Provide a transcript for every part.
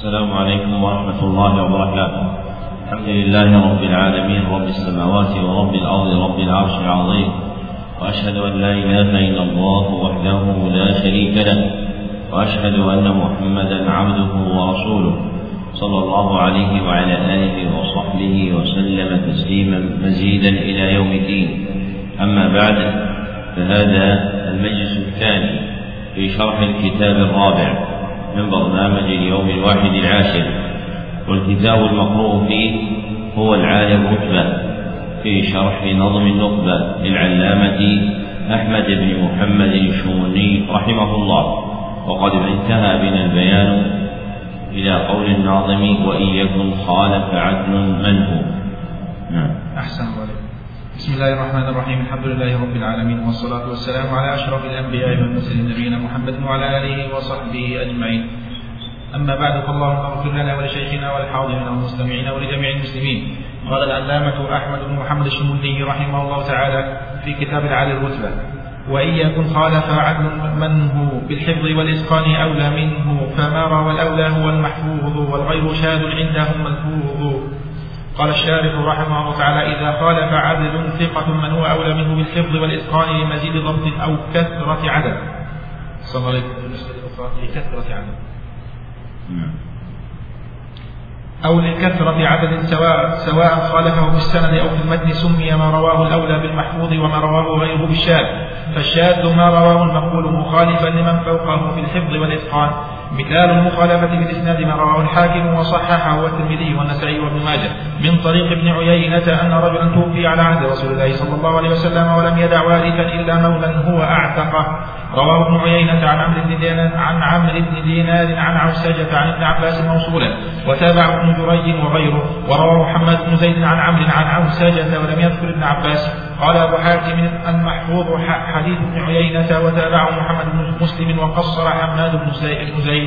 السلام عليكم ورحمة الله وبركاته. الحمد لله رب العالمين رب السماوات ورب الأرض رب العرش العظيم. وأشهد أن لا إله إلا الله وحده لا شريك له. وأشهد أن محمدا عبده ورسوله صلى الله عليه وعلى آله وصحبه وسلم تسليما مزيدا إلى يوم الدين. أما بعد فهذا المجلس الثاني في شرح الكتاب الرابع. من برنامج اليوم الواحد العاشر والكتاب المقروء فيه هو العالي الرتبة في شرح نظم النخبة للعلامة أحمد بن محمد الشموني رحمه الله. وقد انتهى بنا البيان إلى قول الناظم وإن يكن خالف عدل من هو. نعم. أحسن الله بسم الله الرحمن الرحيم الحمد لله رب العالمين والصلاة والسلام على أشرف الأنبياء والمرسلين نبينا محمد وعلى آله وصحبه أجمعين أما بعد فاللهم اغفر لنا ولشيخنا والحاضرين والمستمعين ولجميع المسلمين قال العلامة أحمد بن محمد الشمولي رحمه الله تعالى في كتاب العالي الرتبة وإن يكن خالف عدل منه بالحفظ والإتقان أولى منه فما روى الأولى هو المحفوظ والغير شاذ عندهم ملفوظ قال الشارح رحمه الله تعالى إذا خالف عدل ثقة من هو أولى منه بالحفظ والإتقان لمزيد ضبط أو كثرة عدد. صلى الله عليه لكثرة عدد. نعم. أو لكثرة عدد سواء سواء خالفه في السند أو في المتن سمي ما رواه الأولى بالمحفوظ وما رواه غيره بالشاذ. فالشاذ ما رواه المقبول مخالفا لمن فوقه في الحفظ والإتقان. مثال المخالفة بالإسناد ما رواه الحاكم وصححه والترمذي والنسائي وابن ماجه من طريق ابن عيينة أن رجلا توفي على عهد رسول الله صلى الله عليه وسلم ولم يدع وارثا إلا مولا هو أعتقه. رواه ابن عيينة عن عمرو بن دينار عن عمرو بن دينار عن عوسجة عن ابن عباس موصولا وتابع ابن جريج وغيره. ورواه محمد بن زيد عن عمرو عن عوسجة ولم يذكر ابن عباس. قال أبو حاتم المحفوظ حديث ابن عيينة وتابعه محمد بن مسلم وقصر حماد بن زيد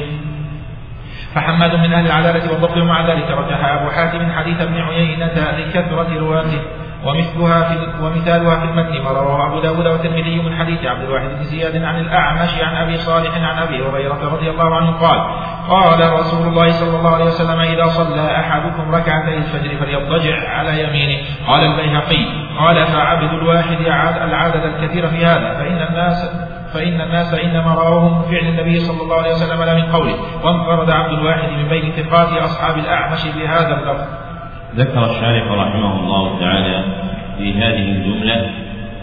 فحماد من أهل العدالة والضبط ومع ذلك رجح أبو حاتم حديث ابن عيينة لكثرة رواته ومثلها في ومثالها في المتن ما رواه أبو داود والترمذي من حديث عبد الواحد بن زياد عن الأعمش عن أبي صالح عن أبي هريرة رضي الله عنه قال قال رسول الله صلى الله عليه وسلم إذا صلى أحدكم ركعتي الفجر فليضطجع على يمينه. قال البيهقي قال فعبد الواحد العدد الكثير في هذا فإن الناس فإن الناس إنما رأوه من فعل النبي صلى الله عليه وسلم لا من قوله. وانفرد عبد الواحد من بين ثقات أصحاب الأعمش بهذا اللفظ. ذكر الشارح رحمه الله تعالى في هذه الجملة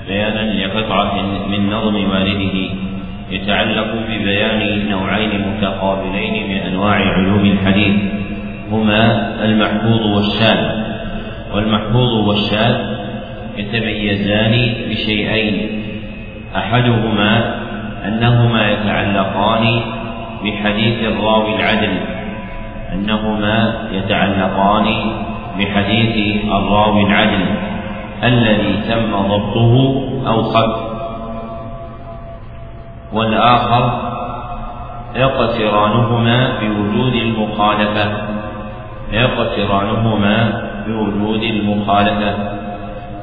بيانا لقطعة من نظم والده يتعلق ببيان نوعين متقابلين من أنواع علوم الحديث. هما المحفوظ والشاذ. والمحفوظ والشاذ يتميزان بشيئين. أحدهما أنهما يتعلقان بحديث الراوي العدل أنهما يتعلقان بحديث الراوي العدل الذي تم ضبطه أو خف والآخر اقترانهما بوجود المخالفة اقترانهما بوجود المخالفة.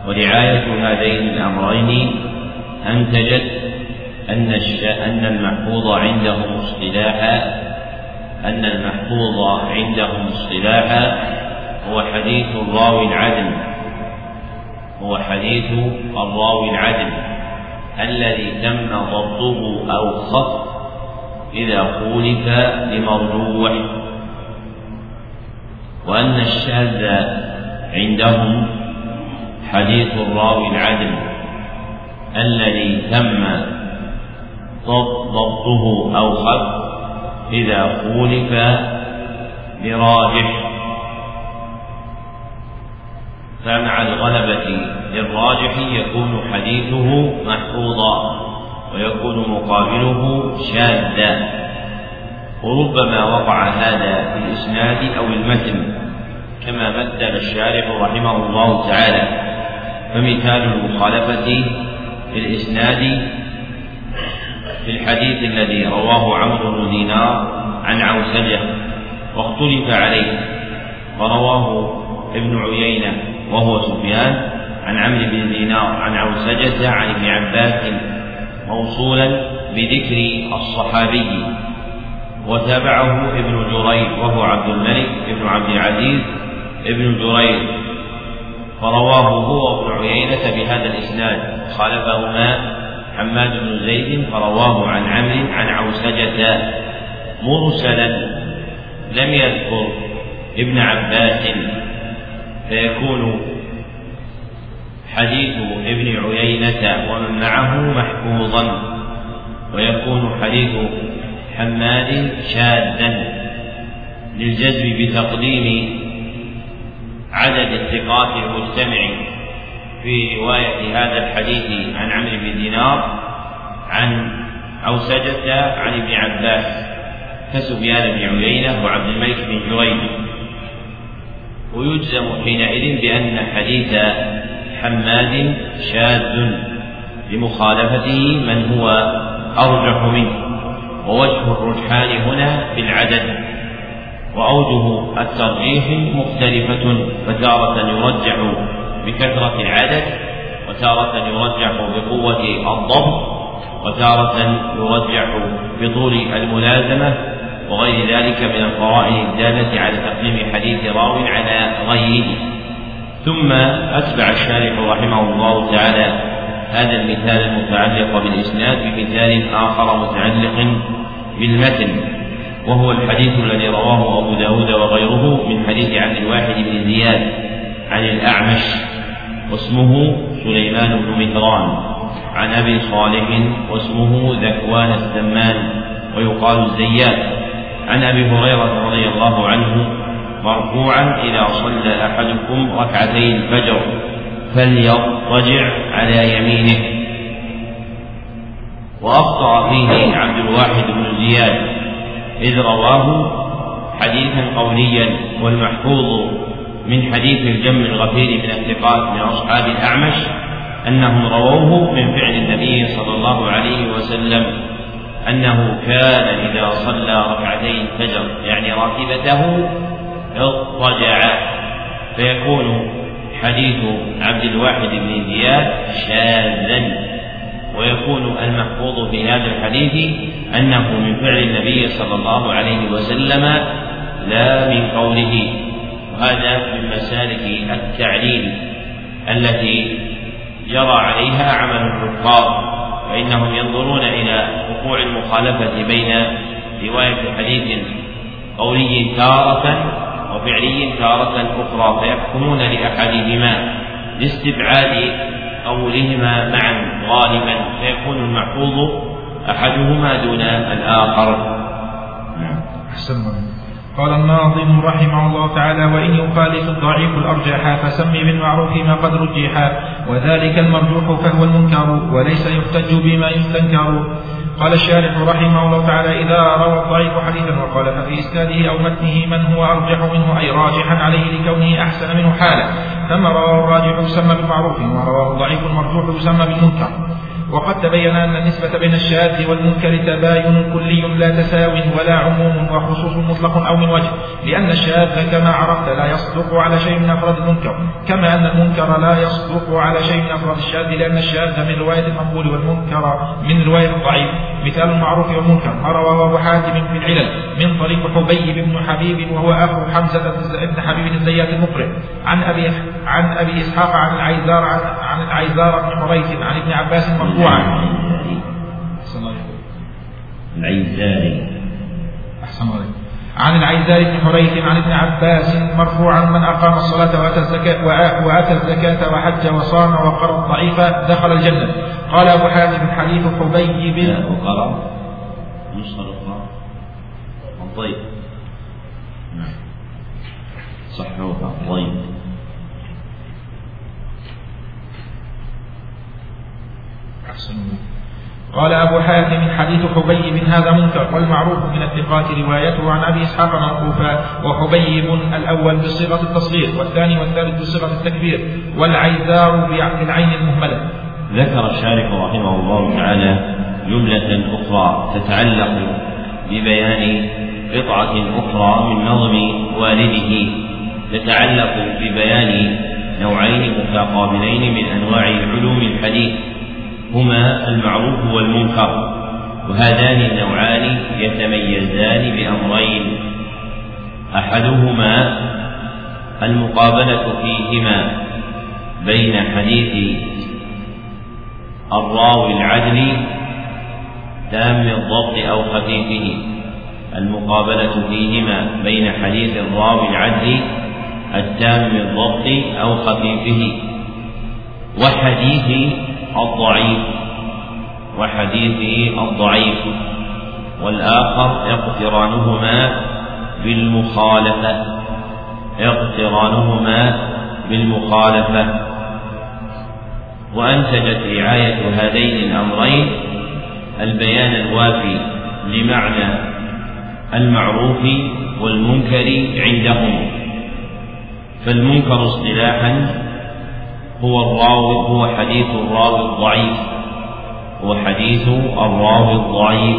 ورعاية هذين الأمرين أنتجت أن أن المحفوظ عندهم اصطلاحا أن المحفوظ عندهم اصطلاحا هو حديث الراوي العدل هو حديث الراوي العدل الذي تم ضبطه أو خف إذا خولف لمرجوح وأن الشاذ عندهم حديث الراوي العدل. الذي تم ضبطه أو خف إذا خولف براجح فمع الغلبة للراجح يكون حديثه محفوظا ويكون مقابله شاذا. وربما وقع هذا في الإسناد أو المتن كما مثل الشارح رحمه الله تعالى. فمثال المخالفة في الإسناد في الحديث الذي رواه عمرو بن دينار عن عوسجة واختلف عليه ورواه ابن عيينة وهو سفيان عن عمرو بن دينار عن عوسجة عن ابن عباس موصولا بذكر الصحابي وتابعه ابن جريج وهو عبد الملك ابن عبد العزيز ابن جريج فرواه هو وابن عيينة بهذا الإسناد. خالفهما حماد بن زيد فرواه عن عمرو عن عوسجة مرسلا لم يذكر ابن عباس فيكون حديث ابن عيينة ومن معه محفوظا ويكون حديث حماد شاذا للجزم بتقديم عدد الثقات المجتمع في رواية هذا الحديث عن عمرو بن دينار عن أوسجة عن ابن عباس كسفيان بن عيينة وعبد الملك بن جريج. ويجزم حينئذ بأن حديث حماد شاذ لمخالفته من هو أرجح منه ووجه الرجحان هنا في العدد. وأوجه الترجيح مختلفة فتارة يرجح بكثرة العدد وتارة يرجح بقوة الضبط وتارة يرجح بطول الملازمة وغير ذلك من القرائن الدالة على تقديم حديث راو على غيره. ثم أتبع الشارح رحمه الله تعالى هذا المثال المتعلق بالإسناد بمثال آخر متعلق بالمتن وهو الحديث الذي رواه أبو داود وغيره من حديث عبد الواحد بن زياد. عن الأعمش واسمه سليمان بن مهران. عن أبي صالح واسمه ذكوان السمان ويقال الزيات. عن أبي هريرة رضي الله عنه مرفوعا إذا صلى أحدكم ركعتي الفجر فليضطجع على يمينه. وأخطأ فيه عبد الواحد بن زياد إذ رواه حديثا قوليا والمحفوظ من حديث الجم الغفير من الثقات من أصحاب الأعمش أنهم رووه من فعل النبي صلى الله عليه وسلم أنه كان إذا صلى ركعتي الفجر يعني راتبته اضطجع. فيكون حديث عبد الواحد بن زياد شاذا. ويكون المحفوظ في هذا الحديث أنه من فعل النبي صلى الله عليه وسلم لا من قوله. وهذا من مسالك التعليل التي جرى عليها عمل الحفاظ فإنهم ينظرون إلى وقوع المخالفة بين رواية حديث قولي تارة وفعلي تارة أخرى فيحكمون لأحدهما لاستبعاد قولهما معا غالبا فيكون المحفوظ أحدهما دون الآخر. نعم أحسن قال الناظم رحمه الله تعالى وإن يخالف الضعيف الأرجح فسم بالمعروف ما قد رجح وذلك المرجوح فهو المنكر وليس يحتج بما يستنكر. قال الشارح رحمه الله تعالى إذا روى الضعيف حديثا وقال في إسناده أو متنه من هو أرجح منه أي راجحا عليه لكونه أحسن منه حالا. ثم رواه الراجح يسمى بالمعروف ورواه الضعيف المرجوح يسمى بالمنكر. وقد تبين أن النسبة بين الشاذ والمنكر تباين كلي لا تساو ولا عموم وخصوص مطلق أو من وجه لأن الشاذ كما عرفت لا يصدق على شيء من أفراد المنكر كما أن المنكر لا يصدق على شيء من أفراد الشاذ لأن الشاذ من رواية المقبول والمنكر من رواية الضعيف. مثال المعروف والمنكر ما رواه أبو حاتم في العلل من طريق حبيب بن حبيب وهو أخو حمزة بن حبيب الزيات المقرئ عن أبي عن أبي إسحاق عن العيزار عن, عن العيزار بن حريث عن ابن عباس مرفوعا العيزاري أحسن عليك. عن العيزار بن حريث عن ابن عباس مرفوعا من أقام الصلاة وأتى الزكاة وأتى الزكاة وحج وصام وقرأ الضعيف دخل الجنة. قال أبو حاتم حديث حبيب وقرأ نسخة أخرى الضيف نعم. صحوها الضيف أحسن. قال أبو حاتم حديث حبيب هذا منكر والمعروف من الثقات روايته عن أبي إسحاق موقوفا وحبيب الأول بصيغة التصغير والثاني والثالث بصيغة التكبير والعيذار بالعين المهملة. ذكر الشارح رحمه الله تعالى جملة أخرى تتعلق ببيان قطعة أخرى من نظم والده تتعلق ببيان نوعين متقابلين من أنواع علوم الحديث. هما المعروف والمنكر وهذان النوعان يتميزان بأمرين. أحدهما المقابلة فيهما بين حديث الراوي العدل تام الضبط أو خفيفه المقابلة فيهما بين حديث الراوي العدل التام الضبط أو خفيفه. وحديث الضعيف وحديثه الضعيف والآخر اقترانهما بالمخالفة اقترانهما بالمخالفة. وأنتجت رعاية هذين الأمرين البيان الوافي لمعنى المعروف والمنكر عندهم. فالمنكر اصطلاحا هو الراوي هو حديث الراوي الضعيف. هو حديث الراوي الضعيف.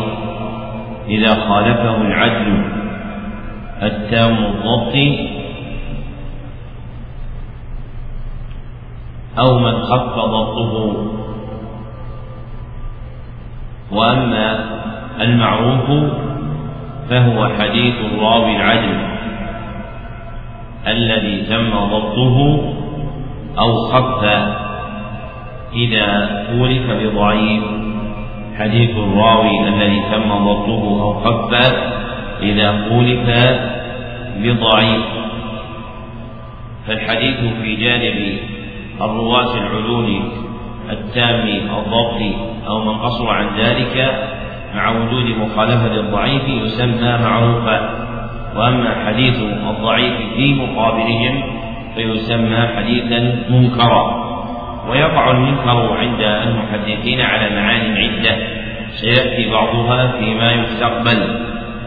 إذا خالفه العدل التام الضبط أو من خف ضبطه وأما المعروف فهو حديث الراوي العدل الذي تم ضبطه أو خف إذا تورث بضعيف. حديث الراوي الذي تم ضبطه أو خف إذا خولف بضعيف. فالحديث في جانب الرواة العلول التام الضبط أو من قصر عن ذلك مع وجود مخالفة الضعيف يسمى معروفا. وأما حديث الضعيف في مقابلهم فيسمى حديثا منكرا ويقع المنكر عند المحدثين على معان عدة سيأتي بعضها فيما يستقبل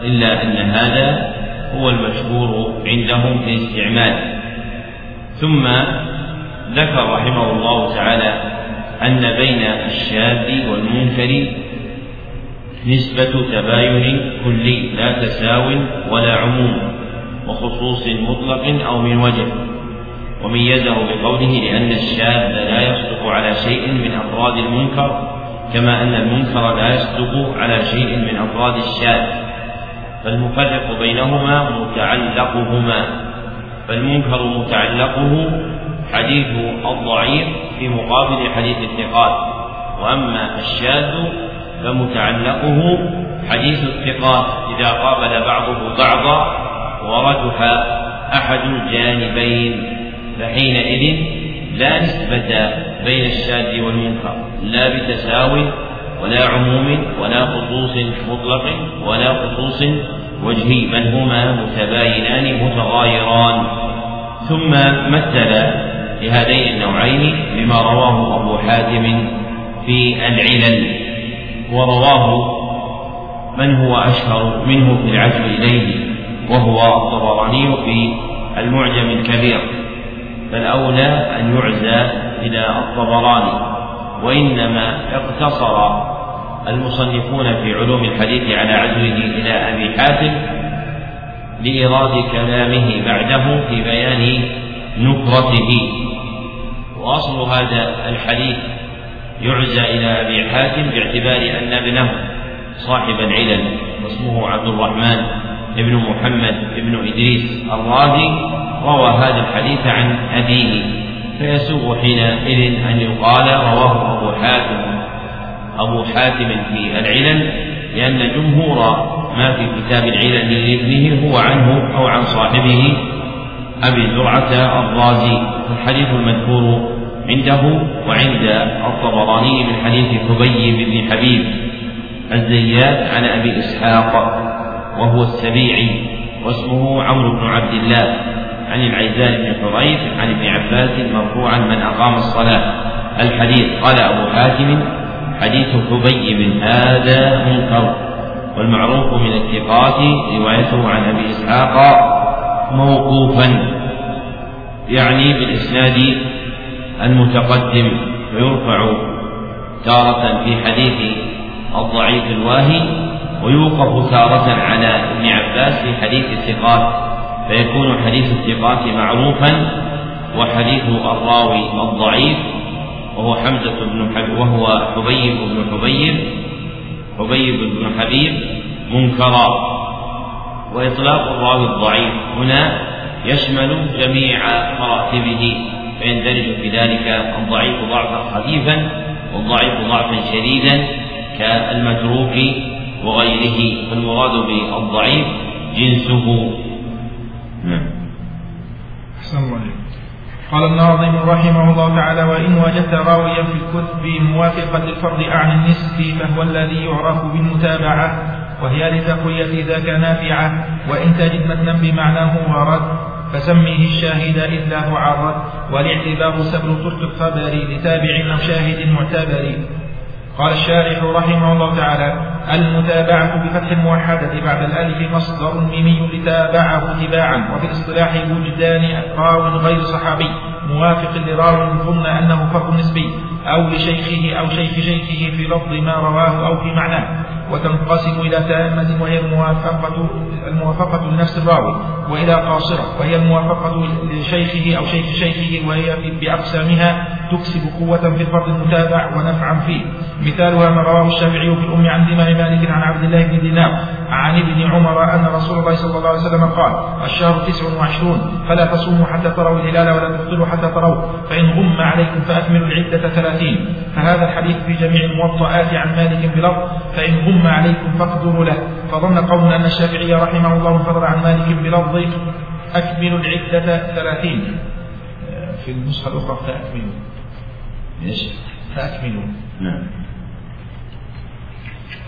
إلا أن هذا هو المشهور عندهم في الاستعمال. ثم ذكر رحمه الله تعالى أن بين الشاذ والمنكر نسبة تباين كلي لا تساو ولا عموم وخصوص مطلق أو من وجه. وميزه بقوله لأن الشاذ لا يصدق على شيء من أفراد المنكر كما أن المنكر لا يصدق على شيء من أفراد الشاذ. فالمفرق بينهما متعلقهما. فالمنكر متعلقه حديث الضعيف في مقابل حديث الثقات. وأما الشاذ فمتعلقه حديث الثقات إذا قابل بعضه بعضا ورجح أحد الجانبين. فحينئذ لا نسبة بين الشاذ والمنكر لا بتساو ولا عموم ولا خصوص مطلق ولا خصوص وجهي بل هما متباينان متغايران. ثم مثل لهذين النوعين بما رواه أبو حاتم في العلل ورواه من هو أشهر منه في العزم إليه وهو الطبراني في المعجم الكبير. فالأولى أن يعزى إلى الطبراني وإنما اقتصر المصنفون في علوم الحديث على عزوه إلى أبي حاتم لإيراد كلامه بعده في بيان نكرته. وأصل هذا الحديث يعزى إلى أبي حاتم باعتبار أن ابنه صاحب العلل واسمه عبد الرحمن بن محمد بن إدريس الرازي روى هذا الحديث عن أبيه فيسوغ حينئذ أن يقال رواه أبو حاتم. أبو حاتم في العلل لأن جمهور ما في كتاب العلل لابنه هو عنه أو عن صاحبه أبي زرعة الرازي الحديث المذكور عنده وعند الطبراني من حديث حبيب بن حبيب الزيات عن أبي إسحاق. وهو السبيعي واسمه عمرو بن عبد الله. عن العيزان بن حريث عن ابن عباس مرفوعا من أقام الصلاة. الحديث قال أبو حاتم حديث حبيب هذا منكر. والمعروف من الثقات روايته عن أبي إسحاق موقوفا. يعني بالإسناد المتقدم ويرفع تارة في حديث الضعيف الواهي ويوقف تارة على ابن عباس في حديث الثقات فيكون حديث الثقات معروفا وحديث الراوي الضعيف وهو حمزة بن حب وهو حبيب بن حبيب حبيب بن حبيب منكرا. وإطلاق الراوي الضعيف هنا يشمل جميع مراتبه فيندرج في ذلك الضعيف ضعفا خفيفا والضعيف ضعفا شديدا كالمتروك وغيره فالمراد بالضعيف جنسه. نعم. أحسن الله قال الناظم رحمه الله تعالى وإن وجدت راويا في الكتب موافقا للفرض عن النسب فهو الذي يعرف بالمتابعة وهي لتقوية ذاك نافعة وإن تجد متنا بمعناه ورد فسميه الشاهد إذ لا تعرض والاعتبار سبل ترك الخبر لتابع أو شاهد معتبر. قال الشارح رحمه الله تعالى المتابعة بفتح الموحدة بعد الألف مصدر ميمي لتابعه تباعا وفي الاصطلاح وجدان راو غير صحابي موافق لراو ظن أنه فرق نسبي. أو لشيخه أو شيخ شيخه في لفظ ما رواه أو في معناه. وتنقسم إلى تامة وهي الموافقة الموافقة لنفس الراوي وإلى قاصرة وهي الموافقة لشيخه أو شيخ شيخه وهي بأقسامها تكسب قوة في الفرد المتابع ونفعا فيه. مثالها ما رواه الشافعي في الأم عن الإمام مالك عن عبد الله بن دينار عن ابن عمر أن رسول الله صلى الله عليه وسلم قال الشهر تسع وعشرون فلا تصوموا حتى تروا الهلال ولا تفطروا حتى تروا فإن غم عليكم فأكملوا العدة ثلاثين فهذا الحديث في جميع الموطئات عن مالك بلفظ فإن غم عليكم فاقدروا له. فظن قوم أن الشافعي رحمه الله انفرد عن مالك بلفظ أكملوا العدة ثلاثين. في النسخة الأخرى فأكملوا. إيش؟ فأكملوا. نعم.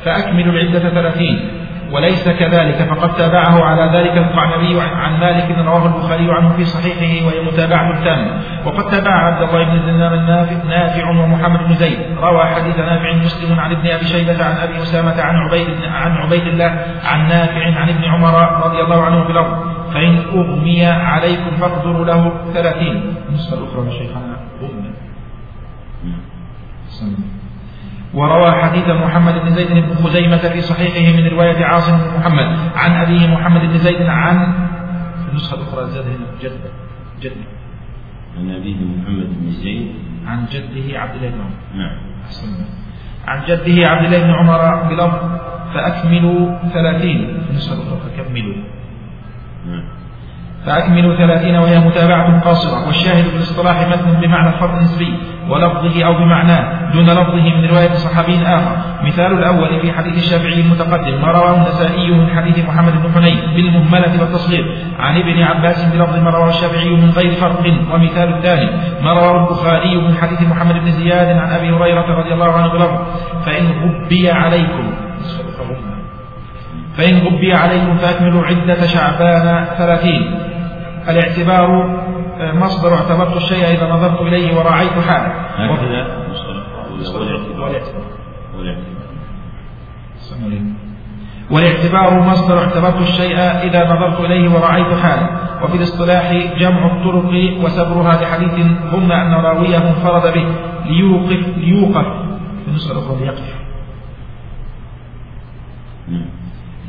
فأكملوا العدة ثلاثين. وليس كذلك. فقد تابعه على ذلك القعنبي عن مالك رواه البخاري عنه في صحيحه وهي متابعة التامة وقد تابع عبد الله بن دينار نافع ومحمد بن زيد. روى حديث نافع مسلم عن ابن أبي شيبة عن أبي أسامة عن عبيد عن عبيد الله عن نافع عن ابن عمر رضي الله عنه في الأرض. فإن أغمي عليكم فاقدروا له ثلاثين. النسخة الأخرى شيخنا. أغمي. وروى حديث محمد بن زيد بن خزيمة في صحيحه من رواية عاصم بن محمد عن أبيه محمد بن زيد عن في النسخة الأخرى زاد هنا جد جد. عن أبيه محمد بن زيد. عن جده عبد الله بن عمر. نعم. عن جده عبد الله بن عمر بلفظ فأكملوا ثلاثين. في النسخة الأخرى فكملوا. نعم. فأكملوا ثلاثين وهي متابعة قاصرة والشاهد في الاصطلاح متن بمعنى الفرق النسبي ولفظه أو بمعناه دون لفظه من رواية صحابي آخر. مثال الأول في حديث الشافعي المتقدم ما رواه النسائي من حديث محمد بن حنين بالمهملة والتصغير عن ابن عباس بلفظ ما رواه الشافعي من غير فرق. ومثال الثاني ما رواه البخاري من حديث محمد بن زياد عن أبي هريرة رضي الله عنه بلفظ فإن غبي عليكم فإن غبي عليكم فأكملوا عدة شعبان ثلاثين. الاعتبار آه، مصدر اعتبرت الشيء إذا نظرت إليه وراعيت حاله. هكذا والاعتبار. مصدر اعتبرت الشيء إذا نظرت إليه ورأيت حاله. وفي الاصطلاح جمع الطرق وسبرها لحديث ظن أن راويه انفرد به. ليوقف ليوقف. في النسخة الأخرى ليقف.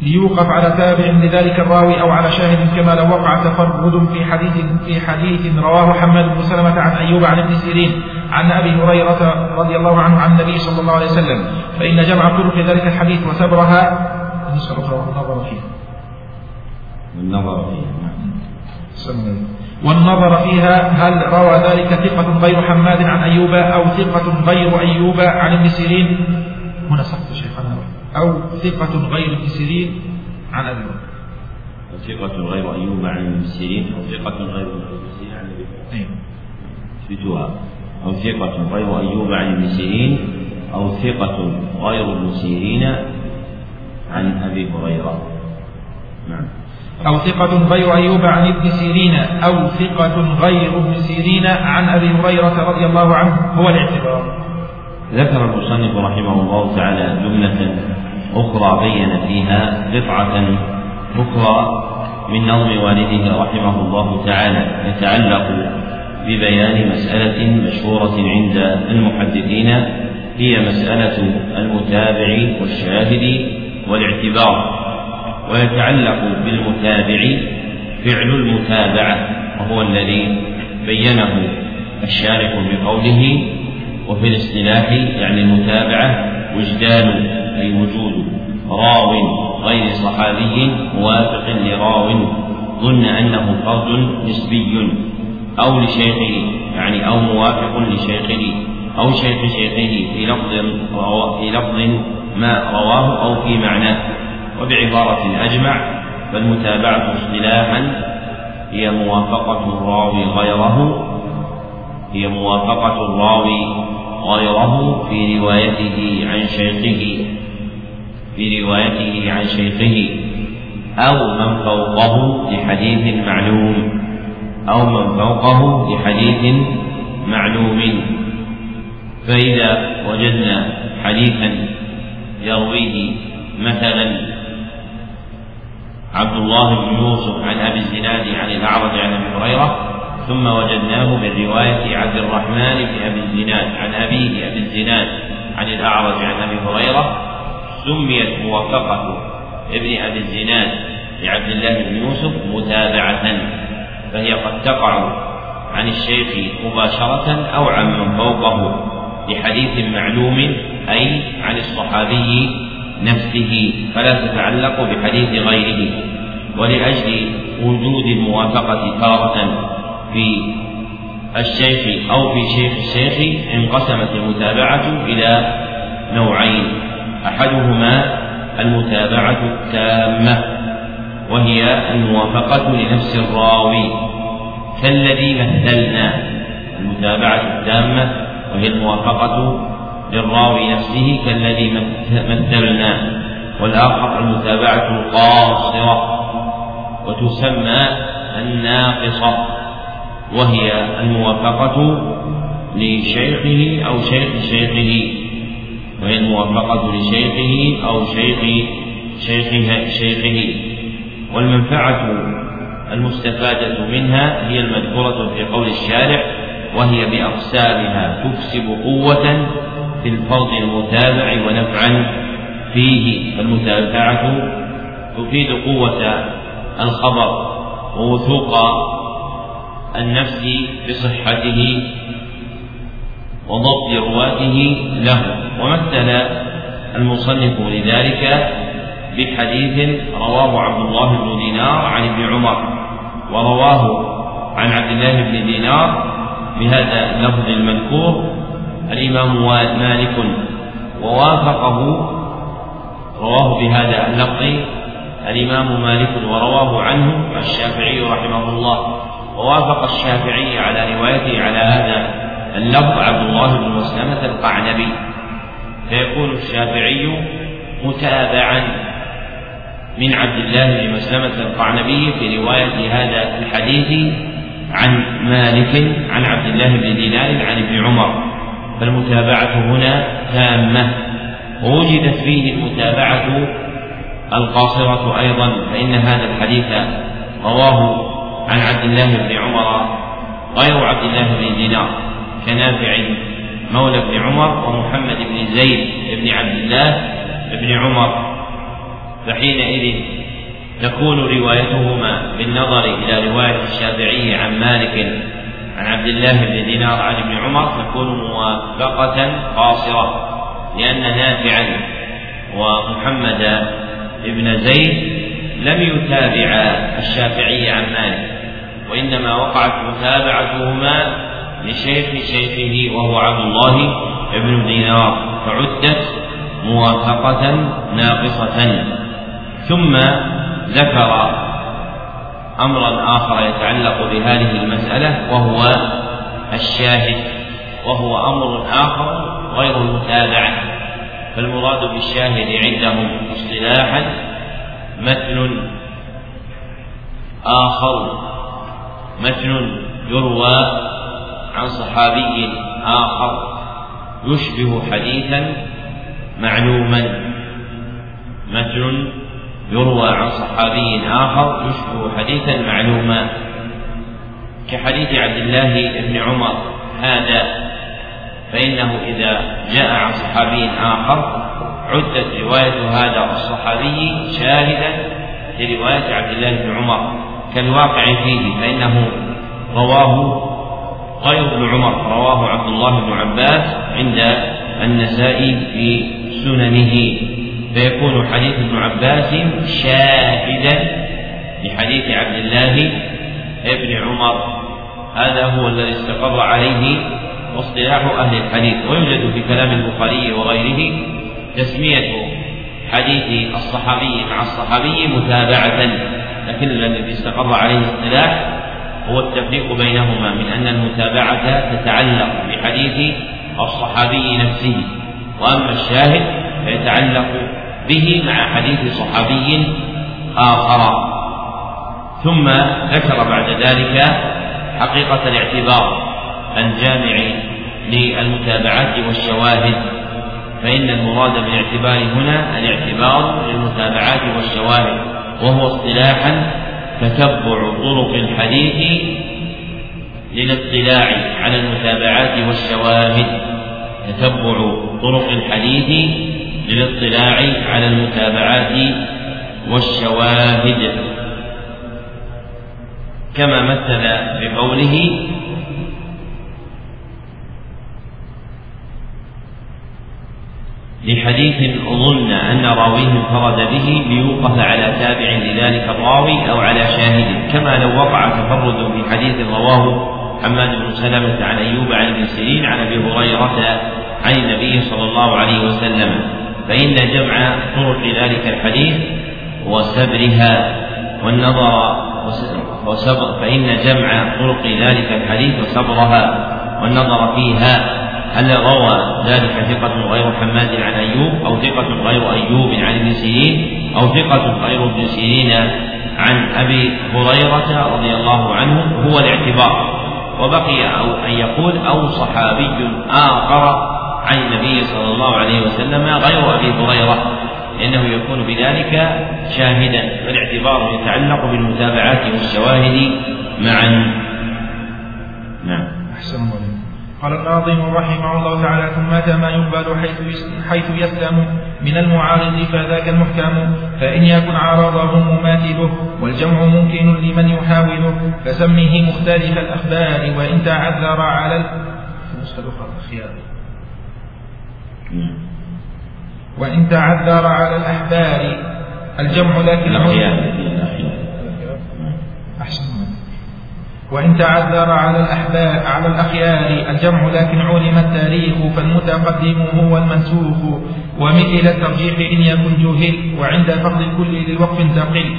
ليوقف على تابع لذلك الراوي أو على شاهد كما لو وقع تفرد في حديث في حديث رواه حماد بن سلمة عن أيوب عن ابن سيرين عن أبي هريرة رضي الله عنه عن النبي صلى الله عليه وسلم. فإن جمع طرق ذلك الحديث وسبرها والنظر فيها والنظر فيها والنظر فيها هل روى ذلك ثقة غير حماد عن أيوب أو ثقة غير أيوب عن ابن سيرين؟ هنا سقط شيخنا. أو ثقة غير ابن سيرين عن أبي بكر ثقة غير أيوب عن ابن سيرين أو ثقة غير ابن سيرين عن أبي بكر شفتوها. أو ثقة غير أيوب عن ابن سيرين أو ثقة غير ابن سيرين عن أبي هريرة. نعم. أو ثقة غير أيوب عن ابن سيرين أو ثقة غير ابن سيرين عن أبي هريرة رضي الله عنه. هو الاعتبار. ذكر المصنف رحمه الله تعالى جملة أخرى بين فيها قطعة أخرى من نظم والده رحمه الله تعالى يتعلق ببيان مسألة مشهورة عند المحدثين هي مسألة المتابع والشاهد والاعتبار ويتعلق بالمتابع فعل المتابعة وهو الذي بينه الشارح بقوله وفي الاصطلاح يعني المتابعة وجدان أي وجود راو غير صحابي موافق لراو ظن أنه فرد نسبي أو لشيخه يعني أو موافق لشيخه أو شيخ شيخه في لفظ في لفظ ما رواه أو في معناه وبعبارة أجمع فالمتابعة اصطلاحا هي موافقة الراوي غيره هي موافقة الراوي غيره في روايته عن شيخه في روايته عن شيخه أو من فوقه لحديث معلوم أو من فوقه لحديث معلوم. فإذا وجدنا حديثا يرويه مثلا عبد الله بن يوسف عن أبي الزناد عن الأعرج عن أبي هريرة ثم وجدناه من رواية عبد الرحمن بن أبي الزناد عن أبيه أبي الزناد عن الأعرج عن أبي هريرة سميت موافقة ابن أبي الزناد لعبد الله بن يوسف متابعة فهي قد تقع عن الشيخ مباشرة أو عن من فوقه لحديث معلوم أي عن الصحابي نفسه فلا تتعلق بحديث غيره ولأجل وجود الموافقة تارة. في الشيخ أو في شيخ الشيخ انقسمت المتابعة إلى نوعين أحدهما المتابعة التامة وهي الموافقة لنفس الراوي كالذي مثلنا المتابعة التامة وهي الموافقة للراوي نفسه كالذي مثلنا والآخر المتابعة القاصرة وتسمى الناقصة. وهي الموافقة لشيخه أو شيخ شيخه. وهي الموافقة لشيخه أو شيخ شيخه شيخه. والمنفعة المستفادة منها هي المذكورة في قول الشارع وهي بأقسامها تكسب قوة في الفرض المتابع ونفعا فيه. فالمتابعة تفيد قوة الخبر ووثوق النفس بصحته وضبط رواته له. ومثل المصنف لذلك بحديث رواه عبد الله بن دينار عن ابن عمر ورواه عن عبد الله بن دينار بهذا اللفظ المذكور الإمام مالك ووافقه رواه بهذا اللفظ الإمام مالك ورواه عنه الشافعي رحمه الله. ووافق الشافعي على روايته على هذا اللفظ عبد الله بن مسلمة القعنبي. فيكون الشافعي متابعا من عبد الله بن مسلمة القعنبي في رواية هذا الحديث عن مالك عن عبد الله بن دينار عن ابن عمر. فالمتابعة هنا تامة. ووجدت فيه المتابعة القاصرة أيضا فإن هذا الحديث رواه عن عبد الله بن عمر غير عبد الله بن دينار كنافع مولى بن عمر ومحمد بن زيد بن عبد الله بن عمر. فحينئذ تكون روايتهما بالنظر إلى رواية الشافعي عن مالك عن عبد الله بن دينار عن ابن عمر تكون موافقة قاصرة لأن نافعا ومحمد بن زيد لم يتابع الشافعي عن مالك. وإنما وقعت متابعتهما لشيخ شيخه وهو عبد الله بن دينار فعدت موافقة ناقصة. ثم ذكر أمرا آخر يتعلق بهذه المسألة وهو الشاهد وهو أمر آخر غير المتابعة فالمراد بالشاهد عندهم اصطلاحا متن آخر. متن يروى عن صحابي آخر يشبه حديثا معلوما. متن يروى عن صحابي آخر يشبه حديثا معلوما. كحديث عبد الله بن عمر هذا فإنه إذا جاء عن صحابي آخر عدت رواية هذا الصحابي شاهدا لرواية عبد الله بن عمر. كالواقع فيه فإنه رواه غير ابن عمر رواه عبد الله بن عباس عند النسائي في سننه. فيكون حديث ابن عباس شاهدا لحديث عبد الله ابن عمر. هذا هو الذي استقر عليه واصطلاح أهل الحديث. ويوجد في كلام البخاري وغيره تسمية حديث الصحابي مع الصحابي متابعة لكن الذي استقر عليه الاصطلاح هو التفريق بينهما من أن المتابعة تتعلق بحديث الصحابي نفسه وأما الشاهد فيتعلق به مع حديث صحابي آخر. ثم ذكر بعد ذلك حقيقة الاعتبار الجامع للمتابعات والشواهد. فإن المراد بالاعتبار هنا الاعتبار للمتابعات والشواهد وهو اصطلاحا تتبع طرق الحديث للاطلاع على المتابعات والشواهد. تتبع طرق الحديث للاطلاع على المتابعات والشواهد. كما مثل بقوله لحديث ظن أن راويه انفرد به ليوقف على تابع لذلك الراوي أو على شاهد كما لو وقع تفرد في حديث رواه حماد بن سلمة عن أيوب عن ابن سيرين عن أبي هريرة عن النبي صلى الله عليه وسلم. فإن جمع طرق ذلك الحديث وسبرها والنظر وسبر فإن جمع طرق ذلك الحديث وسبرها والنظر فيها هل روى ذلك ثقة غير حماد عن أيوب أو ثقة غير أيوب عن ابن سيرين أو ثقة غير ابن سيرين عن أبي هريرة رضي الله عنه هو الاعتبار. وبقي أو أن يقول أو صحابي آخر عن النبي صلى الله عليه وسلم غير أبي هريرة. لأنه يكون بذلك شاهدا فالاعتبار يتعلق بالمتابعات والشواهد معا. نعم. أحسن الله قال الناظم رحمه الله تعالى ثم ما يقبل حيث حيث يسلم من المعارض فذاك المحكم فإن يكن عارضه مماثله والجمع ممكن لمن يحاوله فسمه مختلف الأخبار وإن تعذر على النسخة الأخرى الخيار. وإن تعذر على الأحبار الجمع لكن أحسن. وإن تعذر على الأحباب على الأخيار الجمع لكن علم التاريخ فالمتقدم هو المنسوخ. ومثل الترجيح إن يكن جهل وعند فقد الكل للوقف تقل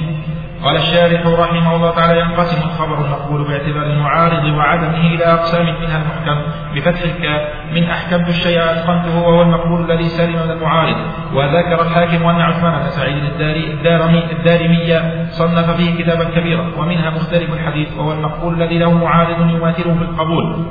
قال الشارح رحمه الله تعالى ينقسم الخبر المقبول باعتبار المعارض وعدمه إلى أقسام منها المحكم بفتح الكاف من أحكمت الشيء أتقنته وهو المقبول الذي سلم من المعارض. وذكر الحاكم أن عثمان بن سعيد الدارمي الدارمي صنف فيه كتابا كبيرا ومنها مختلف الحديث وهو المقبول الذي له معارض يماثله في القبول.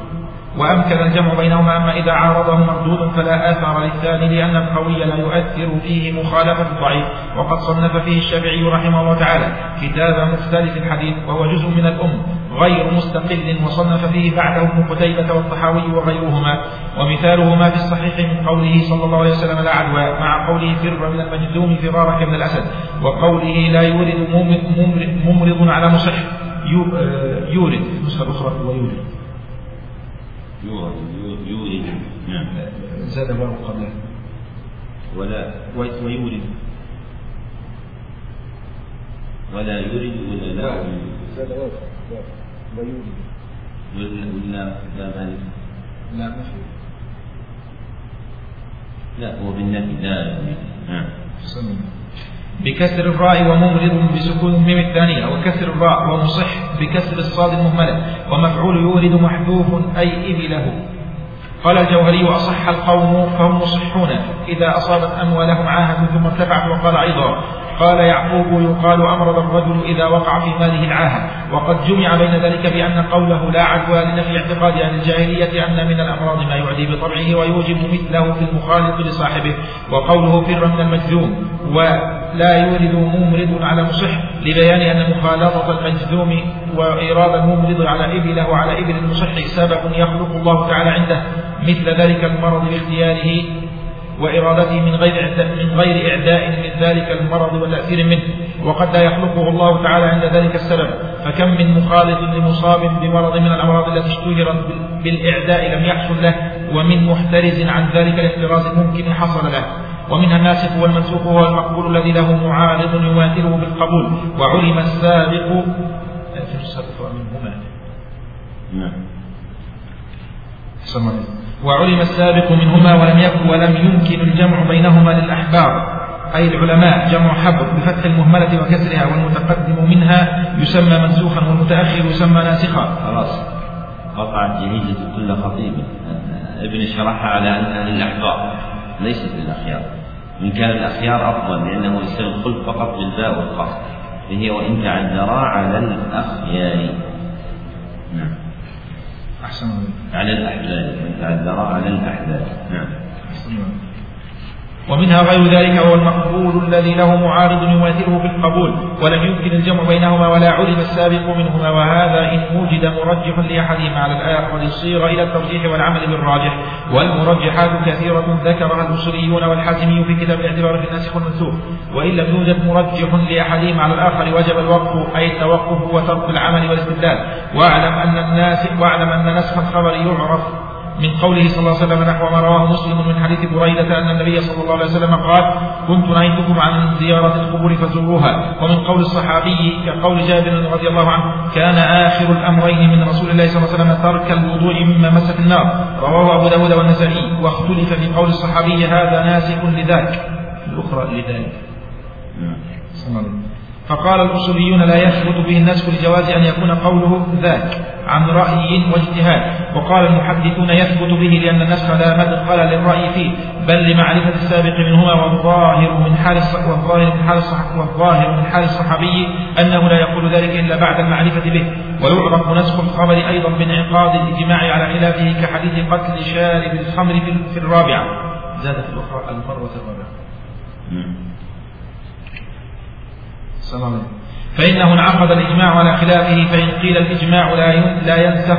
وأمكن الجمع بينهما أما إذا عارضه مردود فلا آثار للثاني لأن القوي لا يؤثر فيه مخالفة الضعيف. وقد صنف فيه الشافعي رحمه الله تعالى كتاب مختلف الحديث وهو جزء من الأم غير مستقل وصنف فيه بعده ابن قتيبة والطحاوي وغيرهما. ومثاله ما في الصحيح من قوله صلى الله عليه وسلم لا عدوى مع قوله فر من المجذوم فرارك من الأسد وقوله لا يورد ممرض على مصح يورد. النسخة الأخرى ويورد يورد نعم زاد واو قبله ولا ويورد ولا يورد ولا لا زاد واو ويورد ولا لا مالك لا ما في لا هو بالنفي لا نعم بكسر الراء وممرض بسكون الميم الثانية وكسر الراء ومصح بكسر الصاد المهملة ومفعول يورد محذوف أي إبله. قال الجوهري وأصح القوم فهم مصحون إذا أصابت أموالهم عاهة ثم ارتفعت وقال أيضا قال يعقوب يقال أمرض الرجل إذا وقع في ماله العاهة. وقد جمع بين ذلك بأن قوله لا عدوى لنفي اعتقاد أهل الجاهلية أن من الأمراض ما يعدي بطبعه ويوجب مثله في المخالط لصاحبه. وقوله فر من المجذوم ولا يورد ممرض على مصح لبيان أن مخالطة المجذوم وإيراد الممرض على إبله وعلى إبل المصح سبب يخلق الله تعالى عنده. مثل ذلك المرض باختياره وإرادته من غير من غير إعداء من ذلك المرض وتأثير منه وقد لا يخلقه الله تعالى عند ذلك السبب. فكم من مخالط لمصاب بمرض من الأمراض التي اشتهرت بالإعداء لم يحصل له ومن محترز عن ذلك الاحتراز الممكن حصل له. ومنها الناسخ والمنسوخ وهو المقبول الذي له معارض يماثله بالقبول وعلم السابق السابق منهما. نعم. وعلم السابق منهما ولم يكن ولم يمكن الجمع بينهما للأحبار. أي العلماء جمع حبر بفتح المهملة وكسرها والمتقدم منها يسمى منسوخا والمتأخر يسمى ناسخا. خلاص. قطعت جهيزة كل خطيب. ابن شرحها على أنها للأحبار. ليست للأخيار إن كان الأخيار أفضل لأنه يصير الخلف فقط بالباء والقاف. فهي وإن تعذرا على الأخيار. نعم. أحسن. على الأحلال من تعذرا على الأحلال نعم. أحسن. ومنها غير ذلك وهو المقبول الذي له معارض يماثله في القبول ولم يمكن الجمع بينهما ولا علم السابق منهما وهذا إن وجد مرجح لأحدهما على الآخر صيغ إلى الترجيح والعمل بالراجح. والمرجحات كثيرة ذكرها الأصوليون والحازمي في كتاب الاعتبار في الناسخ والمنسوخ. وإن لم يوجد مرجح لأحدهما على الآخر وجب الوقف أي التوقف وترك العمل والاستدلال. واعلم أن الناس واعلم أن نسخ الخبر يعرف من قوله صلى الله عليه وسلم نحو ما رواه مسلم من حديث بريدة أن النبي صلى الله عليه وسلم قال كنت نهيتكم عن زيارة القبور فزوروها. ومن قول الصحابي كقول جابر رضي الله عنه كان آخر الأمرين من رسول الله صلى الله عليه وسلم ترك الوضوء مما مست النار. رواه أبو داود والنسائي. واختلف في قول الصحابي هذا ناسخ لذاك. الأخرى لذلك فقال الأصوليون لا يثبت به النسخ لجواز أن يكون قوله ذاك عن رأي واجتهاد. وقال المحدثون يثبت به لأن النسخ لا مدخل للرأي فيه بل لمعرفة السابق منهما والظاهر من حال والظاهر من حال والظاهر من حال الصحابي أنه لا يقول ذلك إلا بعد المعرفة به. ويعرف نسخ الخبر أيضا بانعقاد الإجماع على خلافه كحديث قتل شارب الخمر في الرابعة. زادت الأخرى الرابعة. فإنه انعقد الإجماع على خلافه فإن قيل الإجماع لا لا ينسخ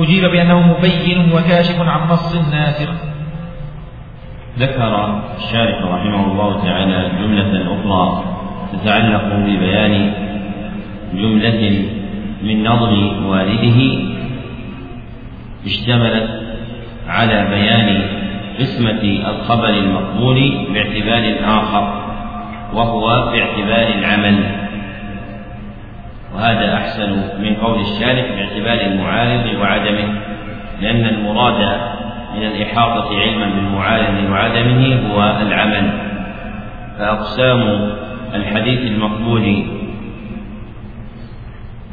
أجيب بأنه مبين وكاشف عن نص ناسخ. ذكر الشارح رحمه الله تعالى جملة أخرى تتعلق ببيان جملة من نظم والده اشتملت على بيان قسمة الخبر المقبول باعتبار آخر. وهو باعتبار العمل. وهذا أحسن من قول الشارح باعتبار المعارض وعدمه لأن المراد من الإحاطة علما بالمعارض وعدمه هو العمل. فأقسام الحديث المقبول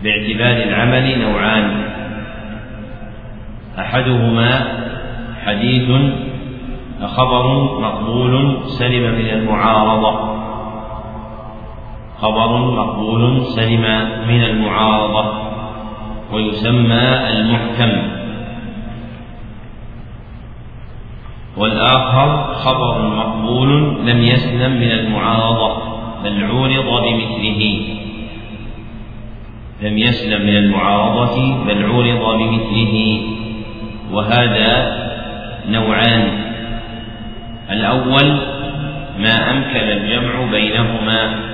باعتبار العمل نوعان. أحدهما حديث خبر مقبول سلم من المعارضة. خبر مقبول سلم من المعارضة ويسمى المحكم. والآخر خبر مقبول لم يسلم من المعارضة بل عورض بمثله. لم يسلم من المعارضة بل عورض بمثله. وهذا نوعان. الأول ما أمكن الجمع بينهما.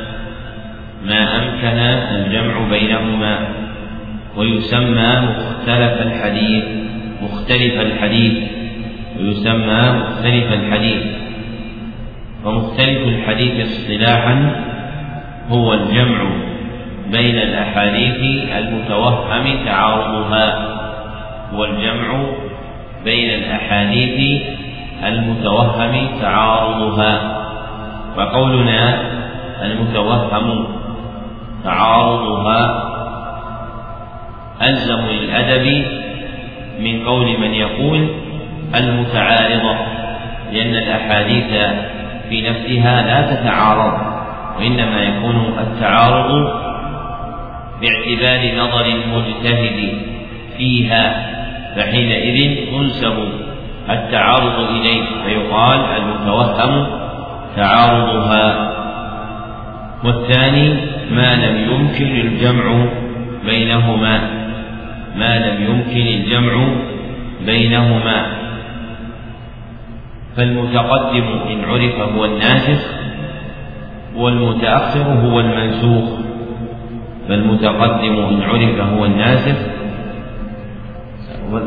ما أمكن الجمع بينهما ويسمى مختلف الحديث مختلف الحديث ويسمى مختلف الحديث. ومختلف الحديث اصطلاحا هو الجمع بين الأحاديث المتوهم تعارضها هو الجمع بين الأحاديث المتوهم تعارضها. وقولنا المتوهم تعارضها ألزم للأدب من قول من يقول المتعارضة لأن الأحاديث في نفسها لا تتعارض وإنما يكون التعارض باعتبار نظر المجتهد فيها فحينئذ تنسب التعارض إليه فيقال المتوهم تعارضها. والثاني ما لم يمكن الجمع بينهما. ما لم يمكن الجمع بينهما. فالمتقدم إن عرف هو الناسخ والمتأخر هو المنسوخ. فالمتقدم إن عرف هو الناسخ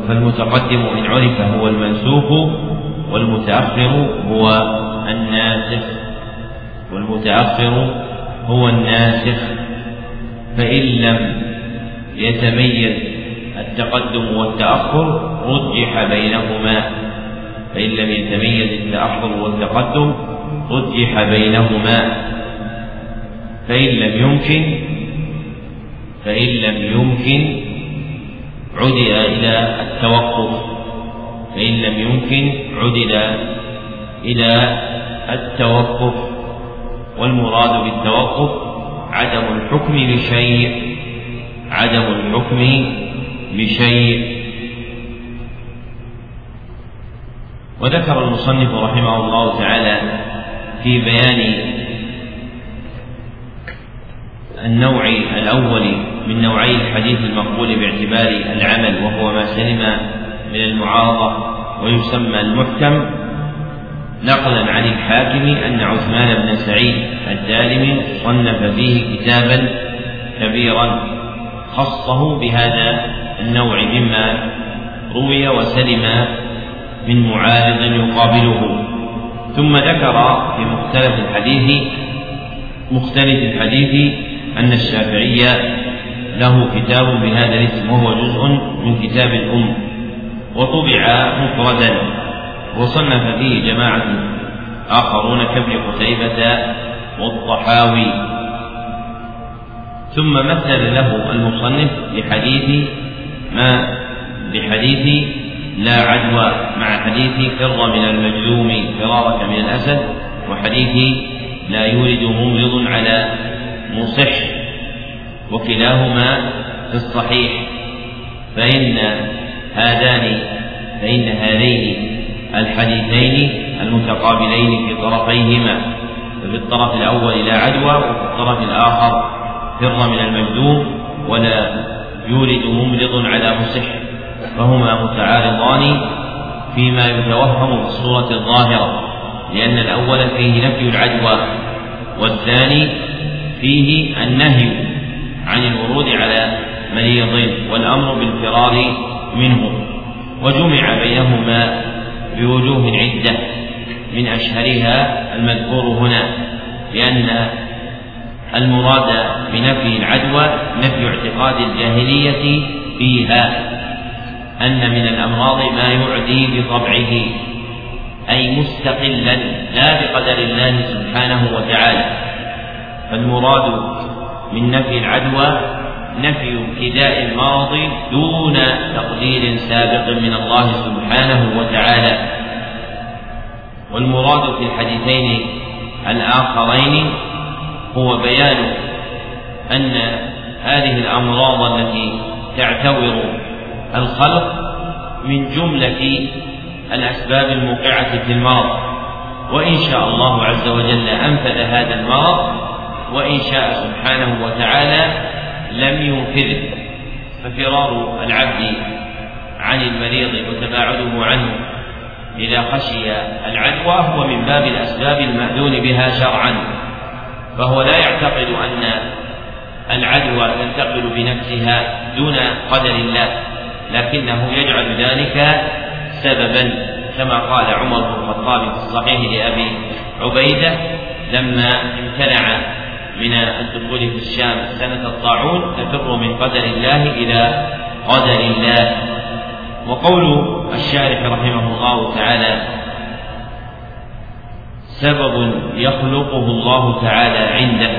فالمتقدم إن عرف هو المنسوخ والمتأخر هو الناسخ. والمتأخر هو الناسخ فإن لم يتميز التقدم والتأخر رجح بينهما. فإن لم يتميز التأخر والتقدم رجح بينهما. فإن لم يمكن فإن لم يمكن عدل إلى التوقف. فإن لم يمكن عدل إلى التوقف. والمراد بالتوقف عدم الحكم بشيء عدم الحكم بشيء. وذكر المصنف رحمه الله تعالى في بيان النوع الأول من نوعي الحديث المقبول باعتبار العمل وهو ما سلم من المعارضة ويسمى المحكم. نقلا عن الحاكم أن عثمان بن سعيد الدارمي صنف فيه كتابا كبيرا خصه بهذا النوع مما روي وسلم من معارض يقابله. ثم ذكر في مختلف الحديث مختلف الحديث أن الشافعي له كتاب بهذا الاسم وهو جزء من كتاب الأم وطبع مفردا. وصنف فيه جماعة آخرون كابن قتيبة والطحاوي. ثم مثل له المصنف بحديث ما بحديث لا عدوى مع حديث فر من المجذوم فرارك من الأسد وحديث لا يورد ممرض على مصح وكلاهما في الصحيح. فإن هذان فإن هذين الحديثين المتقابلين في طرفيهما ففي الطرف الأول لا عدوى وفي الطرف الآخر فر من المجذوم ولا يورد ممرض على مصح فهما متعارضان فيما يتوهم في الصورة الظاهرة لأن الأول فيه نفي العدوى والثاني فيه النهي عن الورود على مريض والأمر بالفرار منه وجمع بينهما بوجوه عدة من أشهرها المذكور هنا لأن المراد بنفي العدوى نفي اعتقاد الجاهلية فيها أن من الأمراض ما يعدي بطبعه أي مستقلا لا بقدر الله سبحانه وتعالى. فالمراد من نفي العدوى نفي ابتداء المرض دون تقدير سابق من الله سبحانه وتعالى. والمراد في الحديثين الآخرين هو بيان أن هذه الأمراض التي تعتور الخلق من جملة الأسباب الموقعة في المرض. وإن شاء الله عز وجل أنفذ هذا المرض وإن شاء سبحانه وتعالى لم ينفذه ففرار العبد عن المريض وتباعده عنه إذا خشي العدوى هو من باب الأسباب المأذون بها شرعا فهو لا يعتقد أن العدوى تنتقل بنفسها دون قدر الله لكنه يجعل ذلك سببا كما قال عمر بن الخطاب في الصحيح لأبي عبيدة لما امتنع من الدخول في الشام سنة الطاعون تفر من قدر الله إلى قدر الله. وقول الشارح رحمه الله تعالى سبب يخلقه الله تعالى عنده.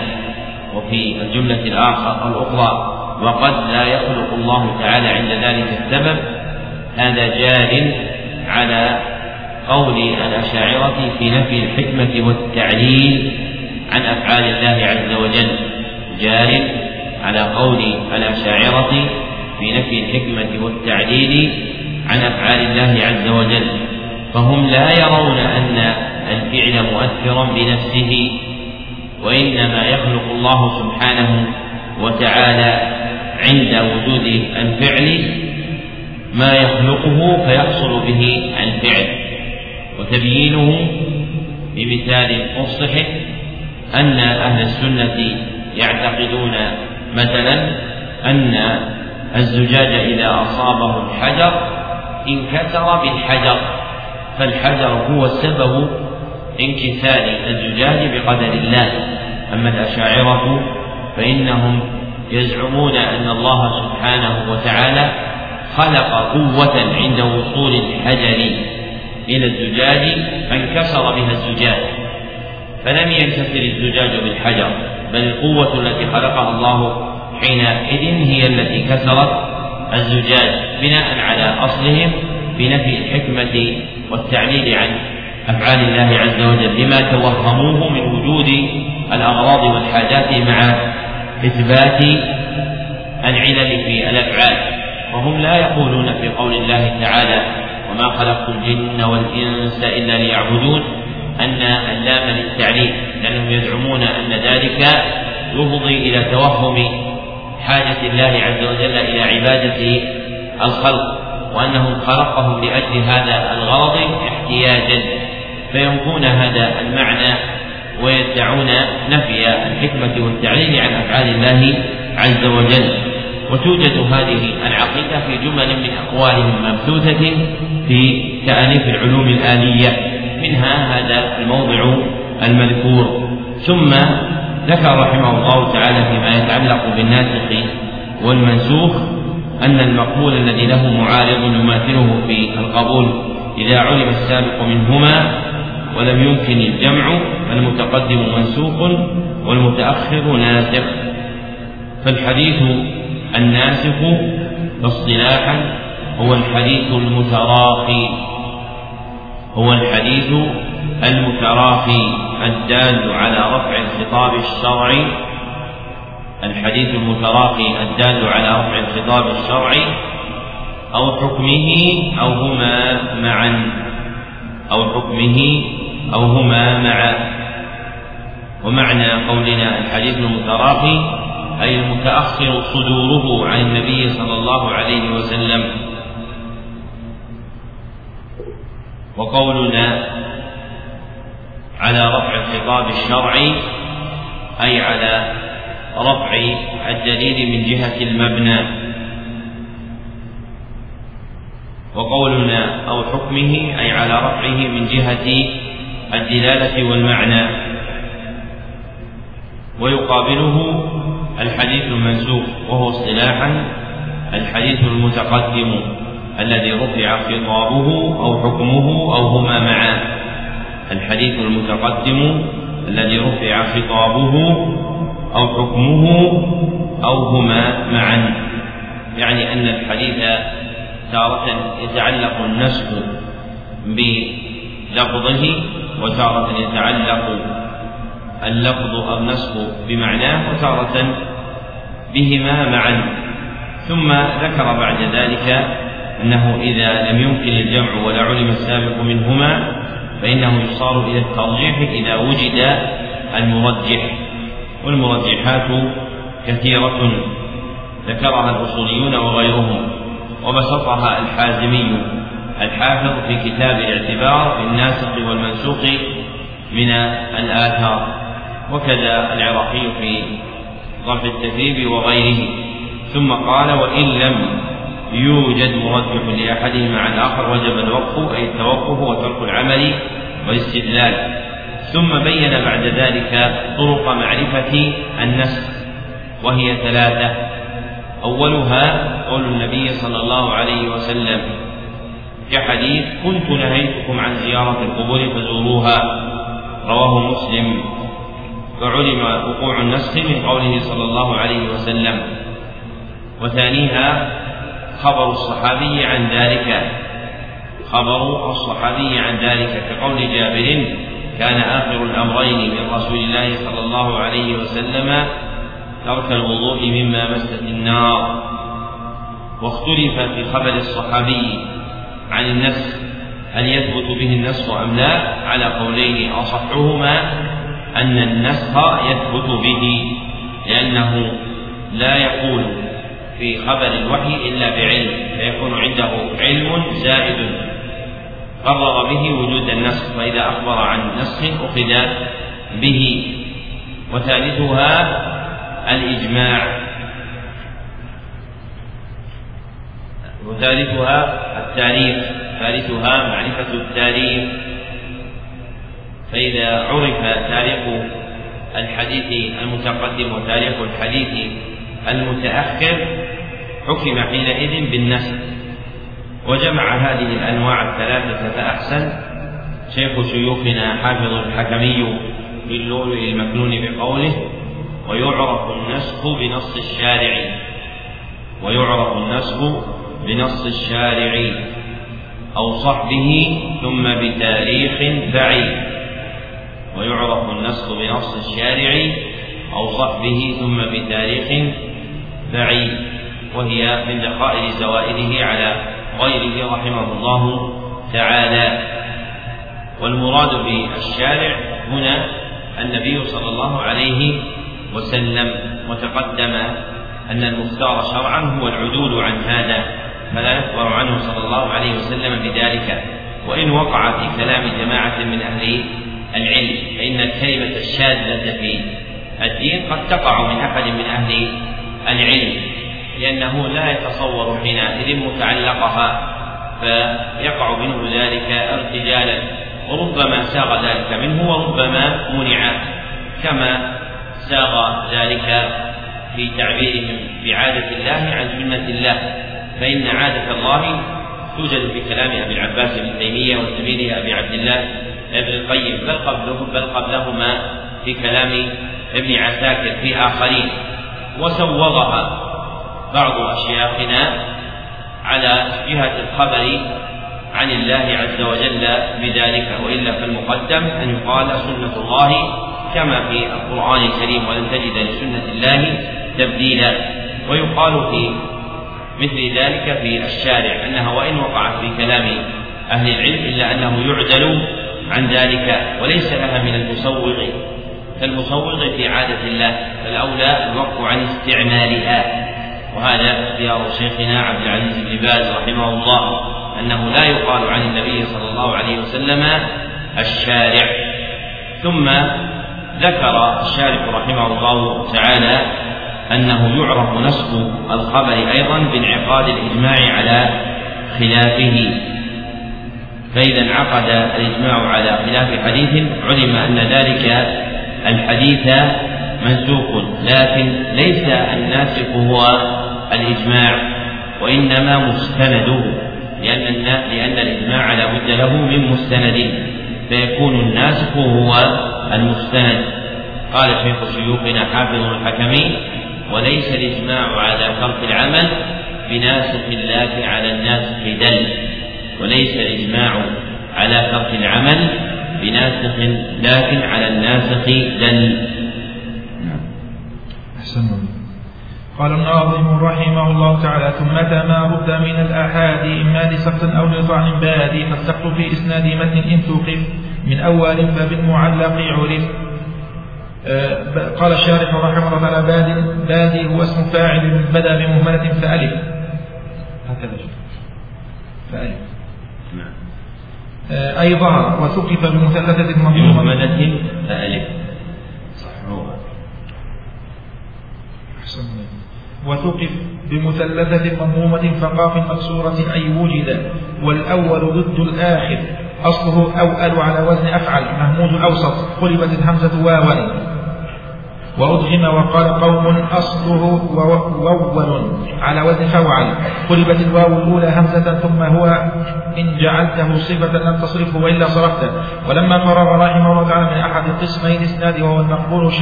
وفي الجملة الآخر الأخرى وقد لا يخلق الله تعالى عند ذلك السبب. هذا جار على قول الأشاعرة في نفي الحكمة والتعليل. عن أفعال الله عز وجل. جار على قول الأشاعرة في نفي الحكمة والتعليل عن أفعال الله عز وجل. فهم لا يرون أن الفعل مؤثرا بنفسه وإنما يخلق الله سبحانه وتعالى عند وجود الفعل ما يخلقه فيحصل به الفعل. وتبيينه بمثال فصح أن أهل السنة يعتقدون مثلا أن الزجاج إذا أصابه الحجر انكسر بالحجر فالحجر هو سبب انكسار الزجاج بقدر الله. أما الأشاعرة فإنهم يزعمون أن الله سبحانه وتعالى خلق قوة عند وصول الحجر إلى الزجاج فانكسر بها الزجاج. فلم ينكسر الزجاج بالحجر بل القوة التي خلقها الله حينئذ هي التي كسرت الزجاج بناء على أصلهم بنفي الحكمة والتعليل عن أفعال الله عز وجل لما توهموه من وجود الأغراض والحاجات مع إثبات العلل في الأفعال. وهم لا يقولون في قول الله تعالى وما خلقت الجن والإنس إلا ليعبدون أن اللام للتعليل لأنهم يزعمون أن ذلك يفضي إلى توهم حاجة الله عز وجل إلى عبادة الخلق وأنه خلقهم لأجل هذا الغرض احتياجا. فينفون هذا المعنى ويدعون نفي الحكمة والتعليل عن أفعال الله عز وجل. وتوجد هذه العقيدة في جمل من أقوالهم مبثوثة في تأليف العلوم الآلية. منها هذا الموضع المذكور. ثم ذكر رحمه الله تعالى فيما يتعلق بالناسخ والمنسوخ أن المقبول الذي له معارض يماثله في القبول إذا علم السابق منهما ولم يمكن الجمع فالمتقدم منسوخ والمتأخر ناسخ. فالحديث الناسخ اصطلاحا هو الحديث المتراخي. هو الحديث المتراخي الدال على رفع الخطاب الشرعي. الحديث المتراخي الدال على رفع الخطاب الشرعي. أو حكمه أو هما معا. أو حكمه أو هما معا. ومعنى قولنا الحديث المتراخي أي المتأخر صدوره عن النبي صلى الله عليه وسلم. وقولنا على رفع الخطاب الشرعي أي على رفع الدليل من جهة المبنى. وقولنا أو حكمه أي على رفعه من جهة الدلالة والمعنى. ويقابله الحديث المنسوخ وهو اصطلاحا الحديث المتقدم. الذي رفع خطابه أو حكمه أو هما معا. الحديث المتقدم الذي رفع خطابه أو حكمه أو هما معا. يعني أن الحديث تارة يتعلق النسخ بلفظه وتارة يتعلق اللفظ أو النسخ بمعناه وتارة بهما معا. ثم ذكر بعد ذلك أنه إذا لم يمكن الجمع ولا علم السابق منهما فإنه يصار إلى الترجيح إذا وجد المرجح. والمرجحات كثيرة ذكرها الأصوليون وغيرهم وبسطها الحازمي الحافظ في كتاب الاعتبار في الناسخ والمنسوخ من الآثار. وكذا العراقي في ظرف التكذيب وغيره. ثم قال وإن لم يوجد مرجح لأحدهما عن الآخر وجب الوقف أي التوقف وترك العمل والاستدلال. ثم بين بعد ذلك طرق معرفة النسخ وهي ثلاثة. أولها قول النبي صلى الله عليه وسلم كحديث كنت نهيتكم عن زيارة القبور فزوروها. رواه مسلم. فعلم وقوع النسخ من قوله صلى الله عليه وسلم. وثانيها خبر الصحابي عن ذلك. خبر الصحابي عن ذلك. كقول جابر كان آخر الأمرين من رسول الله صلى الله عليه وسلم ترك الوضوء مما مست النار. واختلف في خبر الصحابي عن النسخ هل يثبت به النسخ أم لا؟ على قولين أصحهما أن النسخ يثبت به لأنه لا يقول في خبر الوحي إلا بعلم فيكون عنده علم زائد قرر به وجود النسخ فإذا أخبر عن نسخ أخذ به. وثالثها الإجماع. وثالثها التاريخ. ثالثها معرفة التاريخ. فإذا عرف تاريخ الحديث المتقدم وتاريخ الحديث المتأخر حكم حينئذ بالنسب وجمع هذه الأنواع الثلاثة فأحسن. شيخ شيوخنا حافظ الحكمي باللؤلؤ المكنون بقوله ويعرف النسخ بنص الشارع. ويعرف النسخ بنص الشارع. أو صحبه ثم بتاريخ بعيد. ويعرف النسخ بنص الشارع. أو صحبه ثم بتاريخ بعيد وهي من دقائق زوائده على غيره رحمه الله تعالى. والمراد بالشارع هنا النبي صلى الله عليه وسلم وتقدم أن المختار شرعا هو العدول عن هذا فلا يخبر عنه صلى الله عليه وسلم بذلك. وإن وقع في كلام جماعة من أهل العلم فإن الكلمة الشاذة في الدين قد تقع من أحد من أهل العلم لأنه لا يتصور حينئذ متعلقها فيقع منه ذلك ارتجالا. وربما ساغ ذلك منه وربما منع كما ساغ ذلك في تعبيرهم بعادة الله عن سنة الله. فإن عادة الله توجد في كلام أبي العباس بن تيمية وسبيله أبي عبد الله ابن القيم بل قبله بل قبلهما في كلام ابن عساكر في آخرين. وسوغها بعض أشياخنا على جهة الخبر عن الله عز وجل بذلك. وإلا فالمقدم أن يقال سنة الله كما في القرآن الكريم ولن تجد لسنة الله تبديلا. ويقال في مثل ذلك في الشارع أنها وإن وقعت في كلام أهل العلم إلا أنه يعدل عن ذلك وليس لها من المسوغ كالمسوغ في عادة الله فالأولى الوقف عن استعمالها. وهذا اختيار شيخنا عبد العزيز بن باز رحمه الله أنه لا يقال عن النبي صلى الله عليه وسلم الشارع. ثم ذكر الشارح رحمه الله تعالى أنه يعرف نسخ الخبر أيضا بانعقاد الإجماع على خلافه. فإذا انعقد الإجماع على خلاف حديث علم أن ذلك الحديث منسوخ لكن ليس الناسخ هو الإجماع وإنما مستنده لأن لأن الإجماع لا بد له من مستند فيكون الناسخ هو المستند. قال شيخ شيوخنا حافظ الحكمي وليس الإجماع على ترك العمل بناسخ لكن على الناسخ دل وليس الإجماع على ترك العمل بناسخ لكن على الناسخ دل. نعم. أحسن قال الناظم رحمه الله تعالى ثم ما رد من الآحاد إما لسقط أو لطعن بادي فالسقط في إسناد متن إن توقف من أول فبالمعلق عرف. آه، قال الشارح رحمه الله تعالى بادي بادي هو اسم فاعل بدأ بمهملة فألف. هكذا فألف. نعم. آه، أي ظهر وثقف بمثلثة مهملة فألف. صحوها وثقف بمثلثة مضمومة فقاف مكسورة أي وجد والأول ضد الآخر. أصله أوأل على وزن أفعل مهموز أوسط قلبت الهمزة واوا وأدغم وقال قوم أصله وول على وزن فوعل. قلبت الواو الأولى همزة ثم هو إن جعلته صفة لم تصرفه وإلا صرفته. ولما فرغ رحمه الله تعالى من أحد قسمي الإسناد وهو المقبول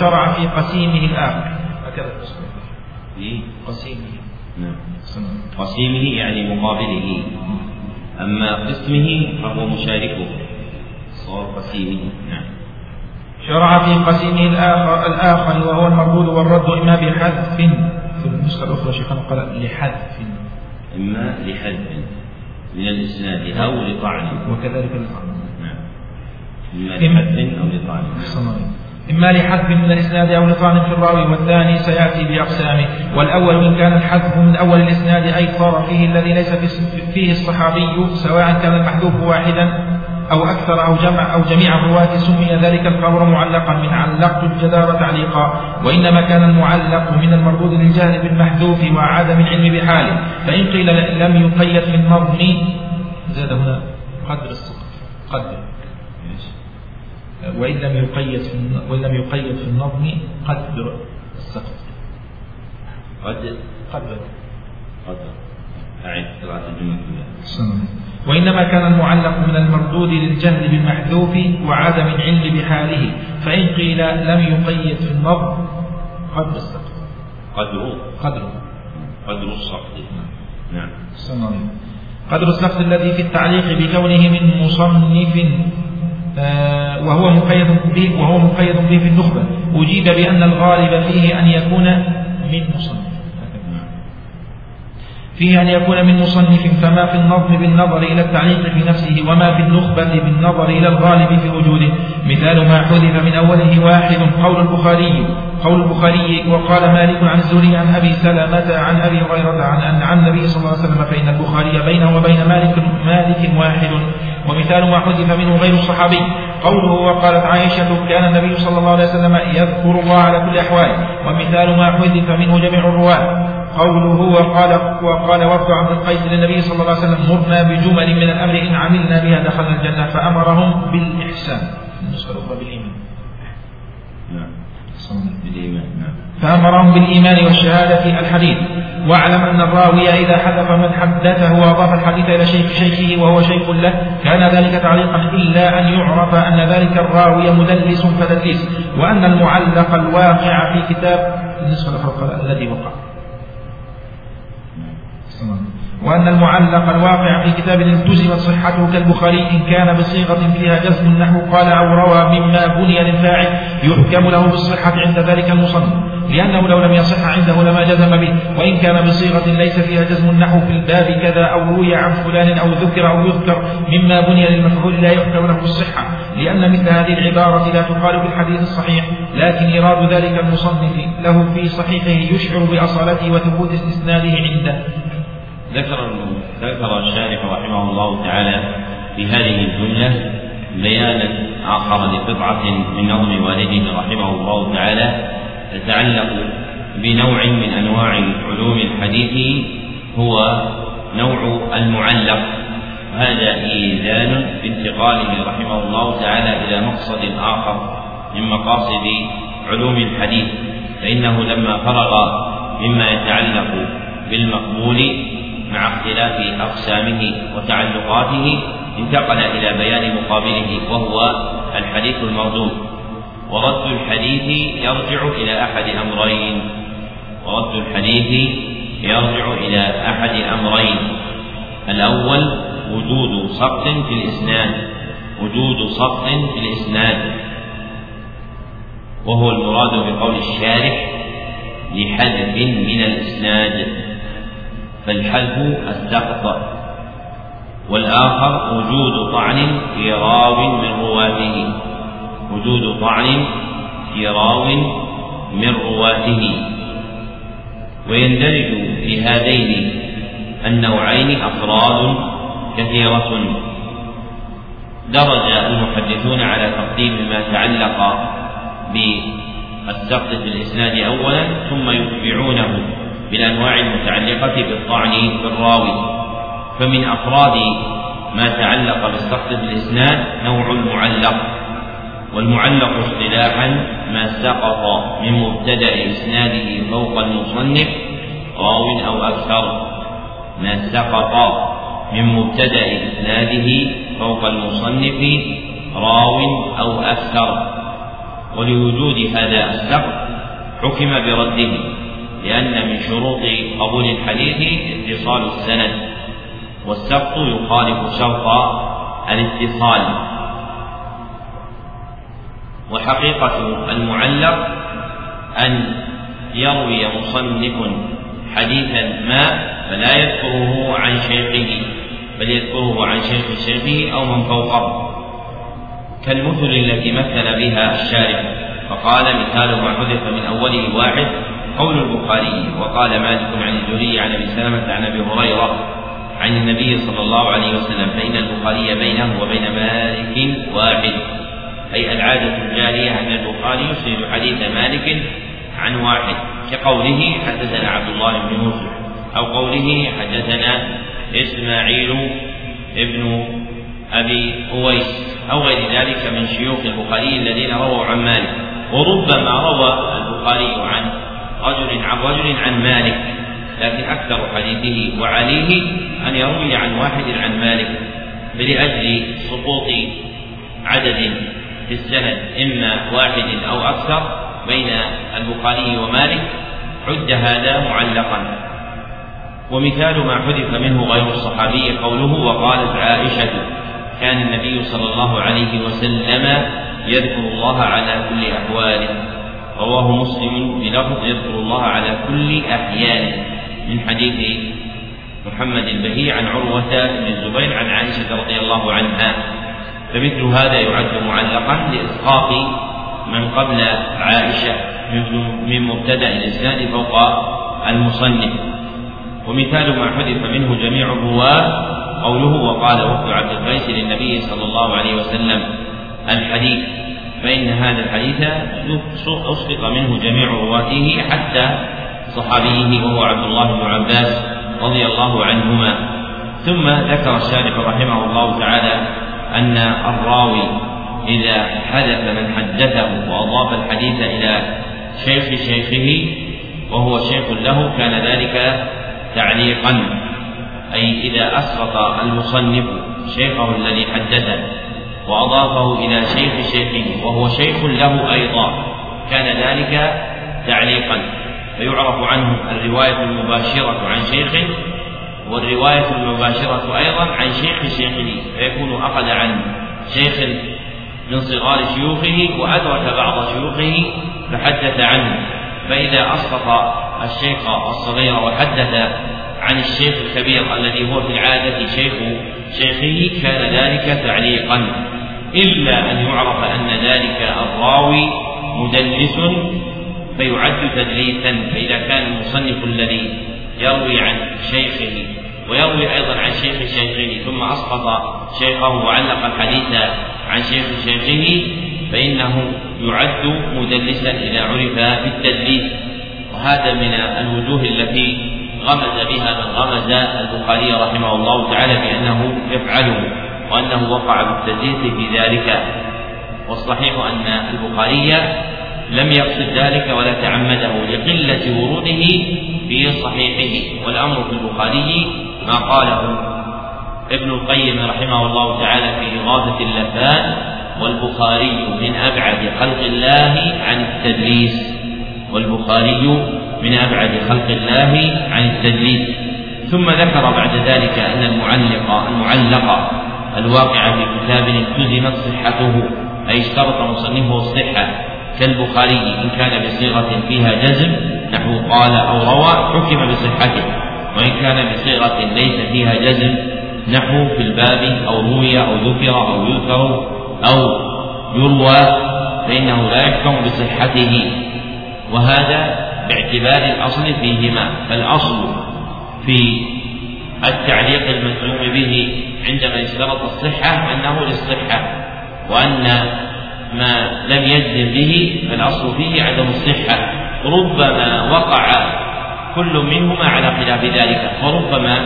شرع في قسيمه الآخر هكذا قسيمه. نعم. قسيمه يعني مقابله. أما قسمه فهو مشاركه. صار قسيمه. نعم. شرع في قسيمه الآخر, الآخر وهو المردود والرد إما بحذف. في النسخة الأخرى شيخنا قال لحذف. إما لحذف. من الإسناد. أو لطعن. وكذلك لطعن. نعم. إما لحذف أو لطعن. إما لحذف من الإسناد أو لطعن في الراوي والثاني سيأتي بأقسامه. والأول إن كان الحذف من أول الإسناد أي فيه الذي ليس فيه الصحابي سواء كان المحذوف واحدا أو أكثر أو جمع أو جميع الرواة سمي ذلك الخبر معلقا من علقت الجدار تعليقا وإنما كان المعلق من المردود للجهل بالمحذوف وعدم العلم بحاله فإن قيل لم يقيد في النظم زاد هنا قدر السقط قدر. وإن لم يقيد في وإن لم يقيد في النظم قدر السقط. قدر. قدر. قدر. أعد قراءة الجملة كلها. وإنما كان المعلق من المردود للجهل بالمحذوف وعدم العلم بحاله فإن قيل لم يقيد في النظم قدر السقط قدر قدر قدر السقط نعم. قدر السقط الذي في التعليق بكونه من مصنف آه، وهو مقيد به وهو مقيد به في النخبة. أجيب بأن الغالب فيه أن يكون من مصنف. فيه أن يكون من مصنف فما في النظم بالنظر إلى التعليق في نفسه وما في النخبة بالنظر إلى الغالب في وجوده. مثال ما حذف من أوله واحد قول البخاري قول البخاري وقال مالك عن الزهري عن أبي سلمة عن أبي هريرة عن عن النبي صلى الله عليه وسلم فإن البخاري بينه وبين مالك مالك واحد. ومثال ما حذف منه غير الصحابي قوله وقالت عائشة كان النبي صلى الله عليه وسلم يذكر الله على كل أحواله ومثال ما حذف منه جميع الرواة. قوله وقال وقال وفد عبد القيس للنبي صلى الله عليه وسلم مرنا بجمل من الأمر إن عملنا بها دخلنا الجنة فأمرهم بالإحسان. النسخة الأخرى بالإيمان. نعم. بالإيمان نعم. فأمرهم بالإيمان والشهادة الحديث. واعلم أن الراوي إذا حذف من حدثه وأضاف الحديث إلى شيخ شيخه وهو شيخ له كان ذلك تعليقا إلا أن يعرف أن ذلك الراوي مدلس فدلس وأن المعلق الواقع في كتاب النسخة الأخرى الذي وقع. وأن المعلق الواقع في كتاب التزمت صحته كالبخاري إن كان بصيغة فيها جزم النحو قال أو روى مما بني للفاعل يحكم له بالصحة عند ذلك المصنف لأنه لو لم يصح عنده لما جزم به وإن كان بصيغة ليس فيها جزم النحو في الباب كذا أو روي عن فلان أو ذكر أو يذكر مما بني للمفعول لا يحكم له بالصحة لأن مثل هذه العبارة لا تقال في الحديث الصحيح لكن إيراد ذلك المصنف له في صحيحه يشعر بأصالته وثبوت استسناده عنده. ذكر ذكر الشارح رحمه الله تعالى في هذه الجملة بيانا آخر لقطعة من نظم والده رحمه الله تعالى تتعلق بنوع من أنواع علوم الحديث هو نوع المعلق. وهذا إيذان بانتقاله رحمه الله تعالى إلى مقصد آخر من مقاصد علوم الحديث فإنه لما فرغ مما يتعلق بالمقبول مع اختلاف أقسامه وتعلقاته انتقل إلى بيان مقابله وهو الحديث المردود. ورد الحديث يرجع إلى أحد أمرين. ورد الحديث يرجع إلى أحد أمرين. الأول وجود سقط في الإسناد. وجود سقط في الإسناد. وهو المراد بقول الشارح لحذف من الإسناد. فالحذف السقط والآخر وجود طعن في راو من رواته. وجود طعن في راو من رواته. ويندرج في هذين النوعين أفراد كثيرة. درج المحدثون على تقديم ما تعلق بالسقط في الإسناد أولا ثم يتبعونه. بالأنواع المتعلقة بالطعن بالراوي فمن أفراد ما تعلق بالسقط في الإسناد نوع المعلق والمعلق اصطلاحا ما سقط من مبتدأ إسناده فوق المصنف راو أو أكثر ما سقط من مبتدأ إسناده فوق المصنف راو أو أكثر. ولوجود هذا السقط حكم برده. لأن من شروط قبول الحديث اتصال السند والسقط يخالف شرط الاتصال. وحقيقة المعلق أن يروي مصنف حديثا ما فلا يذكره عن شيخه بل يذكره عن شيخ شيخه أو من فوقه. كالمثل التي مثل بها الشارع فقال مثال ما حذف من أوله واحد قول البخاري وقال مالك عن الزهري عن أبي سلمة عن أبي هريرة عن النبي صلى الله عليه وسلم فإن البخاري بينه وبين مالك واحد. أي العادة الجارية أن البخاري يسند حديث مالك عن واحد كقوله حدثنا عبد الله بن يوسف أو قوله حدثنا إسماعيل ابن أبي أويس أو غير ذلك من شيوخ البخاري الذين رووا عن مالك. وربما روى البخاري عن رجل عن رجل عن مالك لكن أكثر حديثه وعليه أن يروي عن واحد عن مالك فلأجل سقوط عدد في السند إما واحد أو أكثر بين البخاري ومالك عد هذا معلقا. ومثال ما حذف منه غير الصحابي قوله وقالت عائشة كان النبي صلى الله عليه وسلم يذكر الله على كل أحواله رواه مسلم بلفظ يذكر الله على كل أحيانه من حديث محمد البهي عن عروة بن الزبير عن عائشة رضي الله عنها. فمثل هذا يعد معلقا لإسقاط من قبل عائشة من مبتدأ الإسناد فوق المصنف. ومثال ما حذف منه جميع الرواة قوله وقال وفد عبد القيس للنبي صلى الله عليه وسلم الحديث. فإن هذا الحديث أسقط منه جميع رواته حتى صحابيه وهو عبد الله بن عباس رضي الله عنهما. ثم ذكر الشارح رحمه الله تعالى أن الراوي إذا حدث من حدثه وأضاف الحديث إلى شيخ شيخه وهو شيخ له كان ذلك تعليقا. أي إذا أسقط المصنف شيخه الذي حدثه. وأضافه إلى شيخ شيخه وهو شيخ له أيضا. كان ذلك تعليقا. فيعرف عنه الرواية المباشرة عن شيخ والرواية المباشرة أيضا عن شيخ شيخه. فيكون أخذ عن شيخ من صغار شيوخه وأدرك بعض شيوخه فحدث عنه. فإذا أسقط الشيخ الصغير وحدث عن الشيخ الكبير الذي هو في العادة شيخ شيخه كان ذلك تعليقا. إلا أن يعرف أن ذلك الراوي مدلس فيعد تدليسا فإذا كان المصنف الذي يروي عن شيخه ويروي أيضا عن شيخ شيخه ثم أسقط شيخه وعلق الحديث عن شيخ شيخه فإنه يعد مدلسا إذا عرف بالتدليس وهذا من الوجوه التي غمز بها من غمز البخاري رحمه الله تعالى بأنه يفعله. وأنه وقع بالتدليس في ذلك. والصحيح أن البخاري لم يقصد ذلك ولا تعمده لقلة وروده في صحيحه. والأمر في البخاري ما قاله ابن القيم رحمه الله تعالى في إغاثة اللفان والبخاري من أبعد خلق الله عن التدليس. والبخاري من أبعد خلق الله عن التدليس. ثم ذكر بعد ذلك أن المعلق المعلق الواقع في كتاب التزمت صحته أي اشترط مصنفه الصحة. كالبخاري إن كان بصيغة فيها جزم نحو قال أو روى حكم بصحته. وإن كان بصيغة ليس فيها جزم نحو في الباب أو روي أو ذكر أو يذكر أو يروى فإنه لا يحكم بصحته. وهذا باعتبار الأصل فيهما. فالأصل في التعليق المجزوم به عندما اشترط الصحة أنه للصحة وأن ما لم يجزم به فالأصل فيه عدم الصحة. ربما وقع كل منهما على خلاف ذلك وربما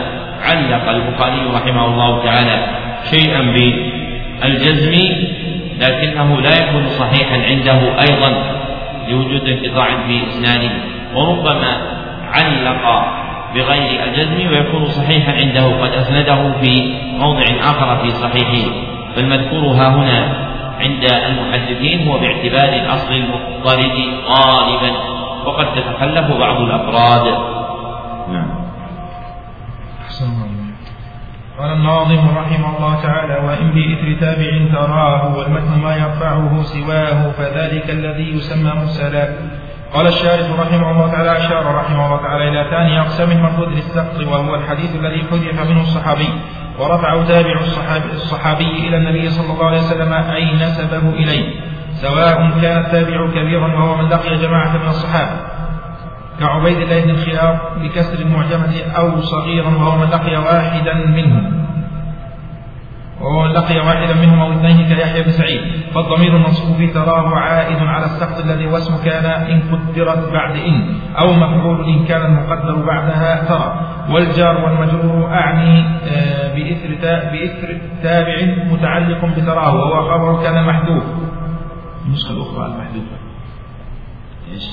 علق البخاري رحمه الله تعالى شيئا بالجزم لكنه لا يكون صحيحا عنده أيضا لوجود انقطاع في إسناده. وربما علق بغير الجزم ويكون صحيحا عنده قد أسنده في موضع آخر في صحيحه. فالمذكور ها هنا عند المحدثين هو باعتبار الأصل المضطرد غالبا وقد تتخلف بعض الأفراد. نعم. قال الناظم رحمه الله تعالى وإن بإثر تابع تراه والمتن ما يرفعه سواه فذلك الذي يسمى مرسلا قال الشارح رحمه الله تعالى أشار رحمه الله تعالى إلى ثاني أقسام المردود للسقط وهو الحديث الذي حذف منه الصحابي ورفعه تابع الصحابي, الصحابي إلى النبي صلى الله عليه وسلم أي نسبه إليه سواء كان التابع كبيرا وهو من لقي جماعة من الصحابة. كعبيد الله بن الخيار بكسر المعجمة أو صغيرا وهو من لقي واحدا منهم. وهو لقي واحدا منهم أو اثنين كيحيى بن سعيد. فالضمير المنصوب تراه عائد على السقط الذي هو اسم كان إن قدرت بعد إن أو مفعول إن كان المقدر بعدها ترى. والجار والمجرور أعني آه، بإثر بإثر تابع متعلق بتراه وهو خبر كان محذوف. النسخة الأخرى المحذوفة. إيش؟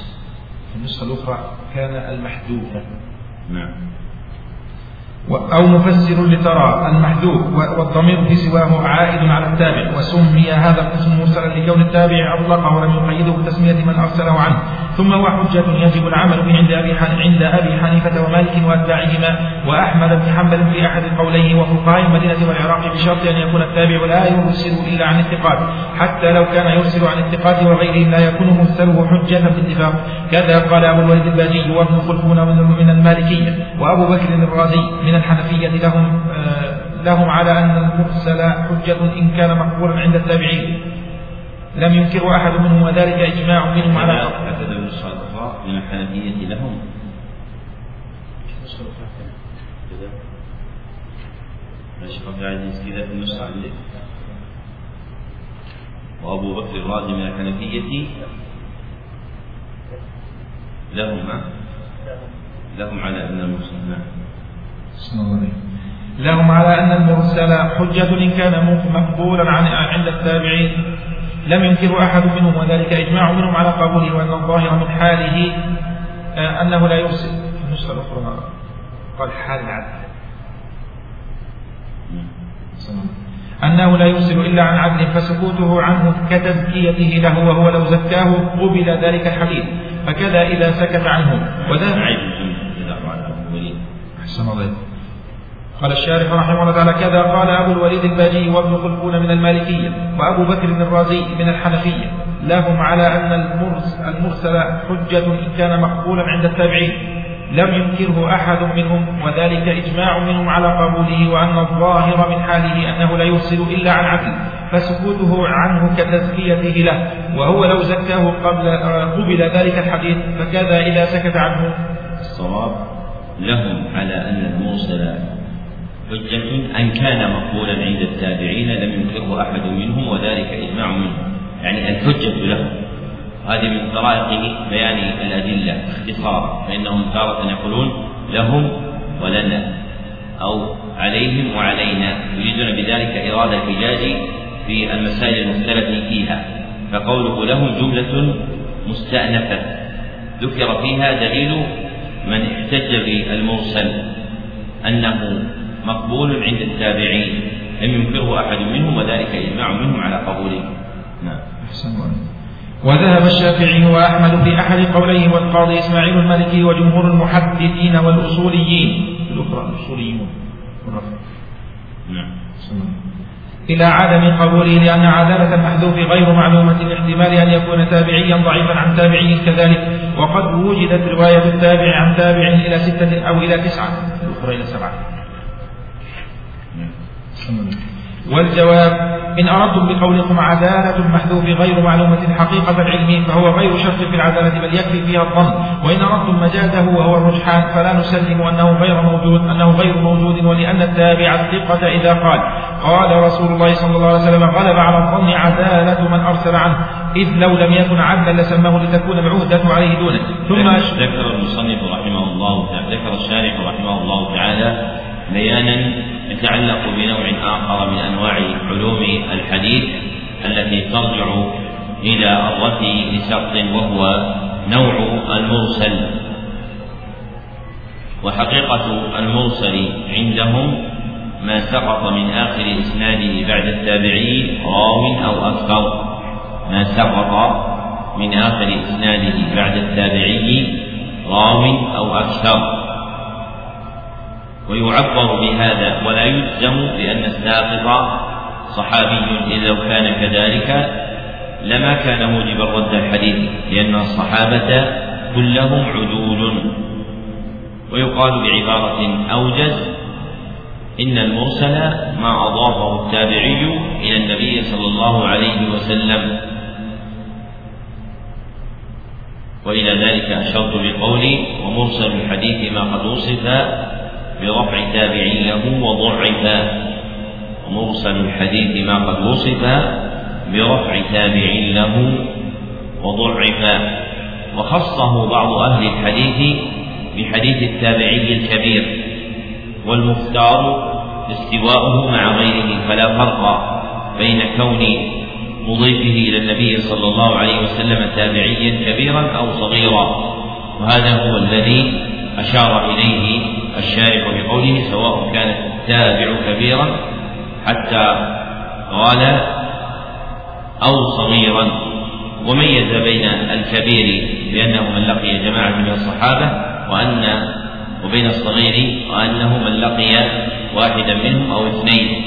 النسخة الأخرى كان المحذوفة. نعم. أو مفسر لترى المحذوف والضمير في سواه عائد على التابع وسمي هذا القسم مرسلا لكون التابع أطلقه ولم يقيده بتسمية من أرسله عنه. ثم هو حجة يجب العمل به عند أبي عند أبي حنيفة ومالك وأتباعهما وأحمد بن حنبل في أحد القولين وفقهاء المدينة والعراق بشرط أن يكون التابع لا يرسل إلا عن الثقات حتى لو كان يرسل عن الثقات وغيرهم لا يكون مرسله حجة باتفاق كذا قال أبو الوليد الباجي وابن خلفون من المالكية وأبو بكر الرازي من الحنفية لهم آه، لهم على أن المرسل حجة إن كان مقبولا عند التابعين. لم ينكر أحد منهم وذلك إجماع منهم على الأخرى من الحنفية لهم. الشيخ عبد العزيز كذا في النسخة عندك وأبو بكر الرازي من الحنفية لهم لهم على أن المرسل نعم. لهم على أن المرسل حجة إن كان مقبولا عن عند التابعين. لم ينكر أحد منهم وذلك إجماع منهم على قبوله وأن الظاهر من حاله آه، أنه لا يرسل. النسخة الأخرى قال حال العدل. أنه لا يرسل إلا عن عدل فسكوته عنه كتزكيته له وهو لو زكاه قبل ذلك الحديث. فكذا إذا سكت عنه. وذا أحسن الله قال الشارح رحمه الله تعالى كذا قال أبو الوليد الباجي وابن خلفون من المالكية وأبو بكر الرازي من الحنفية لهم على أن المرسل حجة إن كان مقبولا عند التابعين. لم ينكره أحد منهم وذلك إجماع منهم على قبوله وأن الظاهر من حاله أنه لا يرسل إلا عن عدل فسكوته عنه كتزكيته له. وهو لو زكاه قبل قبل ذلك الحديث فكذا إذا سكت عنه. الصواب لهم على أن المرسل حجة أن كان مقبولا عند التابعين لم ينكره أحد منهم وذلك إجماع منهم يعني الحجة له هذه من طرائق بيان الأدلة اختصارا. فإنهم تارة يقولون لهم ولنا أو عليهم وعلينا. يريدون بذلك إرادة الحجاج في المسائل المختلف فيها. فقوله لهم جملة مستأنفة. ذكر فيها دليل من احتج بالمرسل أنه مقبول عند التابعين لم ينكره أحد منهم وذلك إجماع منهم على قبوله نعم. وذهب الشافعي وأحمد في أحد قوليه والقاضي إسماعيل المالكي وجمهور المحدثين والأصوليين. الأخرى الأصوليون. نعم. إلى عدم قبوله لأن عدالة المحذوف غير معلومة لاحتمال أن يكون تابعيا ضعيفا عن تابعي كذلك. وقد وجدت رواية التابع عن تابع إلى ستة أو إلى تسعة. الأخرى إلى سبعة. والجواب إن أردتم بقولكم عدالة المحذوف غير معلومة حقيقة العلم فهو غير شرط في العدالة بل يكفي فيها الظن. وإن أردتم مجازه وهو الرجحان فلا نسلم أنه غير موجود أنه غير موجود ولأن التابع الثقة إذا قال قال رسول الله صلى الله عليه وسلم غلب على الظن عدالة من أرسل عنه إذ لو لم يكن عدلا لسماه لتكون العهدة عليه دونه. ثم ذكر المصنف رحمه الله تعالى ذكر الشارح رحمه الله تعالى بيانا يتعلق بنوع آخر من أنواع علوم الحديث التي ترجع إلى الرفي لشرط وهو نوع المرسل. وحقيقة المرسل عندهم ما سقط من آخر إسناده بعد التابعي راو أو أكثر. ما سقط من آخر إسناده بعد التابعي راو أو أكثر. ويعبر بهذا ولا يجزم بأن الساقط صحابي إذ لو كان كذلك لما كان موجبا رد الحديث لأن الصحابة كلهم عدول. ويقال بعبارة أوجز إن المرسل ما أضافه التابعي إلى النبي صلى الله عليه وسلم. وإلى ذلك أشرت بقولي ومرسل الحديث ما قد وصف برفع تابع له وضعف ومرسل الحديث ما قد وصف برفع تابع له وضعف وخصه بعض أهل الحديث بحديث التابعي الكبير والمختار استواؤه مع غيره فلا فرق بين كون مضيفه إلى النبي صلى الله عليه وسلم تابعيا كبيرا أو صغيرا. وهذا هو الذي أشار إليه الشارح بقوله سواء كان التابع كبيرا حتى قال أو صغيرا. وميز بين الكبير بأنه من لقي جماعة من الصحابة وأن وبين الصغير وأنه من لقي واحدا منهم أو اثنين.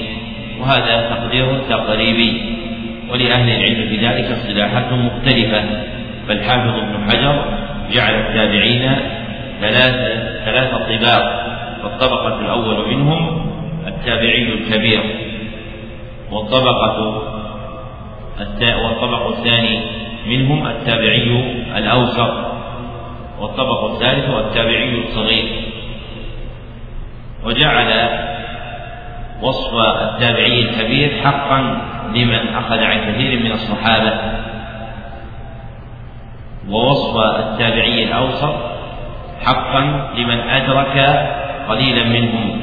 وهذا تقدير تقريبي. ولأهل العلم في ذلك اصطلاحات مختلفة. فالحافظ ابن حجر جعل التابعين ثلاثة ثلاثة طباق فالطبقة الأول منهم التابعي الكبير والطبقة والطبق الثاني منهم التابعي الأوسط والطبق الثالث التابعي الصغير. وجعل وصف التابعي الكبير حقا لمن أخذ عن كثير من الصحابة. ووصف التابعي الأوسط حقا لمن أدرك قليلا منهم.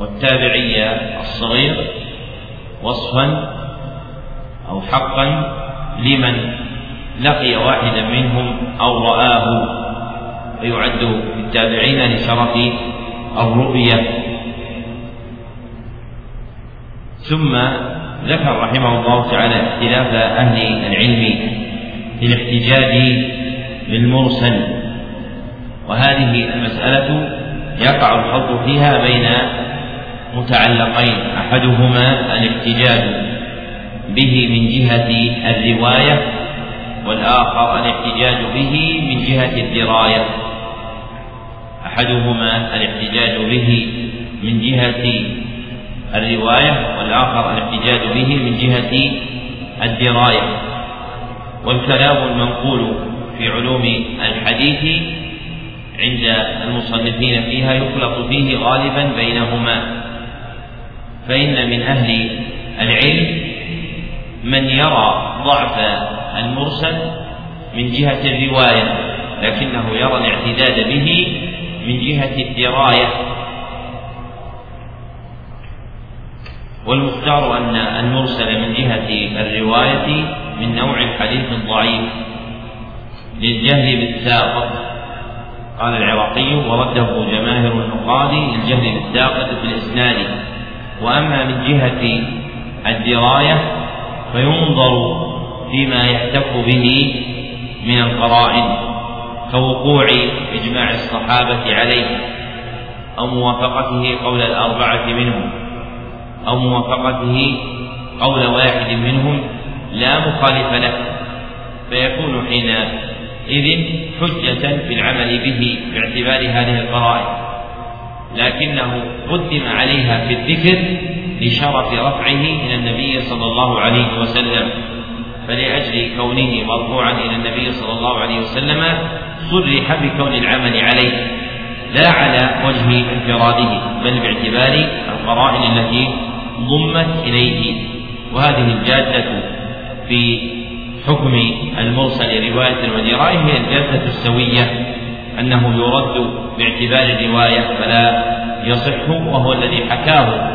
والتابعي الصغير وصفا أو حقا لمن لقي واحدا منهم أو رآه. فيعد في التابعين لشرف الرؤية. ثم ذكر رحمه الله تعالى اختلاف أهل العلم في الاحتجاج بالمرسل. وهذه المسألة يقع الخلط فيها بين متعلقين أحدهما الاحتجاج به من جهة الرواية والآخر الاحتجاج به من جهة الدراية. أحدهما الاحتجاج به من جهة الرواية والآخر الاحتجاج به من جهة الدراية. والكلام المنقول في علوم الحديث عند المصنفين فيها يخلط فيه غالبا بينهما. فإن من أهل العلم من يرى ضعف المرسل من جهة الرواية لكنه يرى الاعتداد به من جهة الدراية. والمختار أن المرسل من جهة الرواية من نوع الحديث الضعيف للجهل بالساقط قال العراقي ورده جماهر النقاد للجهل بالساقط في الإسناد وأما من جهة الدراية فينظر فيما يحتف به من القرائن كوقوع إجماع الصحابة عليه أو موافقته قول الأربعة منهم أو موافقته قول واحد منهم لا مخالف له فيكون حينئذ حجة في العمل به باعتبار هذه القرائن. لكنه قدم عليها في الذكر لشرف رفعه إلى النبي صلى الله عليه وسلم. فلأجل كونه مرفوعا إلى النبي صلى الله عليه وسلم صرح بكون العمل عليه. لا على وجه انفراده بل باعتبار القرائن التي ضمت إليه. وهذه الجادة في حكم المرسل رواية ودراية هي الجادة السوية أنه يرد باعتبار الرواية فلا يصح وهو الذي حكاه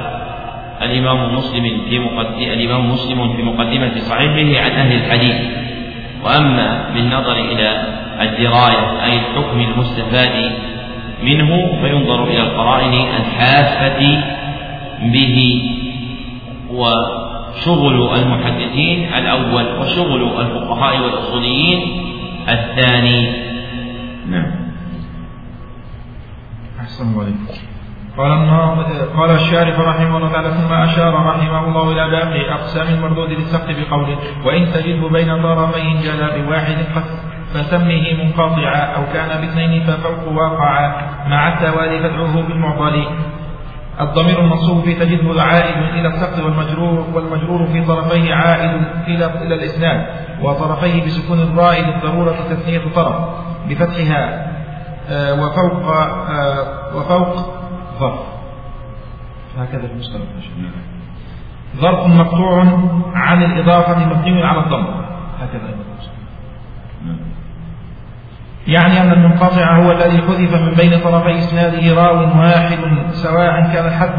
الإمام مسلم في مقدمة الإمام مسلم في مقدمة صحيحه عن أهل الحديث. وأما بالنظر إلى الدراية أي الحكم المستفاد منه فينظر إلى القرائن الحافة به وشغل المحدثين الأول وشغل الفقهاء والأصوليين الثاني. نعم. أحسن عليكم. قال قال الشارح رحمه الله تعالى ثم أشار رحمه الله إلى باقي أقسام المردود للسقط بقوله وإن تجده بين طرفين جلا بواحد فسمه منقطعا أو كان باثنين ففوق واقعا مع التوالي فادعوه بالمعضل الضمير المنصوب فيه تجده عائد إلى السقط والمجرور والمجرور في طرفيه عائد إلى إلى الإسناد وطرفيه بسكون الراء للضرورة تثنية طرف بفتحها آه، وفوق آه، وفوق ظرف. هكذا في المصطلح ظرف مقطوع عن الإضافة مبني على الضم. هكذا يعني أن المنقطع هو الذي حذف من بين طرفي إسناده راو واحد سواء كان الحذف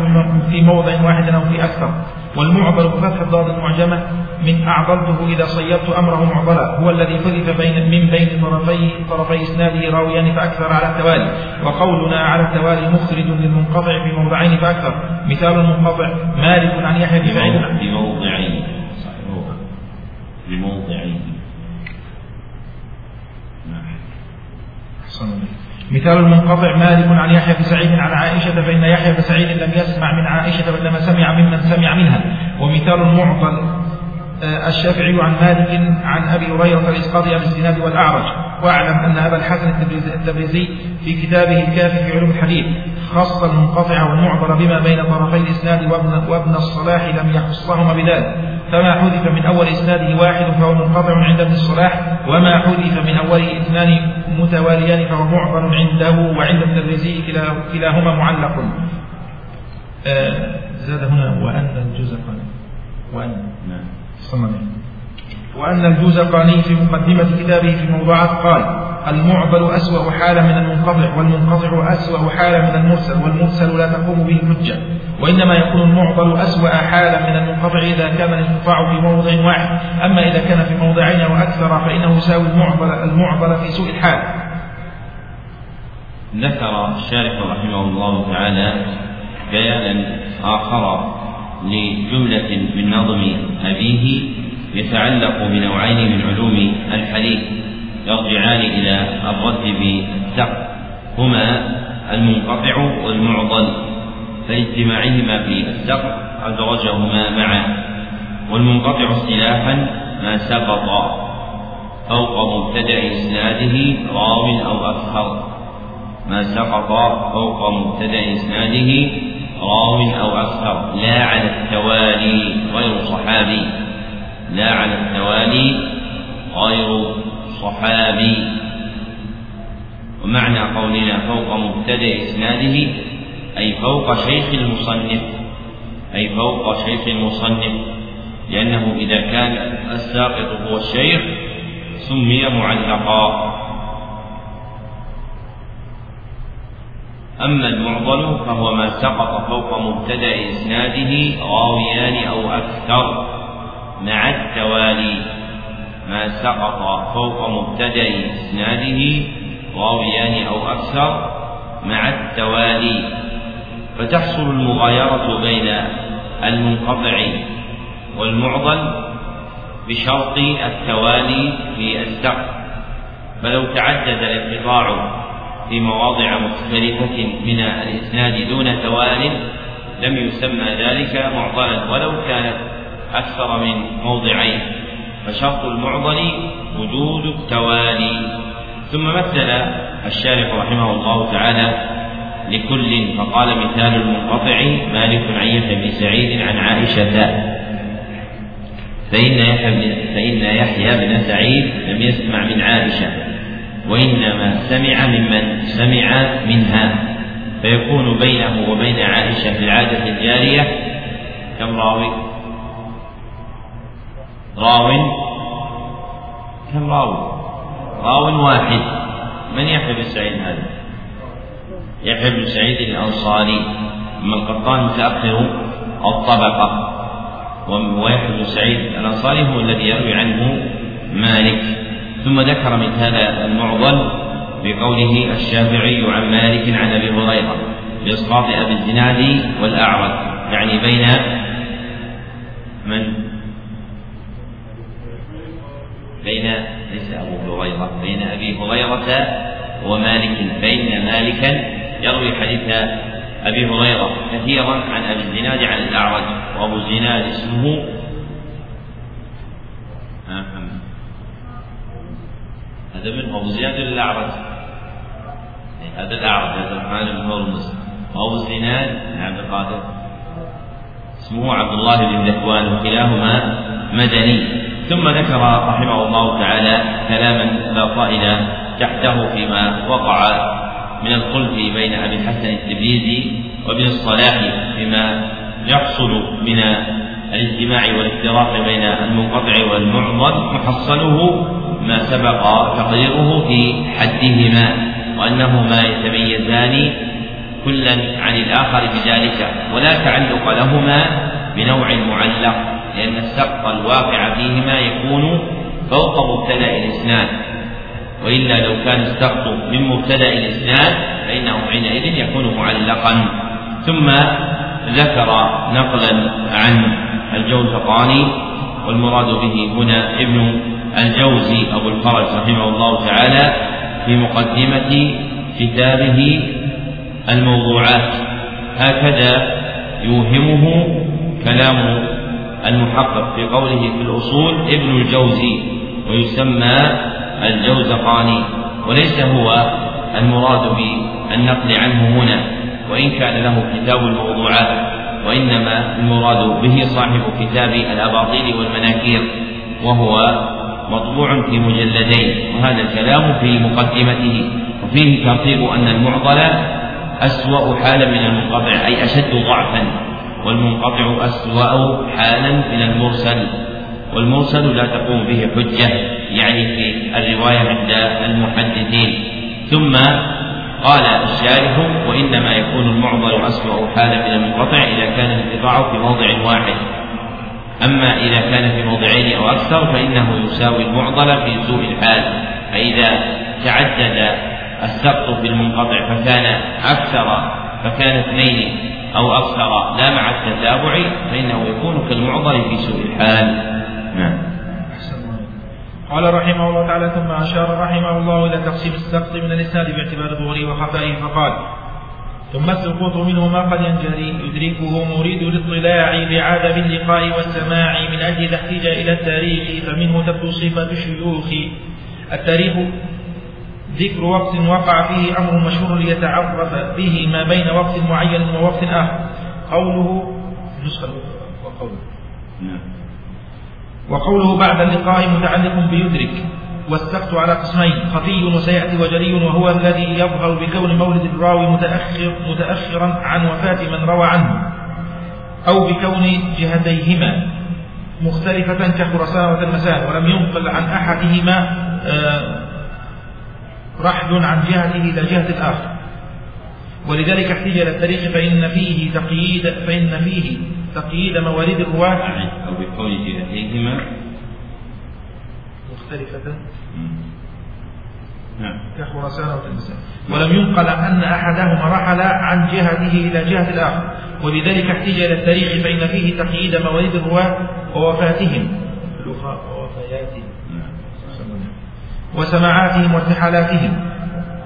في موضع واحد أو في أكثر. والمعضل بفتح الضاد المعجمة من أعضلته إذا صيرت أمره معضلا. هو الذي حذف بين من بين طرفي طرفي إسناده راويان فأكثر على التوالي. وقولنا على التوالي مخرج للمنقطع في موضعين فأكثر. مثال المنقطع مالك عن يحيى بن سعيد. بموضعين بموضعين مثال المنقطع مالك عن يحيى بن سعيد عن عائشة فإن يحيى بن سعيد لم يسمع من عائشة بل سمع ممن سمع منها. ومثال المعضل آه، الشافعي عن مالك عن أبي هريرة الإسقاط عن الزناد والأعرج. واعلم أن أبا الحسن التبريزي في كتابه الكافي في علوم الحديث خص المنقطع والمعضل بما بين طرفي الإسناد وابن, وابن الصلاح لم يخصهما بذلك. فما حذف من أول إسناده واحد فهو منقطع عند ابن الصلاح وما حذف من أول إثنان متواليان فهو معضل عنده وعند التبريزي كلاهما معلق. آه زاد هنا وأن الجزء وأن. نعم. وأن الجوزقاني في مقدمة كتابه في موضوعات قال المعضل أسوأ حالة من المنقطع والمنقطع أسوأ حالة من المرسل والمرسل لا تقوم به الحجة. وإنما يكون المعضل أسوأ حالة من المنقطع إذا كان الانقطاع في موضع واحد. أما إذا كان في موضعين أو أكثر فإنه يساوي المعضل المعضل في سوء الحال. ذكر الشارح رحمه الله تعالى بيانا آخر لجملة من نظم أبيه يتعلق بنوعين من علوم الحديث. يرجعان إلى الرد بالسقف هما المنقطع والمعضل فاجتماعهما في السقف أدرجهما معا والمنقطع اصطلاحا ما سقط فوق مبتدأ إسناده راو أو أكثر ما سقط فوق مبتدأ إسناده راو أو أكثر لا على التوالي غير صحابي لا على التوالي غير صحابي ومعنى قولنا فوق مبتدأ إسناده أي فوق شيخ المصنف أي فوق شيخ المصنف. لأنه إذا كان الساقط هو الشيخ سمي معلقا. أما المعضل فهو ما سقط فوق مبتدأ إسناده راويان أو أكثر مع التوالي. ما سقط فوق مبتدأ إسناده راويان أو أكثر مع التوالي. فتحصل المغايرة بين المنقطع والمعضل بشرط التوالي في السقف. فلو تعدد الانقطاع في مواضع مختلفة من الإسناد دون توال لم يسمى ذلك معضلا ولو كان أكثر من موضعين. فشرط المعضل وجود التوالي. ثم مثل الشارح رحمه الله تعالى لكل فقال مثال المنقطع مالك عن يحيى بن سعيد عن عائشة فإن يحيى بن فإن يحيى بن سعيد لم يسمع من عائشة وإنما سمع ممن؟ سمع منها. فيكون بينه وبين عائشة في العادة الجارية كم راوي؟ راو كم راوي؟ راو واحد. من يحيى بن سعيد هذا؟ يحيى بن سعيد الأنصاري. أما القطان متأخر الطبقة. ويحيى بن سعيد الأنصاري هو الذي يروي عنه مالك. ثم ذكر من هذا المعضل بقوله الشافعي عن مالك عن أبي هريرة بإسقاط أبي الزناد والأعرج. يعني بين من؟ بين ليس أبو هريرة بين أبي هريرة ومالك فإن مالكا يروي حديث أبي هريرة كثيرا عن أبي الزناد عن الأعرج وأبو الزناد اسمه هذا من أبو زياد الأعرج. هذا الأعرج هذا الرحمن بن هرمز. وأبو الزناد عبد القادر اسمه عبد الله بن ذكوان وكلاهما مدني. ثم ذكر رحمه الله تعالى كلاما لا طائل تحته فيما وقع من الخلف بين أبي الحسن التبريزي وابن الصلاح فيما يحصل من الاجتماع والافتراق بين المنقطع والمعضل محصله ما سبق تقريره في حدهما وأنهما يتميزان كلا عن الآخر بذلك ولا تعلق لهما بنوع معلق. لأن السقط الواقع فيهما يكون فوق مبتدأ الإسناد. وإلا لو كان السقط من مبتدأ الإسناد فإنه حينئذ يكون معلقا. ثم ذكر نقلا عن الجوزقاني والمراد به هنا ابن الجوزي أبو الفرج رحمه الله تعالى في مقدمة كتابه الموضوعات. هكذا يوهمه كلام المحقق في قوله في الأصول ابن الجوزي ويسمى الجوزقاني وليس هو المراد بالنقل عنه هنا وإن كان له كتاب الموضوعات وإنما المراد به صاحب كتاب الأباطيل والمناكير وهو مطبوع في مجلدين وهذا الكلام في مقدمته وفيه ترتيب أن المعضل أسوأ حالا من المنقطع أي أشد ضعفا. والمنقطع أسوأ حالا من المرسل والمرسل لا تقوم به حجة يعني في الرواية عند المحدثين. ثم قال الشارح وإنما يكون المعضل أسوأ حالا من المنقطع إذا كان الانقطاع في موضع واحد. أما إذا كان في موضعين أو أكثر فإنه يساوي المعضل في سوء الحال فإذا تعدد السقط في المنقطع فكان أكثر فكان اثنين. أو أكثر لا مع التتابع فإنه يكون كالمعضل في سوء الحال. نعم. قال رحمه الله تعالى ثم أشار رحمه الله إلى تقسيم السقط من الإسناد باعتبار ظهوره وخفائه فقال ثم السقوط منه ما قد ينجلي يدركه مريد الاطلاع لعدم اللقاء والسماع من أجل تحتيج إلى التاريخ فمنه تبدو صفة الشيوخ التاريخ ذكر وقت وقع فيه أمر مشهور ليتعرف به ما بين وقت معين ووقت آخر. قوله نسخة وقوله. نعم. وقوله بعد اللقاء متعلق بيدرك. والسقط على قسمين خفي وسيأتي وجري وهو الذي يظهر بكون مولد الراوي متأخر متأخرا عن وفاة من روى عنه. أو بكون جهتيهما مختلفة كخرسان وتلمسان ولم ينقل عن أحدهما آه رحل عن جهته إلى جهة الآخر. ولذلك احتج إلى التاريخ فإن فيه تقييد فإن فيه تقييد موارد الرواة. أو بقول جهتيهما مختلفة. نعم. كخرسان وتلمسان ولم ينقل أن أحدهما رحل عن جهته إلى جهة الآخر. ولذلك احتج إلى التاريخ فإن فيه تقييد موارد الرواة ووفاتهم. ووفياتهم. وسماعاتهم وارتحالاتهم.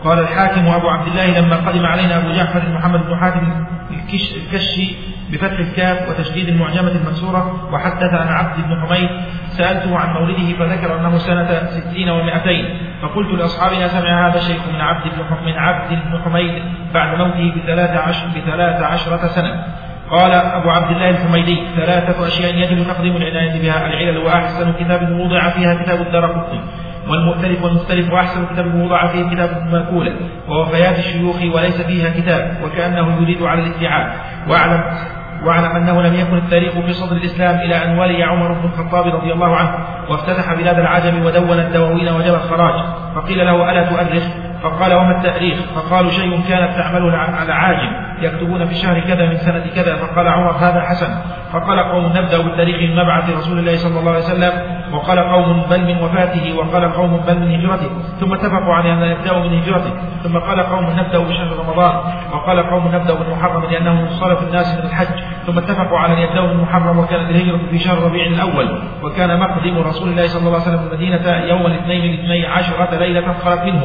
قال الحاكم أبو عبد الله لما قدم علينا أبو جعفر محمد بن حاتم الكشي بفتح الكاف وتشديد المعجمة المكسورة وحدث عن عبد بن حميد سألته عن مولده فذكر أنه سنة ستين ومائتين. فقلت لأصحابنا سمع هذا الشيخ من عبد بن من عبد بن حميد بعد موته بثلاث عشر بثلاث عشرة سنة. قال أبو عبد الله الحميدي ثلاثة أشياء يجب تقديم العناية بها. العلل وأحسن كتاب وضع فيها كتاب الدرقطني والمؤتلف والمختلف وأحسن كتاب وضع فيه كتاب مأكولة ووفيات الشيوخ وليس فيها كتاب وكأنه يريد على الادعاء واعلم واعلم أنه لم يكن التاريخ في صدر الإسلام إلى أن ولي عمر بن الخطاب رضي الله عنه وافتتح بلاد العجم ودون الدواوين وجب الخراج. فقيل له ألا تؤرخ؟ فقال وما التأريخ؟ فقالوا شيء كانت تعمله العاجم يكتبون في شهر كذا من سنة كذا. فقال عمر هذا حسن. فقال قوم نبدأ بالتاريخ من مبعث رسول الله صلى الله عليه وسلم وقال قوم بل من وفاته وقال قوم بل من هجرته ثم اتفقوا على أن نبدأ من هجرته ثم قال قوم نبدأ بشهر رمضان وقال قوم نبدأ بالمحرم لأنه من صرف الناس من الحج ثم اتفقوا على أن يبدأوا بالمحرم وكانت الهجرة في شهر ربيع الأول وكان مقدم رسول الله صلى الله عليه وسلم المدينة يوم الاثنين الاثني عشرة ليلة خلت منه.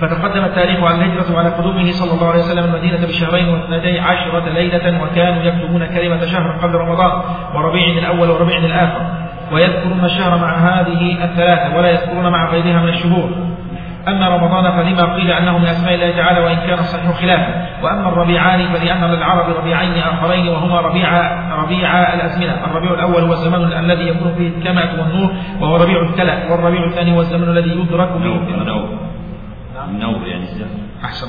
فتقدم التاريخ على الهجرة وعلى قدومه صلى الله عليه وسلم المدينة بشهرين واثنتي عشرة ليلة وكانوا يكتبون كلمة شهر قبل رمضان وربيع الأول وربيع الآخر. ويذكرون الشهر مع هذه الثلاثة ولا يذكرون مع غيرها من الشهور. أما رمضان فلما قيل أنه من أسماء الله تعالى وإن كان الصحيح خلافا وأما الربيعان فلأن للعرب ربيعين آخرين وهما ربيع ربيع الأزمنة الربيع الأول هو الزمان الذي يكون فيه الكمأة والنور وهو ربيع الكلى والربيع الثاني هو الزمن الذي يدرك فيه النور النور يعني أحسن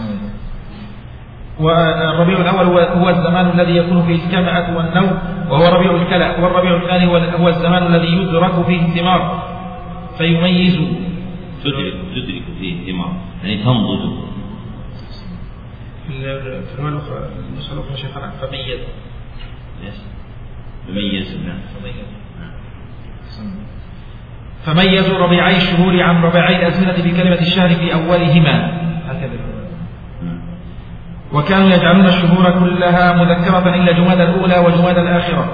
والربيع الأول هو الزمان الذي يكون فيه الكمأة والنوم وهو ربيع الكلى والربيع الثاني هو الزمان الذي يدرك فيه الثمار فيميز. تدرك تدرك فيه الثمار يعني تنضج. في الرواية الأخرى النسخة الأخرى شيخنا فميز. فميز نعم. فميزوا ربيعي الشهور عن ربيعي الأزمنة بكلمة الشهر في أولهما. هكذا. وكانوا يجعلون الشهور كلها مذكرة إلا جماد الأولى وجماد الآخرة.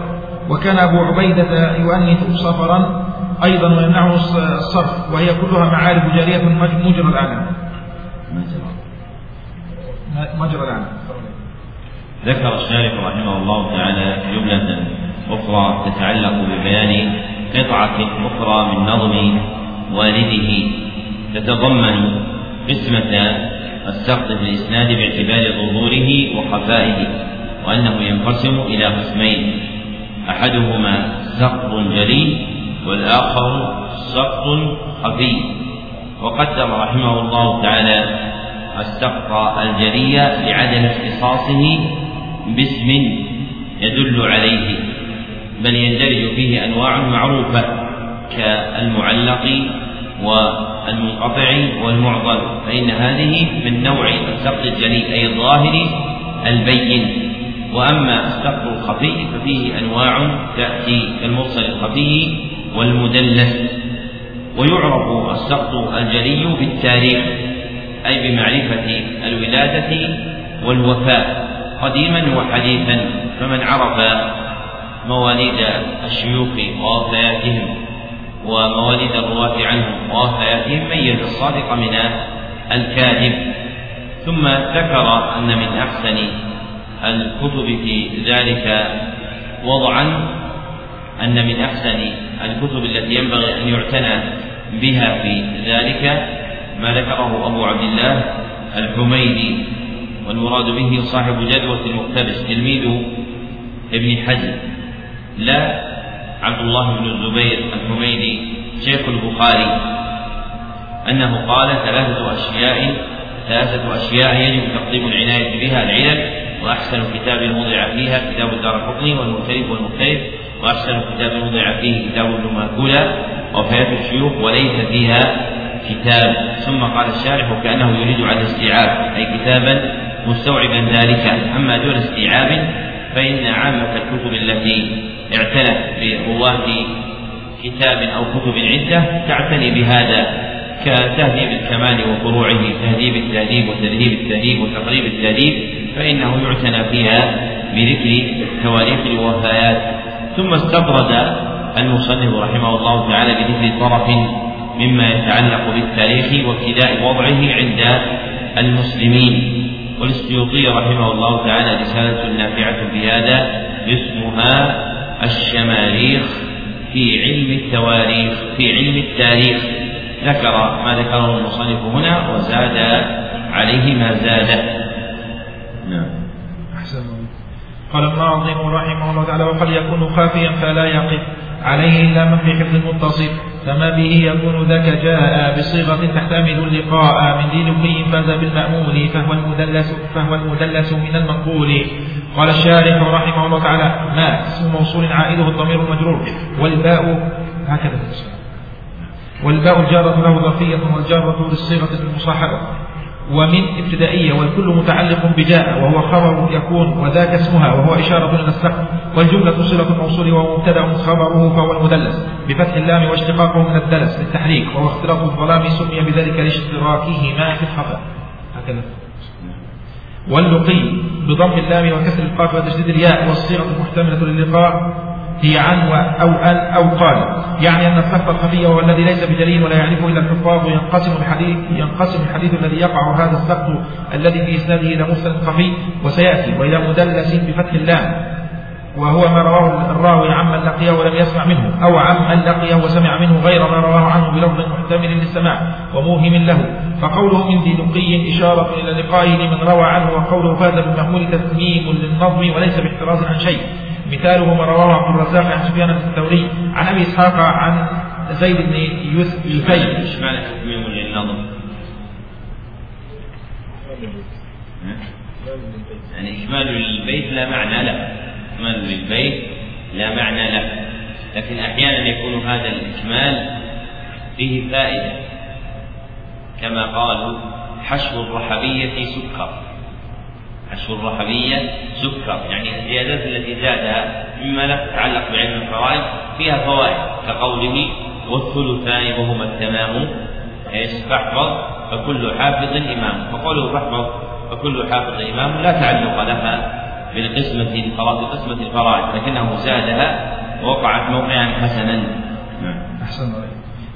وكان أبو عبيدة يؤنث صفرا أيضا ويمنعه الصرف وهي كلها معارف جارية مجرى الأعلام مجرى الأعلام ذكر الشارح رحمه الله تعالى جملة أخرى تتعلق ببيان قطعة أخرى من نظم والده. تتضمن قسمة السقط في الإسناد باعتبار ظهوره وخفائه وأنه ينقسم إلى قسمين. أحدهما سقط جلي والآخر سقط خفي. وقدم رحمه الله تعالى السقط الجلي لعدم اختصاصه باسم يدل عليه بل يندرج فيه أنواع معروفة كالمعلق والمنقطع والمعضل فإن هذه من نوع السقط الجلي أي الظاهر البين. وأما السقط الخفي ففيه أنواع تأتي كالمرسل الخفي والمدلس. ويعرف السقط الجلي بالتاريخ أي بمعرفة الولادة والوفاة قديما وحديثا فمن عرف مواليد الشيوخ ووفياتهم ومواليد الرواة عنهم ووفياتهم ميز الصادق من الكاذب. ثم ذكر أن من أحسن الكتب في ذلك وضعا أن من أحسن الكتب التي ينبغي أن يعتنى بها في ذلك ما ذكره أبو عبد الله الحميدي والمراد به صاحب جدوة المقتبس تلميذ ابن حزم. لا عبد الله بن الزبير الحميدي شيخ البخاري أنه قال ثلاثة أشياء ثلاثة أشياء يجب تقديم العناية بها العلل وأحسن كتاب وضع فيها كتاب الدار القطني والمختلف والمختلف وأحسن كتاب وضع فيه كتاب ابن ماكولة وفيات الشيوخ وليس فيها كتاب. ثم قال الشارح وكأنه يريد على الاستيعاب أي كتابا مستوعبا ذلك أما دون استيعاب فإن عامة الكتب التي اعتنت برواة كتاب أو كتب عدة تعتني بهذا كتهذيب الكمال وفروعه تهذيب التهذيب وتذهيب التهذيب وتقريب التهذيب فإنه يعتنى فيها بذكر تواريخ الوفيات ثم استطرد المصنف رحمه الله تعالى بذكر طرف مما يتعلق بالتاريخ وابتداء وضعه عند المسلمين. والسيوطي رحمه الله تعالى رسالة نافعة في هذا اسمها الشماريخ في علم التواريخ في علم التاريخ. ذكر ما ذكره المصنف هنا وزاد عليه ما زاد. نعم. أحسن. قال الناظم رحمه الله تعالى وقد يكون خافيا فلا يقف عليه إلا من في حفظ المتصل فما به يكون ذاك جاء بصيغة تحتمل اللقاء من دين امرئ فاز بالمأمول فهو المدلس فهو المدلس من المنقول. قال الشارح رحمه الله تعالى ما اسم موصول عائده الضمير المجرور. والباء هكذا والباء الجارة له ظرفية والجارة للصيغة المصاحبة. ومن ابتدائية والكل متعلق بجاء وهو خبر يكون وذاك اسمها وهو إشارة إلى السقف والجملة صلة الموصول وهو مبتدأ خبره فهو المدلس بفتح اللام واشتقاقه من الدلس للتحريك وهو اختلاط الظلام سمي بذلك لاشتراكهما في الخفاء هكذا. واللقي بضم اللام وكسر القاف وتشديد الياء والصيغة المحتملة للقاء. هي عن أو أن أو قال. يعني أن السقف الخفي هو الذي ليس بجليل ولا يعرفه إلا الحفاظ ينقسم الحديث ينقسم الحديث الذي يقع هذا السقط الذي في إسناده إلى مرسل خفي وسيأتي. وإلى مدلس بفتح اللام وهو ما رواه الراوي عمن لقيه ولم يسمع منه أو عمن لقيه وسمع منه غير ما رواه عنه بلفظ محتمل للسماع وموهم له. فقوله من ذي نقي إشارة إلى لقائه لمن روى عنه وقوله فاز بالمحمول تتميم للنظم وليس باحتراز عن شيء. مثاله ما رواه عبد الرزاق عن سفيان الثوري عن أبي إسحاق عن زيد بن يثبي إيش معنى تتميم للنظم؟ يعني إكمال للبيت لا معنى له. إكمال للبيت لا معنى له. لكن أحيانا يكون هذا الإكمال فيه فائدة. كما قالوا حشو الرحبية سكر. حشو الرحبية سكر. يعني الزيادات التي زادها مما لا تتعلق بعلم الفوائد فيها فوائد. كقوله والثلثان وهما التمام. إيش؟ فاحفظ فكل حافظ إمام. فقوله فاحفظ فكل حافظ إمام لا تعلق لها. بالقسمة بقسمة الفرائض لكنه زادها ووقعت موقعا حسنا. نعم. أحسن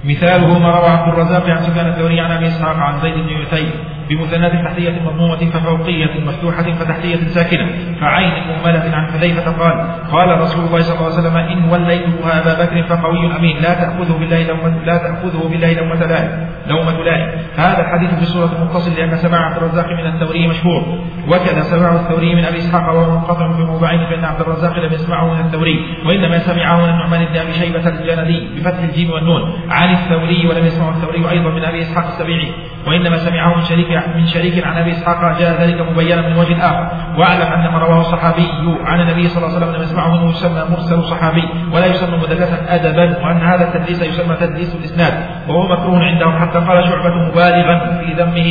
مثاله ما روى عبد الرزاق عن سفيان الثوري عن أبي إسحاق عن زيد بن يثيب بمثنات تحتية مضمومة ففوقية مفتوحة فتحتية ساكنة. فعين مهملة عن حذيفة قال قال رسول الله صلى الله عليه وسلم إن وليتها أبا بكر فقوي أمين. لا تأخذه بالله لومة لا تأخذه بالله لومة لائم. لومة لائم. هذا الحديث في سورة المتصل لأن سماع عبد الرزاق من الثوري مشهور. وكذا سماع الثوري من أبي إسحاق وهو منقطع في موضعين فإن عبد الرزاق لم يسمعه من الثوري وإنما سمعه من النعمان بن أبي شيبة الجندي بفتح الجيم والنون. عن الثوري ولم يسمعه الثوري أيضا من أبي إسحاق السبيعي وإنما سمعه من شريك من شريك عن أبي إسحاق جاء ذلك مبينا من وجه آخر. واعلم أن ما رواه الصحابي عن النبي صلى الله عليه وسلم لم يسمعه منه يسمى مرسل صحابي ولا يسمى مدلسا أدبا وأن هذا التدليس يسمى تدليس الإسناد. وهو مكروه عندهم حتى قال شعبة مبالغا في ذمه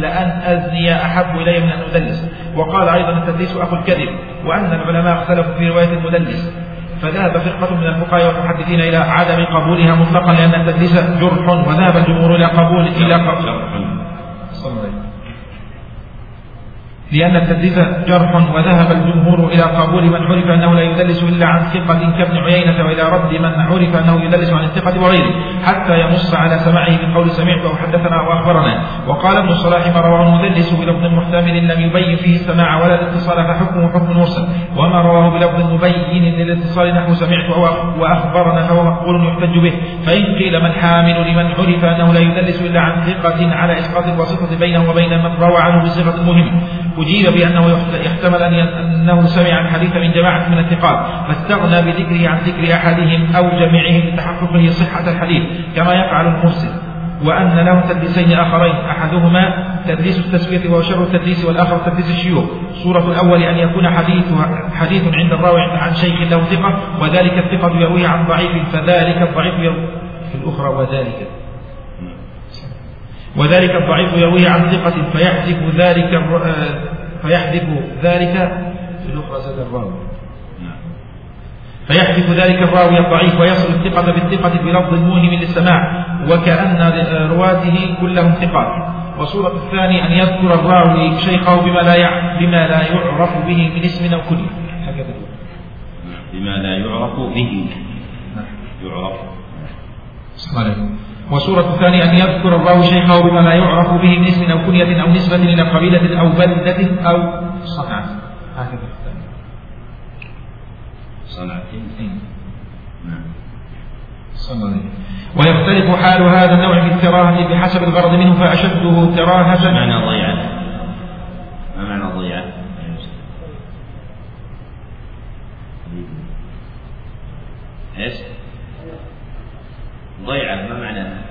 لأن أزني أحب إلي من أن أدلس وقال أيضا التدليس أخو الكذب وأن العلماء اختلفوا في رواية المدلس. فذهب فرقة من الفقهاء والمحدثين إلى عدم قبولها مطلقا لأن التدليس جرح وذهب الجمهور إلى قبول إلى قبول. لأن التدليس جرح وذهب الجمهور إلى قبول من عرف أنه لا يدلس إلا عن ثقة كابن عيينة وإلى رد من عرف أنه يدلس عن الثقة وغيره حتى ينص على سماعه من قول سمعت أو حدثنا أو أخبرنا وقال ابن الصلاح ما رواه المدلس بلفظ محتمل لم يبين فيه السماع ولا الاتصال فحكمه حكم مرسل. وما رواه بلفظ مبين للاتصال نحو سمعت أو وأخبرنا فهو مقبول يحتج به. فإن قيل من حامل لمن عرف أنه لا يدلس إلا عن ثقة على إسقاط الواسطة بينه وبين من روى عنه بصيغة مهمة أجيب بأنه يحتمل أنه سمع الحديث من جماعة من الثقات فاستغنى بذكره عن ذكر أحدهم أو جميعهم لتحققه صحة الحديث كما يفعل المرسل. وأن له تدليسين آخرين أحدهما تدليس التسوية وهو شر التدليس والآخر تدليس الشيوخ. صورة الأول أن يكون حديث حديث عند الراوي عن شيخ له ثقة وذلك الثقة يرويه عن ضعيف فذلك الضعيف في الأخرى وذلك وذلك الضعيف يرويه عن ثقة فيحذف ذلك آه، فيحذف ذلك في الأخرى زاد الراوي فيحذف ذلك الراوي الضعيف ويصل الثقة بالثقة بلفظ موهم للسماع وكأن رواته كلهم ثقات. وصورة الثاني أن يذكر الراوي شيخه بما لا بما لا يعرف به من اسم أو كنية بما لا يعرف به. يعرف. وصورة الثانية أن يذكر الراوي شيخه بما لا يعرف به من اسم أو كنية أو نسبة إلى قبيلة أو بلدة أو صنعة. هكذا الثاني صنعة. نعم. صنعة. ويختلف حال هذا النوع في التراهة بحسب الغرض منه فأشده تراهة معنى ضيعة ما معنى ضيعة إيش؟ ضيعة ما معناها؟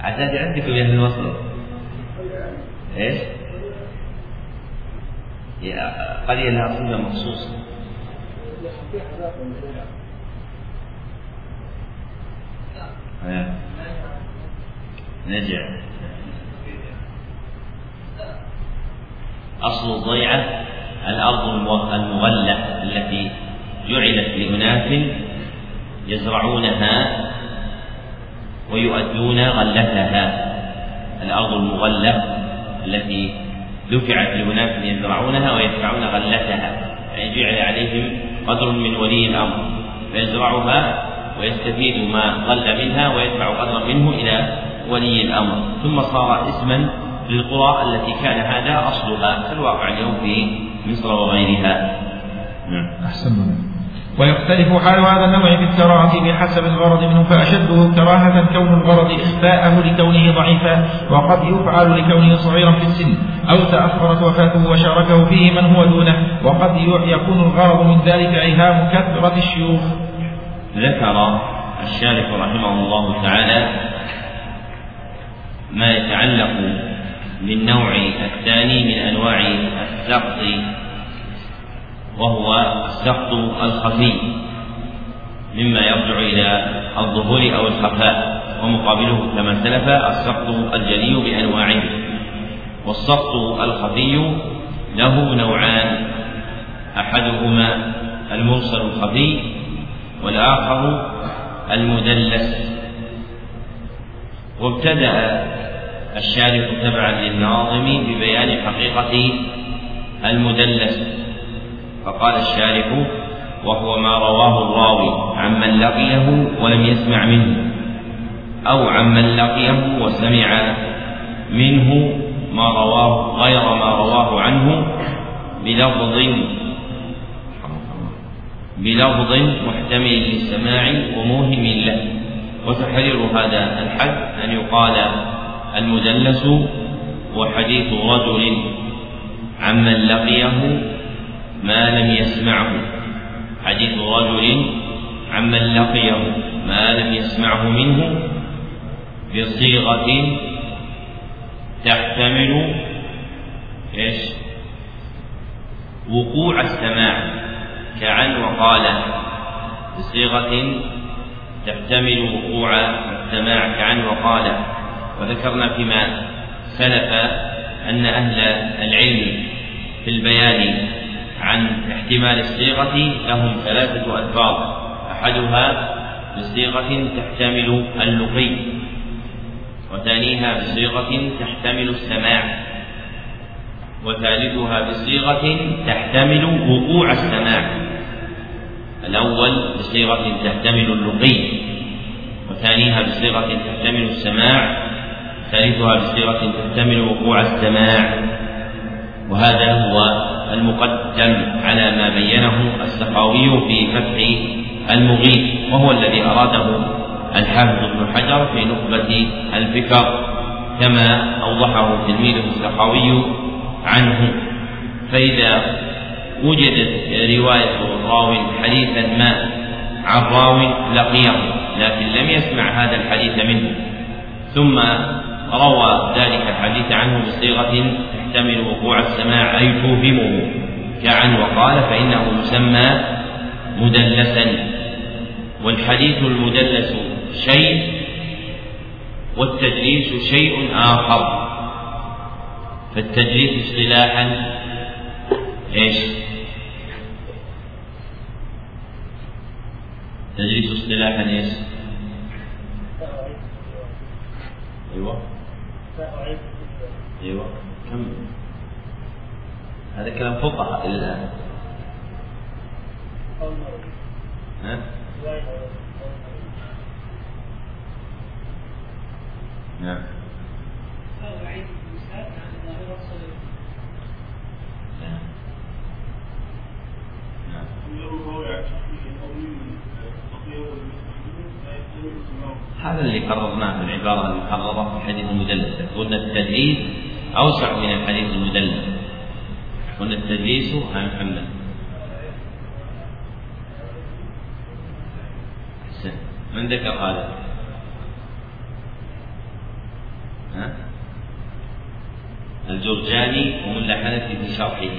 عداد عندكم يا أهل الوصل إيش؟ قرية لها صفة مخصوصة نجع أصل الضيعة الأرض المغلة التي جعلت لأناس يزرعونها ويؤدون غلتها. الأرض المغلة التي دفعت لأناس يزرعونها ويدفعون غلتها. يعني جعل عليهم قدر من ولي الأمر. فيزرعها ويستفيد ما غل منها ويدفع قدرا منه إلى ولي الأمر. ثم صار اسما للقرى التي كان هذا أصلها. الواقع اليوم في مصر وغيرها. نعم. أحسن ويختلف حال هذا النوع في الكراهة بحسب الغرض منه فأشده كراهة كون الغرض إخفاءه لكونه ضعيفا وقد يفعل لكونه صغيرا في السن. أو تأخرت وفاته وشاركه فيه من هو دونه وقد يكون الغرض من ذلك إيهام كثرة الشيوخ. ذكر الشارح رحمه الله تعالى ما يتعلق بالنوع الثاني من أنواع السقط وهو السقط الخفي مما يرجع إلى الظهور أو الخفاء ومقابله كما سلف السقط الجلي بأنواعه. والسقط الخفي له نوعان أحدهما المرسل الخفي والآخر المدلس. وابتدأ الشارح تبعا للناظم ببيان حقيقة المدلس. فقال الشارح وهو ما رواه الراوي عمن لقيه ولم يسمع منه أو عمن لقيه وسمع منه ما رواه غير ما رواه عنه بلفظ بلفظ محتمل للسماع وموهم له وتحرير هذا الحد أن يقال المدلس وحديث رجل عمن لقيه ما لم يسمعه. حديث رجل عمن لقيه ما لم يسمعه منه بصيغة تحتمل إيش؟ وقوع السماع. كعن وقال بصيغة تحتمل وقوع السماع. كعن وقال وذكرنا فيما سلف أن أهل العلم في البيان عن احتمال الصيغة لهم ثلاثة ألفاظ. أحدها بصيغة تحتمل اللقي وثانيها بصيغة تحتمل السماع وثالثها بصيغة تحتمل وقوع السماع. الأول بصيغة تحتمل اللقي وثانيها بصيغة تحتمل السماع ثالثها بصيغة تحتمل وقوع السماع. وهذا هو المقدم على ما بينه السخاوي في فتح المغيث وهو الذي أراده الحافظ ابن حجر في نخبة الفكر كما أوضحه تلميذه السخاوي عنه. فإذا وجدت رواية راو حديثا ما عن راو لقيه لكن لم يسمع هذا الحديث منه. ثم روى ذلك الحديث عنه بصيغة تحتمل وقوع السماع أي توهمه كعن وقال فإنه يسمى مدلسا والحديث المدلس شيء والتدليس شيء آخر فالتدليس اصطلاحا إيش؟ تدليس اصطلاحا إيش؟ أيوه أيوه. كم؟ هذا كلام فقهاء إلى الان ها؟ نعم. هذا اللي قررناه العبارة المحررة في حديث المدلس. قلنا التدليس أوسع من الحديث المدلس. قلنا التدليس عن محمد. من ذكر هذا؟ ها؟ الجرجاني وملا حنفي في شرحه.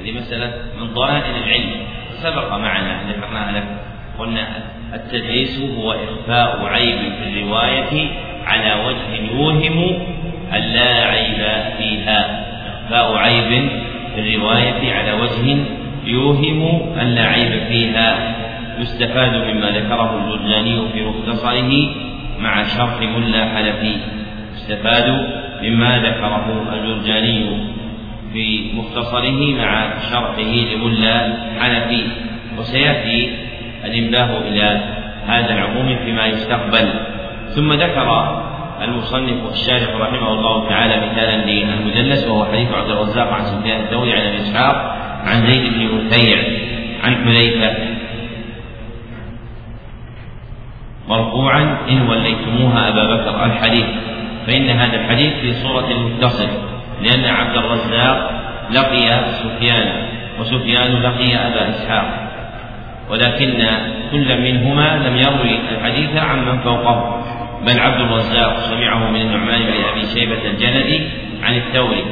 هذه مسألة من ضرائب العلم. سبق معنا ذكرناها لك. قلنا التدليس هو إخفاء عيب في الرواية على وجه يوهم أن لا عيب فيها. إخفاء عيب في الرواية على وجه يوهم أن لا عيب فيها. يستفاد مما ذكره الجرجاني في مختصره مع شرح ملا حنفي. يستفاد مما ذكره الجرجاني في مختصره مع شرحه لملا حنفي. وسيأتي الإنباه إلى هذا العموم فيما يستقبل. ثم ذكر المصنف الشارح رحمه الله تعالى مثالا للمدلس وهو حديث عبد الرزاق عن سفيان الثوري عن أبي إسحاق عن زيد بن متيع عن حذيفة. مرفوعا إن وليتموها أبا بكر الحديث فإن هذا الحديث في صورة المتصل لأن عبد الرزاق لقي سفيان وسفيان لقي أبا إسحاق. ولكن كل منهما لم يروي الحديث عن من فوقه. بل عبد الرزاق سمعه من النعمان بن أبي شيبة الجندي عن الثوري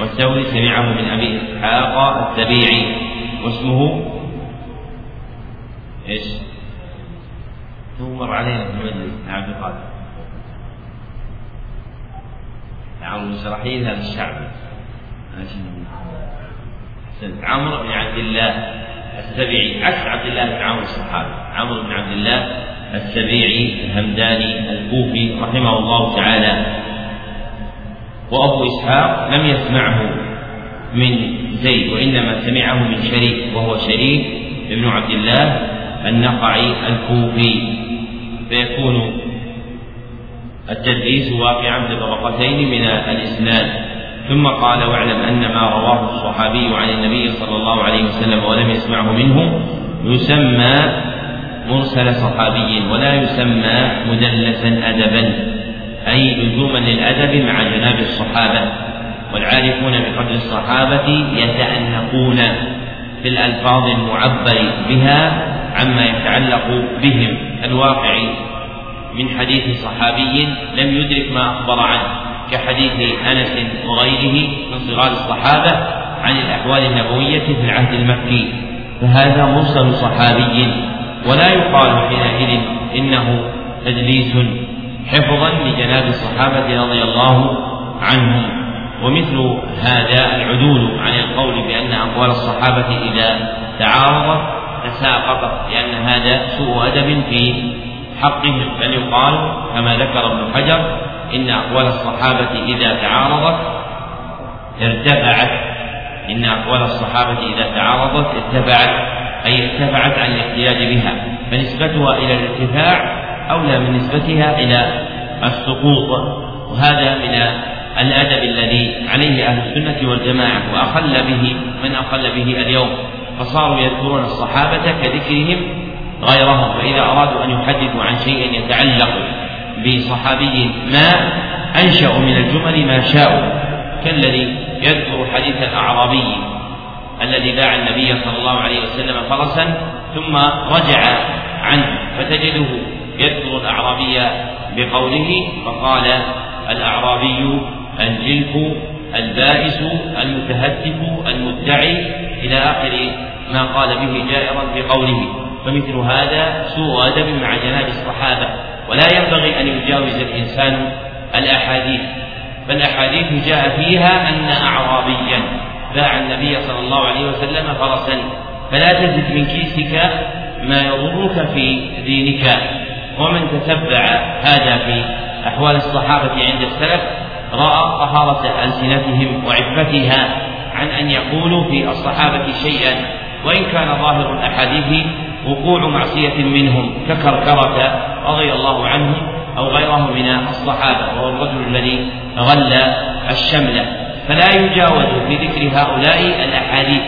والثوري سمعه من أبي إسحاق التبيعي واسمه إيش؟ مر علينا في المجلس عبد القادر. عمرو بن شرحيل هذا الشعبي عمرو بن عبد الله. السبيعي عكس عبد الله بن عمرو الصحابي. عمرو بن عبد الله السبيعي الهمداني الكوفي رحمه الله تعالى. وأبو إسحاق لم يسمعه من زيد وإنما سمعه من شريك وهو شريك بن عبد الله النقعي الكوفي. فيكون التدليس واقعا بطبقتين من الإسناد. ثم قال واعلم أن ما رواه الصحابي عن النبي صلى الله عليه وسلم ولم يسمعه منه يسمى مرسل صحابي ولا يسمى مدلسا أدبا أي لزوما للأدب مع جناب الصحابة. والعارفون بقدر الصحابة يتأنقون في الألفاظ المعبر بها عما يتعلق بهم الواقع. من حديث صحابي لم يدرك ما أخبر عنه. كحديث أنس وغيره من صغار الصحابة عن الأحوال النبوية في العهد المكي. فهذا مرسل صحابي ولا يقال حينئذ إنه تدليس حفظا لجناب الصحابة رضي الله عنهم ومثل هذا العدول عن القول بأن أقوال الصحابة إذا تعارضت تساقطت لأن هذا سوء أدب في حقهم بل يقال كما ذكر ابن حجر إن أقوال الصحابة إذا تعارضت ارتفعت. إن أقوال الصحابة إذا تعارضت ارتفعت أي ارتفعت عن الاحتياج بها فنسبتها إلى الارتفاع أولى من نسبتها إلى السقوط. وهذا من الأدب الذي عليه أهل السنة والجماعة وأخل به من أخل به اليوم. فصاروا يذكرون الصحابة كذكرهم غيرهم فإذا أرادوا أن يحدثوا عن شيء يتعلق بصحابي ما أنشأوا من الجمل ما شاءوا كالذي يذكر حديث الأعرابي الذي باع النبي صلى الله عليه وسلم فرسا ثم رجع عنه فتجده يذكر الأعرابي بقوله فقال الأعرابي الجلف البائس المتهتف المدعي إلى آخر ما قال به جائرا بقوله. فمثل هذا سوء أدب مع جناب الصحابة ولا ينبغي أن يجاوز الإنسان الأحاديث فالأحاديث جاء فيها أن أعرابيا باع النبي صلى الله عليه وسلم فرسا فلا تزد من كيسك ما يضرك في دينك. ومن تتبع هذا في أحوال الصحابة عند السلف رأى طهارة ألسنتهم وعفتها عن أن يقولوا في الصحابة شيئا وإن كان ظاهر الأحاديث وقوع معصية منهم ككركرة رضي الله عنه أو غيره من الصحابة وهو الرجل الذي غل الشمل فلا يجاوز في ذكر هؤلاء الأحاديث.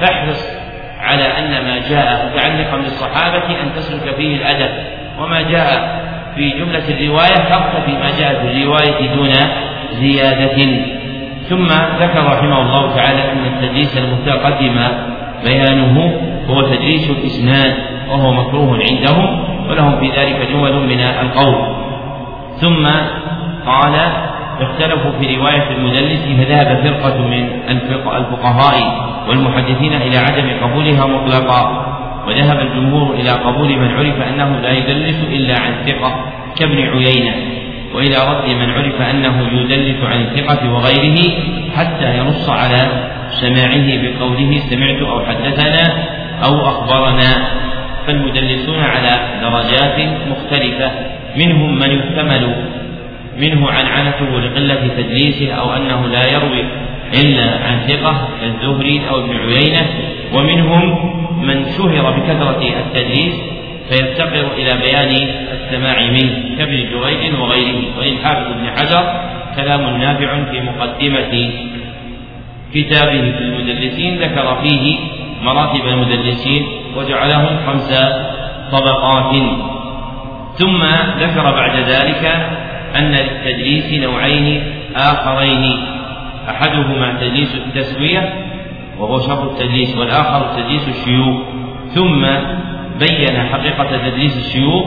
فاحرص على أن ما جاء متعلقا بالصحابة أن تسلك فيه الأدب وما جاء في جملة الرواية تقتفي ما جاء في الرواية دون زيادة. ثم ذكر رحمه الله تعالى أن التدريس المتقدم بيانه هو تدريس الإسناد وهو مكروه عندهم ولهم في ذلك جمل من القول. ثم قال اختلفوا في رواية المدلس فذهب فرقة من الفقهاء والمحدثين إلى عدم قبولها مطلقا. وذهب الجمهور إلى قبول من عرف أنه لا يدلس إلا عن ثقة كابن عيينة. وإلى رد من عرف أنه يدلس عن الثقة وغيره حتى ينص على سماعه بقوله سمعت أو حدثنا؟ أو أخبرنا فالمدلسون على درجات مختلفة منهم من يحتمل منه عنعنته لقلة تدليسه أو أنه لا يروي إلا عن ثقة كالزهري أو ابن عيينة ومنهم من شهر بكثرة التدليس فيفتقر إلى بيان السماع منه كابن جريج وغيره وللحافظ ابن حجر كلام نافع في مقدمة كتابه في المدلسين ذكر فيه مراتب المدلسين وجعلهم خمس طبقات. ثم ذكر بعد ذلك أن للتدليس نوعين آخرين أحدهما تدليس التسوية وهو شرط التدليس والآخر تدليس الشيوخ. ثم بين حقيقة تدليس الشيوخ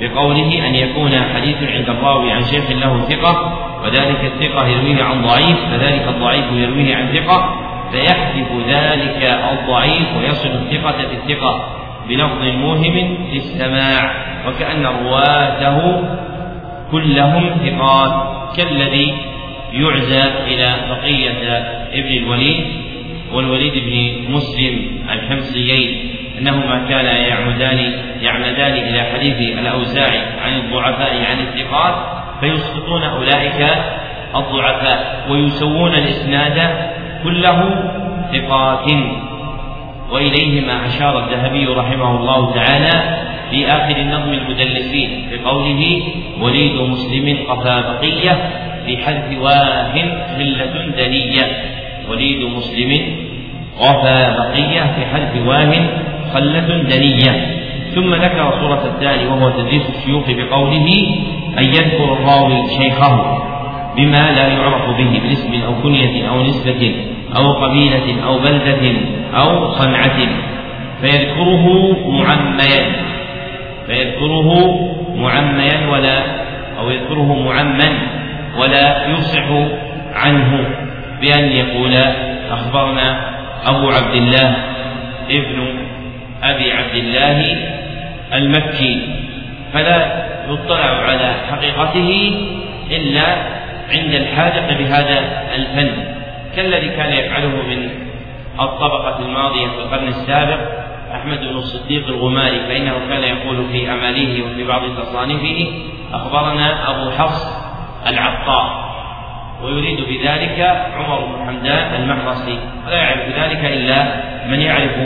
بقوله أن يكون حديث عند الراوي عن شيخ له ثقة وذلك الثقة يرويه عن ضعيف فذلك الضعيف يرويه عن ثقة. فيحذف ذلك الضعيف ويصل الثقة بالثقة بلفظ موهم للسماع وكأن رواته كلهم ثقات كالذي يعزى إلى بقية ابن الوليد والوليد بن مسلم الحمصيين أنهما كانا يعمدان يعمدان إلى حديث الاوزاعي عن الضعفاء عن الثقات فيسقطون أولئك الضعفاء ويسوون الإسناد كله ثقات. واليهما أشار الذهبي رحمه الله تعالى في آخر النظم المدلسين بقوله وليد مسلم قفا بقية في حذف واه خله دنية. وليد مسلم غفى بقية في حذف واه خلة دنية. ثم ذكر صورة الثاني وهو تدريس الشيوخ بقوله أن يذكر الراوي شيخه. بما لا يعرف به باسم أو كنية أو نسبة أو قبيلة أو بلدة أو صنعة. فيذكره معميا. فيذكره معميا ولا أو يذكره معمن ولا يفصح عنه بأن يقول أخبرنا أبو عبد الله ابن أبي عبد الله المكي. فلا يطلع على حقيقته إلا عند الحاجة بهذا الفن. كالذي كان يفعله من الطبقة الماضية في القرن السابق أحمد بن الصديق الغماري فإنه كان يقول في أماليه وفي بعض تصانيفه أخبرنا أبو حفص العطار ويريد بذلك عمر بن حمدان المحرصي. ولا يعرف ذلك إلا من يعرف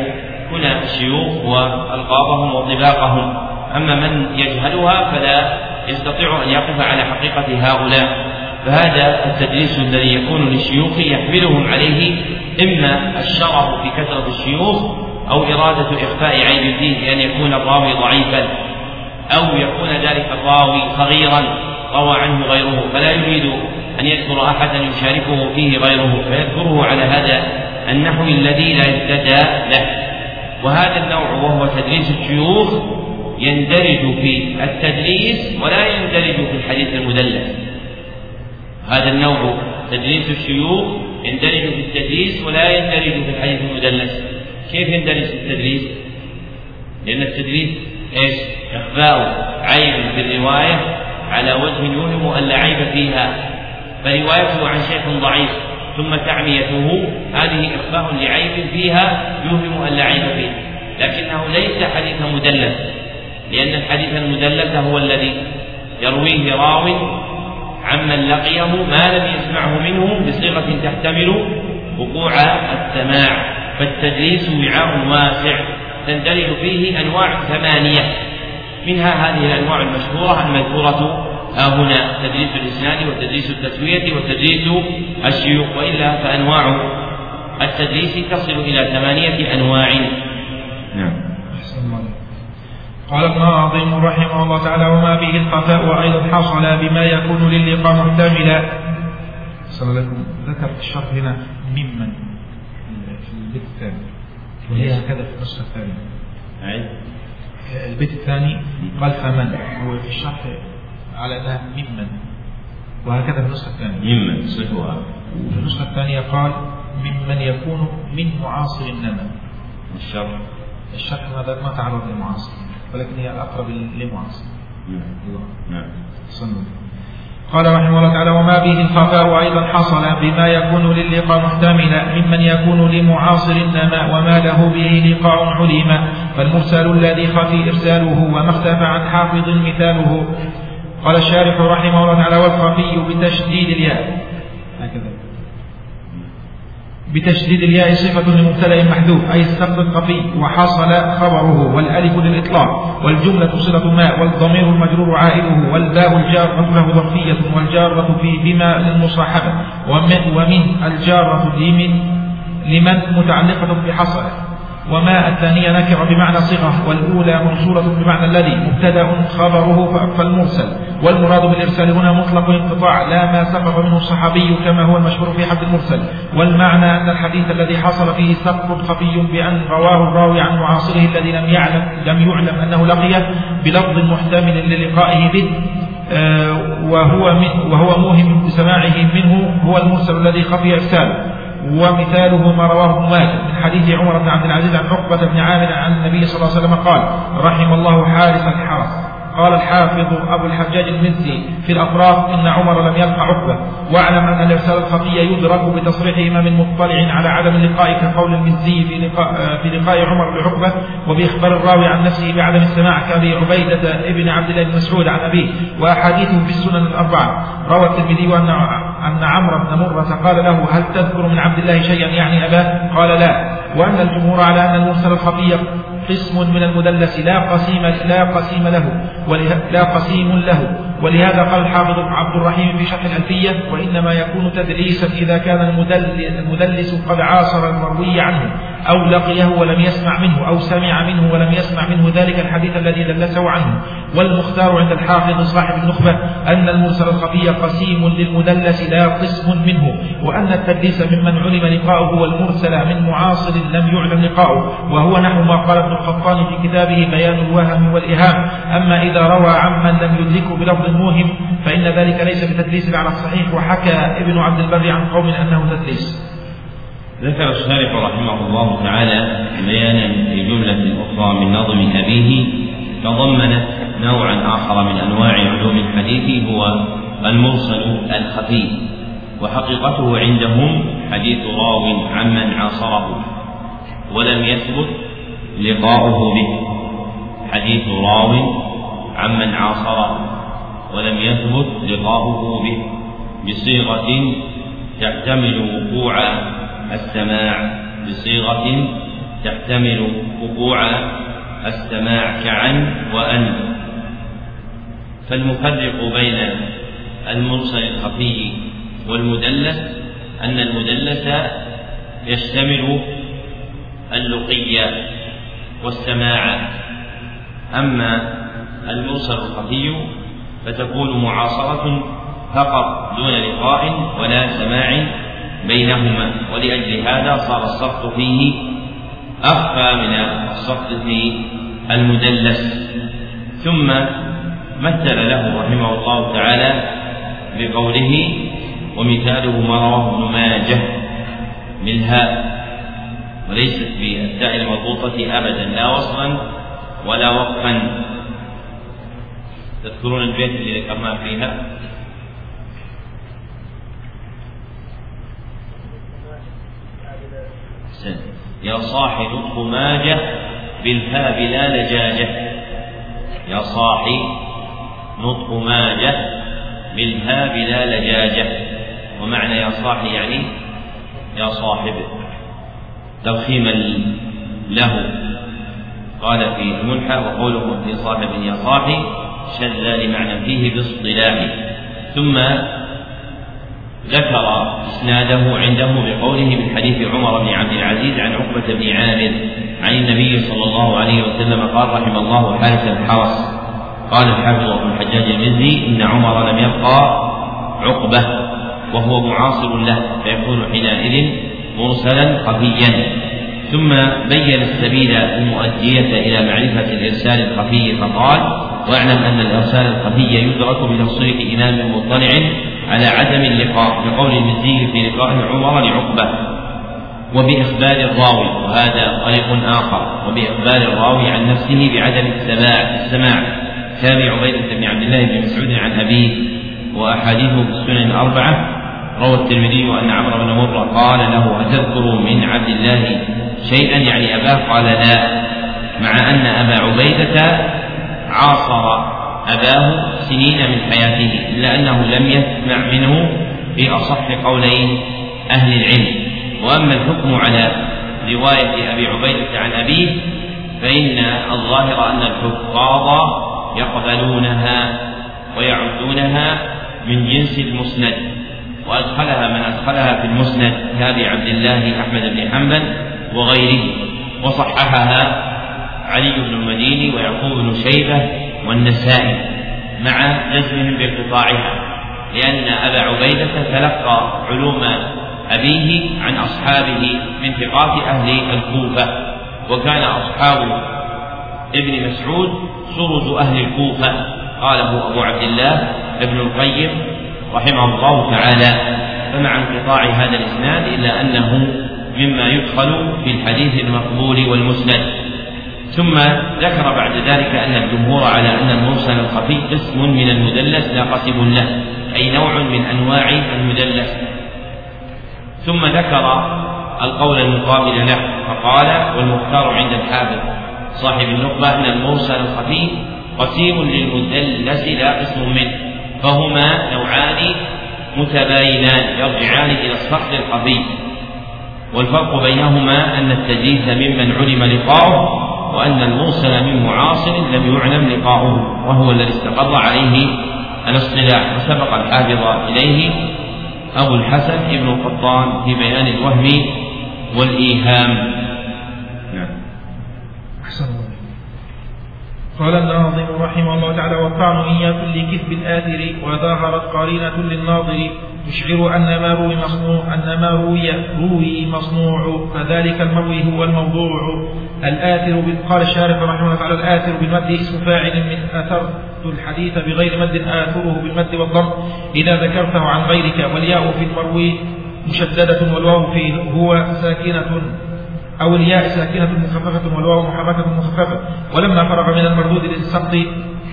هنا الشيوخ وألقابهم وطباقهم. أما من يجهلها فلا يستطيع أن يقف على حقيقة هؤلاء. فهذا التدريس الذي يكون للشيوخ يحملهم عليه إما الشرف في كثرة الشيوخ أو إرادة إخفاء عيب فيه بأن يكون الراوي ضعيفا أو يكون ذلك الراوي صغيرا روى عنه غيره فلا يريد أن يذكر أحدا يشاركه فيه غيره فيذكره على هذا النحو الذي لا يهتدى له. وهذا النوع وهو تدريس الشيوخ يندرج في التدريس ولا يندرج في الحديث المدلس. هذا النوع تدريس الشيوخ يندرج في التدريس ولا يندرج في الحديث المدلس. كيف يندرج في التدريس؟ لأن التدريس إيش؟ إخفاء عيب في الرواية على وجه يوهم أن لا عيب فيها. فروايته عن شيخ ضعيف ثم تعميته هذه إخفاء لعيب فيها يوهم أن لا عيب فيه. لكنه ليس حديث مدلس لأن الحديث المدلس هو الذي يرويه راو عمن لقيه ما لم يسمعه منه بصيغة تحتمل وقوع السماع فالتدليس وعاء واسع تندرج فيه أنواع ثمانية. منها هذه الأنواع المشهورة المذكورة ها هنا تدريس الإسناد وتدريس التسوية وتدريس الشيوخ وإلا فأنواع التدريس تصل إلى ثمانية أنواع. نعم. قال ابن العظيم رحمه الله تعالى وما به الخفاء أيضا حصل بما يكون للقاء محتملا. صلى لكم ذكر في الشرح هنا ممن في البيت الثاني وهي هكذا في النسخة الثانية البيت الثاني قال فمن؟ وفي الشرح على أنها ممن وهكذا في النسخة الثانية ممن صفها في النسخة الثانية قال ممن يكون من معاصر النمى الشرح. الشرح هذا ما تعرض للمعاصر. ولكن هي أقرب للمعاصر نعم. نعم. قال رحمه الله تعالى وما به الخفاء أيضا حصل بما يكون للقاء محتملا ممن يكون لمعاصر النماء وما له به لقاء عليما فالمرسل الذي خفي إرساله وما اختفى عن حافظ مثاله. قال الشارح رحمه الله تعالى والخفي بتشديد الياء. هكذا. بتشديد الياء صفة لمبتدأ محذوف أي السقط الخفي وحصل خبره والألف للإطلاق والجملة صلة ما والضمير المجرور عائده والباء الجارة له ظرفية والجارة في بما للمصاحبة ومن, الجارة لمن متعلقة بحصل وما الثانية نكرة بمعنى صغة والأولى موصولة بمعنى الذي مبتدأ خبره فالمرسل. والمراد بالإرسال هنا مطلق انقطاع لا ما سقط منه الصحابي كما هو المشهور في حد المرسل. والمعنى أن الحديث الذي حصل فيه سقط خفي بأن رواه الراوي عن معاصره الذي لم يعلم لم يعلم أنه لقيه بلفظ محتمل للقائه به آه، وهو وهو موهم بسماعه منه هو المرسل الذي خفي إرساله. ومثاله ما رواه ابن ماجه من حديث عمر بن عبد العزيز عن عقبة بن عامر عن النبي صلى الله عليه وسلم قال رحم الله حارس الحرس. قال الحافظ أبو الحجاج المزي في الأطراف إن عمر لم يلقى عقبة. واعلم أن الإرسال الخفي يدرك بتصريح إمام مطلع على عدم اللقاء كقول المزي في لقاء, في لقاء عمر لعقبة وبإخبار الراوي عن نفسه بعدم السماع كأبي عبيدة ابن عبد الله بن مسعود عن أبيه وأحاديثه في السنن الأربعة. روى الترمذي أن أن عمرو بن مرة قال له هل تذكر من عبد الله شيئا يعني أباه؟ قال لا. وأن الجمهور على أن المرسل الخفي قسم من المدلس لا قسيم لا قسيم له لا قسيم له. ولهذا قال الحافظ عبد الرحيم في شرح الألفية وإنما يكون تدليسا إذا كان المدلس قد عاصر المروي عنه أو لقيه ولم يسمع منه أو سمع منه ولم يسمع منه. ذلك الحديث الذي دلسه عنه. والمختار عند الحافظ صاحب النخبة أن المرسل الخفي قسيم للمدلس لا قسم منه وأن التدليس ممن علم لقاؤه والمرسل من معاصر لم يعلم لقاؤه. وهو نحو ما قال ابن القطان في كتابه بيان الوهم والإهام. أما إذا روى عمن لم يدركه بلفظ موهم فإن ذلك ليس بتدليس على الصحيح وحكى ابن عبد البر عن قوم أنه تدليس. ذكر الشارح رحمه الله تعالى بيانا لجملة أخرى من نظم أبيه تضمنت نوعا آخر من أنواع علوم الحديث هو المرسل الخفي وحقيقته عندهم حديث راو عمن عاصره ولم يثبت لقاؤه به حديث راو عمن عاصره. ولم يثبت لقاؤه به بصيغة تحتمل وقوع السماع بصيغة تحتمل وقوع السماع كعن وأن. فالمفرق بين المرسل الخفي والمدلس أن المدلس يشتمل اللقي والسماع أما المرسل الخفي فتكون معاصرة فقط دون لقاء ولا سماع بينهما. ولأجل هذا صار السقط فيه أخفى من السقط في المدلس. ثم مثل له رحمه الله تعالى بقوله ومثاله ما رواه ابن ماجه بالهاء وليست بالتاء المضبوطة أبدا لا وصلا ولا وقفا. تذكرون البيت اللي ذكرناه فيها؟ يا صاحي نطق ماجة بالفاء بلا لجاجة. يا صاحي نطق ماجة بالفاء بلا لجاجة. ومعنى يا صاحي يعني يا صاحب. تضخيما له. قال في المنحى وقوله في صاحب يا صاحي شذ لمعنى فيه باصطلاح. ثم ذكر إسناده عنده بقوله من حديث عمر بن عبد العزيز عن عقبة بن عامر عن النبي صلى الله عليه وسلم قال رحم الله حارس الحرس قال الحافظ ابن الحجاج المزي إن عمر لم يبقى عقبة وهو معاصر له فيكون حينئذ مرسلا خفيا ثم بين السبيل المؤدية إلى معرفة الإرسال الخفي فقال واعلم أن الإرسال الخفي يدرك بتصريح إمام مطلع على عدم اللقاء بقول المزي في لقاء عمر لعقبة وبإخبار الراوي وهذا طريق آخر وبإخبار الراوي عن نفسه بعدم السماع السماع. كابي عبيدة بن عبد الله بن مسعود عن أبيه وأحاديثه في السنن الأربعة. روى الترمذي أن عمرو بن مرة قال له أتذكر من عبد الله شيئا؟ يعني أباه؟ قال لا مع أن أبا عبيدة عاصر أباه سنين من حياته إلا أنه لم يسمع منه في أصح قولي أهل العلم. وأما الحكم على رواية أبي عبيدة عن أبيه فإن الظاهر أن الحفاظ يقبلونها ويعدونها من جنس المسند. وأدخلها من أدخلها في المسند كأبي عبد الله أحمد بن حنبل وغيره. وصححها علي بن المديني ويعقوب بن شيبة والنسائي مع جزمهم بانقطاعها لأن أبا عبيدة تلقى علوم أبيه عن أصحابه من ثقات أهل الكوفة وكان أصحاب ابن مسعود سرج أهل الكوفة. قاله أبو عبد الله ابن القيم رحمه الله تعالى فمع انقطاع هذا الإسناد إلا أنه مما يدخل في الحديث المقبول والمسند. ثم ذكر بعد ذلك أن الجمهور على أن المرسل الخفي قسم من المدلس لا قسم له أي نوع من أنواع المدلس. ثم ذكر القول المقابل له فقال والمختار عند الحافظ. صاحب النخبة أن المرسل الخفي قسيم للمدلس لا قسم منه. فهما نوعان متباينان يرجعان إلى الصخر الخفي والفرق بينهما أن التدليس ممن علم لقاؤه وأن المرسل من معاصر لم يعلم لقاؤه وهو الذي استقر عليه الاصطلاح وسبق الحافظ إليه أبو الحسن ابن القطان في بيان الوهم والإيهام. نعم. أحسن قال الناظم رحمه الله تعالى إن يكن لكذب الآثر وظاهرت قرينة للناظر. يشعر أن ما روي مصنوع أن ما روي روي مصنوع فذلك المروي هو الموضوع. الآثر قال الشارح رحمه الله تعالى الآثر بالمد اسم فاعل من أثرت الحديث بغير مد آثره بالمد والضم. إذا ذكرته عن غيرك والياء في المروي مشددة والواو فيه هو ساكنة. أو الياء ساكنة مخففة والواو محركة مخففة. ولما فرغ من المردود للسقط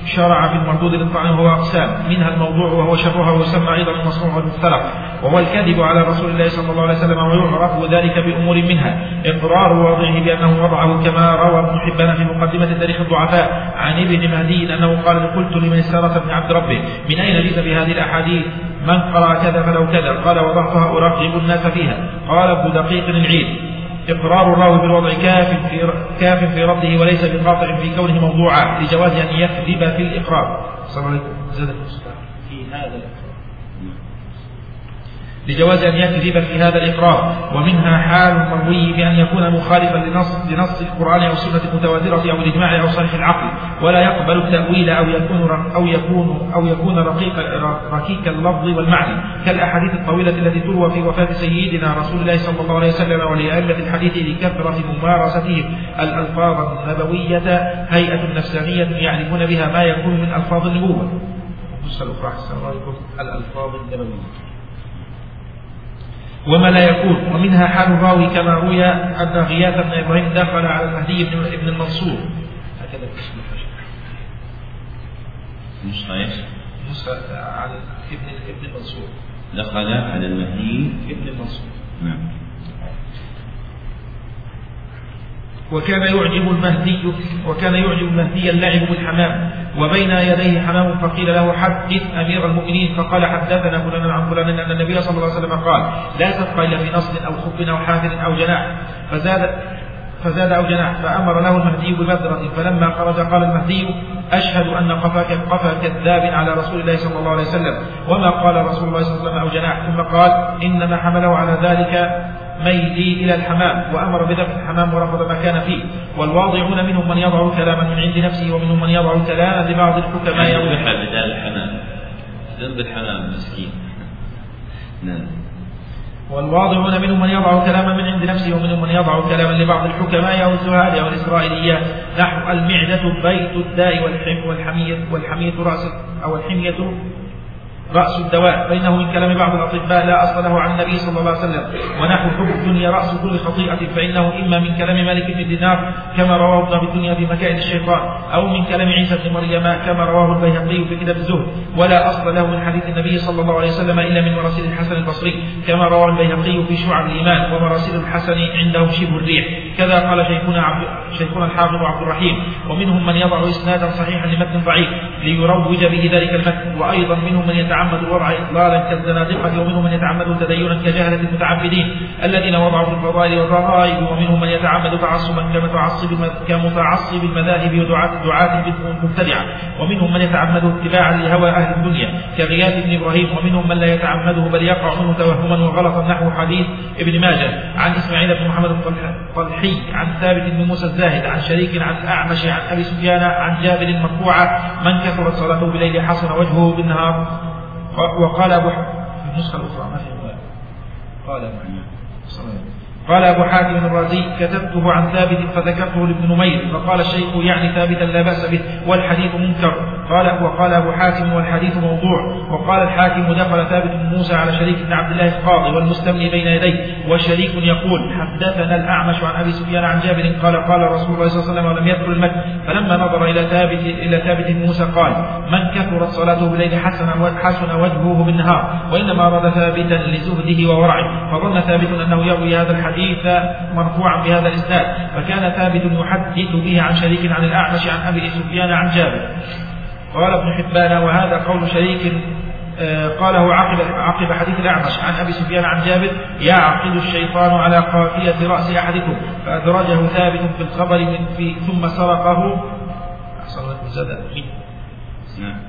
شرع في المردود للطعن وهو أقسام. منها الموضوع وهو شرها ويسمى أيضا المصنوع والمختلق وهو الكذب على رسول الله صلى الله عليه وسلم ويعرف ذلك بأمور منها. إقرار واضعه بأنه وضعه كما روى ابن حبان في مقدمة تاريخ الضعفاء عن ابن مهدي أنه قال قلت استغاث بن عبد ربه من أين جئت بهذه الأحاديث؟ من قرأ كذا فلو كذا؟ قال وضعتها أرغب الناس فيها. قال ابن دقيق العيد. إقرار الراوي بالوضع كاف في كاف في رده وليس بقاطع في كونه موضوعا لجواز أن يكذب في الإقرار. عليه وسلم في هذا لجواز أن يكذب في هذا الإقرار ومنها حال المروي بأن يكون مخالفا لنص, لنص القرآن أو السنة المتواترة أو الإجماع أو صريح العقل ولا يقبل التأويل أو يكون أو يكون أو يكون رقيق ركيك اللفظ والمعنى. كالأحاديث الطويلة التي تروى في وفاة سيدنا رسول الله صلى الله عليه وسلم ولأئمة الحديث لكثرة ممارستهم الألفاظ النبوية هيئة نفسانية يعرفون بها ما يكون من ألفاظ النبوة. الألفاظ النبوية. وما لا يكون. ومنها حال الراوي كما روي أن غياث بن إبراهيم دخل على المهدي بن ابن المنصور. هكذا نسخة إيش؟ نسخة على ابن ابن المنصور دخل على المهدي ابن المنصور نعم. وكان يعجب المهدي وكان يعجب المهدي اللعب بالحمام. وبين يديه حمام فقيل له حدث أمير المؤمنين فقال حدثنا فلان عن فلان إن النبي صلى الله عليه وسلم قال لا تبقى إلا في نصل أو خب أو حافر أو جناح. فزاد فزاد أو جناح فأمر له المهدي ببذرة فلما خرج قال المهدي أشهد أن قفاك قفا كذاب على رسول الله صلى الله عليه وسلم وما قال رسول الله صلى الله عليه وسلم أو جناح. ثم قال إنما حمله على ذلك ميلي إلى الحمام وأمر بدفع الحمام ورفض ما كان فيه. والواضعون منهم من يضع كلاما من عند نفسه ومنهم من يضع كلاما لبعض الحكماء. ذبح بدال الحمام. ذنب الحمام مسكين. نعم. والواضعون منهم من يضع كلاما من عند نفسه ومنهم من يضع كلاما لبعض الحكماء أو الزهاد أو الإسرائيليات نحو المعدة بيت الداء والحمية والحمية رأس أو الحمية رأس الدواء فإنه من كلام بعض الأطباء لا أصل له عن النبي صلى الله عليه وسلم. ونحو حب الدنيا رأس كل خطيئة فإنه إما من كلام مالك بن دينار كما رواه ابن الدنيا في مكائد الشيطان أو من كلام عيسى بن مريم كما رواه البيهقي في كتاب الزهد. ولا أصل له من حديث النبي صلى الله عليه وسلم إلا من مراسيل الحسن البصري كما رواه البيهقي في شعب الإيمان ومراسيل الحسن عندهم شبه الريح. كذا قال شيخنا عبد شيخنا الحافظ عبد الرحيم. ومنهم من يضع إسنادا صحيحا لمتن ضعيف ليروج به ذلك المتن. وأيضا منهم من يتعلم يتعمد الوضع إضلالا كالزنادقة ومنهم من يتعمد تدينا كجهلة المتعبدين الذين وضعوا في الفضائل والرغائب ومنهم من يتعمد تعصبا كمتعصب كمتعصب المذاهب ودعاة دعاة المبتدعة ومنهم من يتعمد اتباعا لهوى أهل الدنيا كغياث بن إبراهيم ومنهم من لا يتعمده بل يقع منه توهما وغلطا نحو حديث ابن ماجه عن إسماعيل بن محمد الطلحي عن ثابت بن موسى الزاهد عن شريك عن الأعمش عن أبي سفيان عن جابر مرفوعة من كثرت صلاته بليل حسن وجهه بالنهار. وقال أبو في النسخة الأخرى ما في قال قال أبو حاتم الرازي كتبته عن ثابت فذكرته لابن نمير فقال الشيخ يعني ثابتا لا بأس به والحديث منكر. قال وقال أبو حاتم والحديث موضوع. وقال الحاكم دخل ثابت بن موسى على شريك بن عبد الله القاضي والمستملي بين يديه. وشريك يقول حدثنا الأعمش عن أبي سفيان عن جابر قال قال رسول الله صلى الله عليه وسلم ولم يذكر المد. فلما نظر إلى ثابت إلى ثابت بن موسى قال من كثرت صلاته بالليل حسن حسن وجهه بالنهار وإنما أراد ثابتا لزهده وورعه. فظن ثابت أنه يروي هذا الحديث مرفوعا بهذا الإسناد. فكان ثابت يحدث به عن شريك عن الأعمش عن أبي سفيان عن جابر. قال ابن حبان وهذا قول شريك آه، قاله عقب عقب حديث الأعمش عن أبي سفيان عن جابر يعقد الشيطان على قافية رأس أحدكم فأدرجه ثابت في الخبر من في ثم سرقه. أحسن نعم.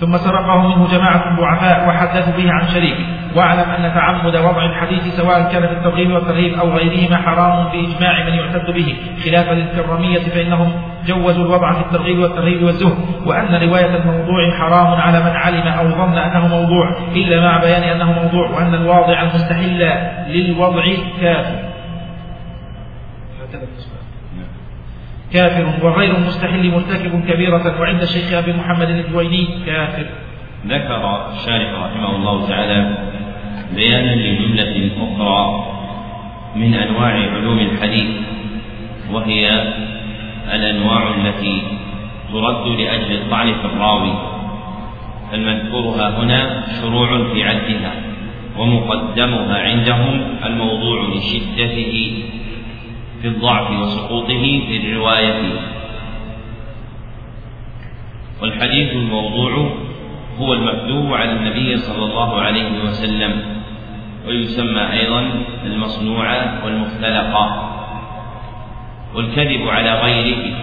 ثم سرقه منه جماعة ضعفاء وحدثوا به عن شريك واعلم أن تعمد وضع الحديث سواء كان في الترغيب والترهيب أو غيرهما حرام بإجماع من يعتد به. خلافا للكرمية فإنهم جوزوا الوضع في الترغيب والترهيب والزهد وأن رواية الموضوع حرام على من علم أو ظن أنه موضوع إلا مع بيان أنه موضوع وأن الواضع المستحل للوضع كافر. كافر وغير مستحل مرتكب كبيرة وعند الشيخ أبي محمد الجويني كافر. ذكر الشارح رحمه الله تعالى بيانا لجملة أخرى من أنواع علوم الحديث وهي الأنواع التي ترد لأجل الطعن في الراوي. المذكورها هنا شروع في عدها ومقدمها عندهم الموضوع لشدته في الضعف وسقوطه في الرواية والحديث الموضوع هو المكتوب على النبي صلى الله عليه وسلم ويسمى أيضا المصنوع والمختلق والكذب على غيره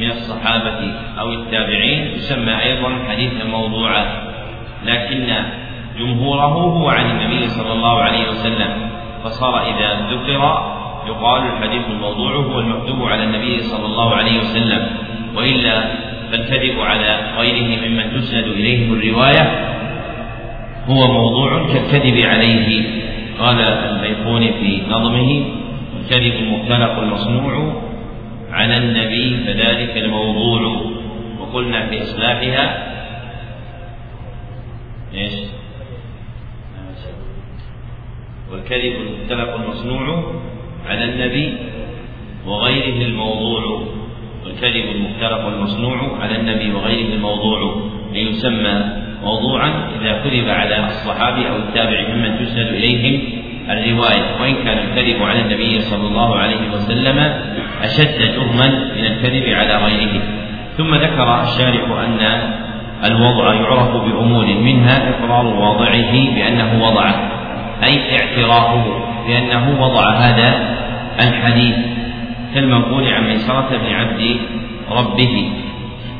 من الصحابة أو التابعين يسمى أيضا حديثا موضوعا لكن جمهوره هو عن النبي صلى الله عليه وسلم. فصار إذا ذكر يقال الحديث الموضوع هو المكتوب على النبي صلى الله عليه وسلم وإلا فالكذب على غيره ممن تسند إليهم الرواية هو موضوع كالكذب عليه قال البيقوني في نظمه الكذب المختلق المصنوع على النبي فذلك الموضوع وقلنا في إصلاحها إيش؟ والكذب المختلق المصنوع على النبي وغيره الموضوع والكذب المختلق المصنوع على النبي وغيره الموضوع ليسمى موضوعا إذا كذب على الصحابي أو التابع ممن تسند إليهم الرواية. وإن كان الكذب على النبي صلى الله عليه وسلم أشد جرما من الكذب على غيره. ثم ذكر الشارح أن الوضع يعرف بأمور منها إقرار واضعه بأنه وضعه أي اعترافه بأنه وضع هذا الحديث كالمنقول عن ميسرة بن عبد ربه.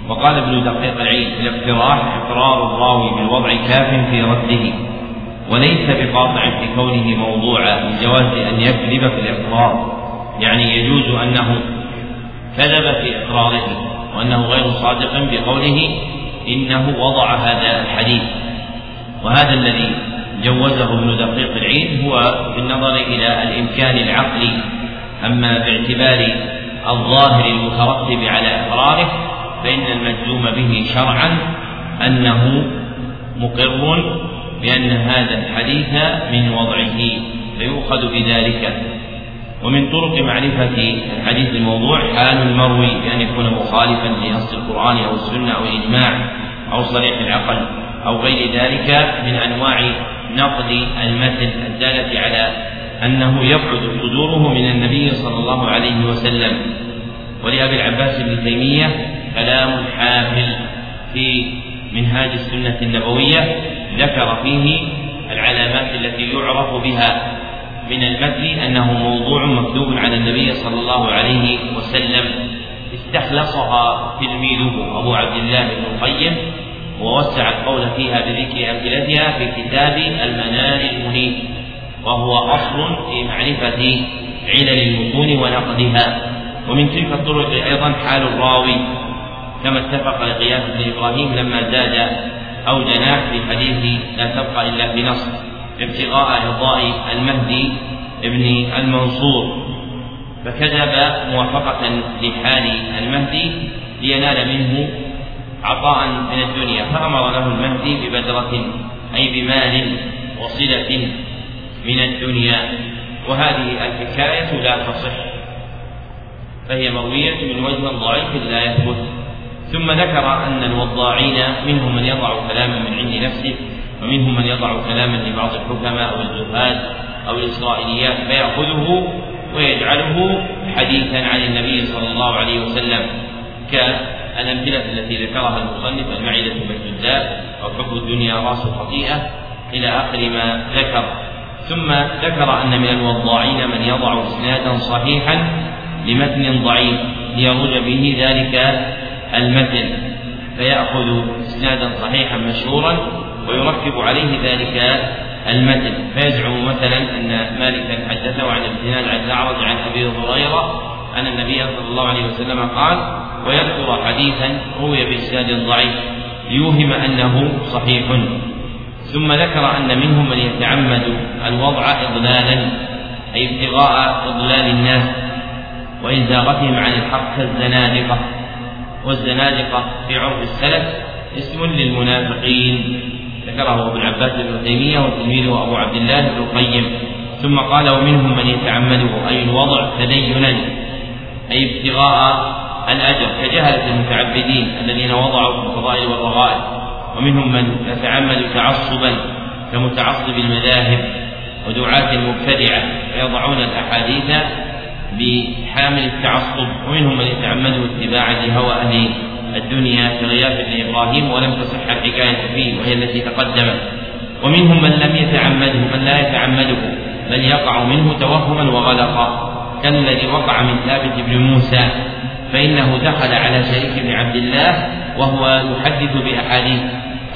وقال ابن دقيق العيد في الاقتراح إقرار الراوي بالوضع كاف في رده وليس بقاطع في كونه موضوعا لجواز أن يكذب في الإقرار. يعني يجوز أنه كذب في إقراره وأنه غير صادق بقوله إنه وضع هذا الحديث. وهذا الذي جوزه ابن دقيق العيد هو بالنظر إلى الإمكان العقلي أما باعتبار الظاهر المترتب على إقراره فإن المجزوم به شرعا أنه مقر بأن هذا الحديث من وضعه فيؤخذ بذلك. ومن طرق معرفة الحديث الموضوع حال المروي بأن يكون مخالفا لنص القرآن أو السنة أو الإجماع أو صريح العقل أو غير ذلك من أنواع نقد المتن الدالة على أنه يبعد صدوره من النبي صلى الله عليه وسلم. ولأبي العباس بن تيمية كلام حافل في منهاج السنة النبوية ذكر فيه العلامات التي يعرف بها. من المتن أنه موضوع مكتوب على النبي صلى الله عليه وسلم. استخلصها تلميذه أبو عبد الله بن القيم ووسع القول فيها بذكر أمثلتها في كتاب المنار المنيب وهو أصل في معرفة علل المتون ونقدها. ومن تلك الطرق أيضا حال الراوي. كما اتفق لقياس بن إبراهيم لما زاد أو جناح في حديث لا تبقى إلا نصر ابتغاء إرضاء المهدي ابن المنصور. فكذب موافقة لحال المهدي لينال منه عطاء من الدنيا فأمر له المهدي ببدرة أي بمال وصلة. من الدنيا وهذه الحكاية لا تصح. فهي مروية من وجه ضعيف لا يثبت ثم ذكر أن الوضاعين منهم من يضع كلاما من عند نفسه ومنهم من يضع كلاما لبعض الحكماء أو الزهاد أو الإسرائيليات فيأخذه ويجعله حديثا عن النبي صلى الله عليه وسلم كالأمثلة التي ذكرها المصنف المعدة بالجداء أو حب الدنيا رأس الخطيئة إلى آخر ما ذكر. ثم ذكر أن من الوضاعين من يضع إسنادا صحيحا لمتن ضعيف ليروج به ذلك المتن فيأخذ إسنادا صحيحا مشهورا ويركب عليه ذلك المتن. فيزعم مثلا أن مالكا حدثه عن ابن عن الأعرج عن أبي هريرة أن النبي صلى الله عليه وسلم قال ويذكر حديثا روي بإسناد ضعيف ليوهم أنه صحيح. ثم ذكر أن منهم من يتعمد الوضع إضلالا أي ابتغاء إضلال الناس وإزاغتهم عن الحق كالزنادقة. والزنادقة في عرف السلف اسم للمنافقين. ذكره ابن عباس بن تيمية وتلميذه أبو عبد الله بن القيم. ثم قال ومنهم من يتعمده أي الوضع تدينا أي ابتغاء الأجر كجهلة المتعبدين الذين وضعوا في الفضائل والرغائب. ومنهم من يتعمد تعصبا كمتعصب المذاهب ودعاة المبتدعة فيضعون الأحاديث بحامل التعصب. ومنهم من يتعمده اتباعا لهوى أهل الدنيا كغياث بن إبراهيم ولم تصح الحكاية فيه وهي التي تقدمت. ومنهم من لم يتعمده من لا يتعمده بل يقع منه توهما وغلقا. كالذي وقع من ثابت بن موسى فإنه دخل على شريك بن عبد الله وهو يحدث بأحاديث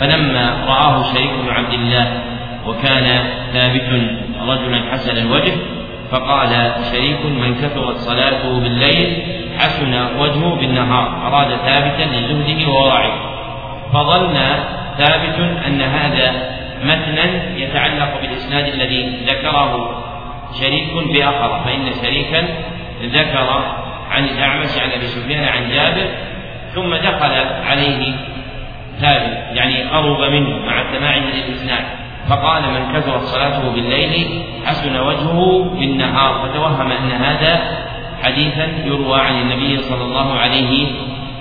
فلما رآه شريك بن عبد الله وكان ثابت رجلا حسن الوجه فقال شريك من كثرت صلاته بالليل حسن وجهه بالنهار أراد ثابتا لزهده وورعه فظن ثابت أن هذا متنا يتعلق بالإسناد الذي ذكره شريك بآخر فإن شريكا ذكر عن الأعمش عن أبي سفيان عن جابر ثم دخل عليه ثابت يعني قرب منه مع سماعه للإسناد فقال من كثرت صلاته بالليل حسن وجهه بالنهار فتوهم أن هذا حديثا يروى عن النبي صلى الله عليه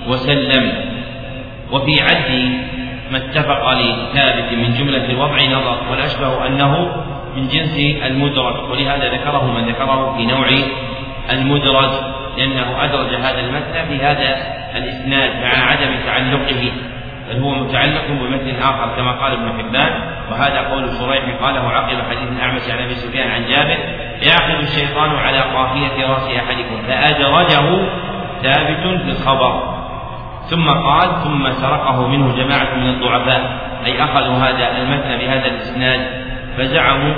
وسلم. وفي عد ما اتفق لثابت من جملة الوضع نظر والأشبه أنه من جنس المدرج ولهذا ذكره من ذكره في نوع المدرج لأنه أدرج هذا المتن في هذا الإسناد مع عدم تعلقه بل هو متعلق بمتن آخر كما قال ابن حبان وهذا قول شريح قاله عقب حديث الأعمش عن أبي سفيان عن جابر يأخذ الشيطان على قافية رأس أحدكم فأدرجه ثابت في الخبر. ثم قال ثم سرقه منه جماعة من الضعفاء. أي أخذوا هذا المتن بهذا الإسناد فزعموا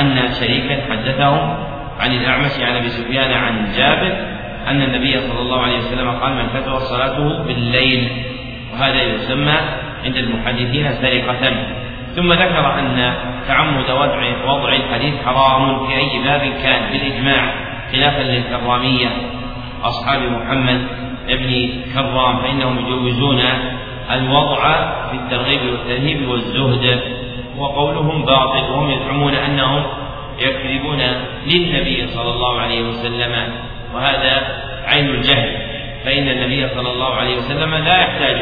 أن شريكا حدثهم عن الأعمش عن أبي سفيان عن جابر أن النبي صلى الله عليه وسلم قال من كثر صلاته بالليل وهذا يسمى عند المحدثين سرقة. ثم ذكر أن تعمد وضع وضع الحديث حرام في أي باب كان بالإجماع خلافا للكرامية. أصحاب محمد ابن كرام فإنهم يجوزون الوضع في الترغيب والترهيب والزهد. وقولهم باطل وهم يزعمون أنهم يكذبون للنبي صلى الله عليه وسلم وهذا عين الجهل. فإن النبي صلى الله عليه وسلم لا يحتاج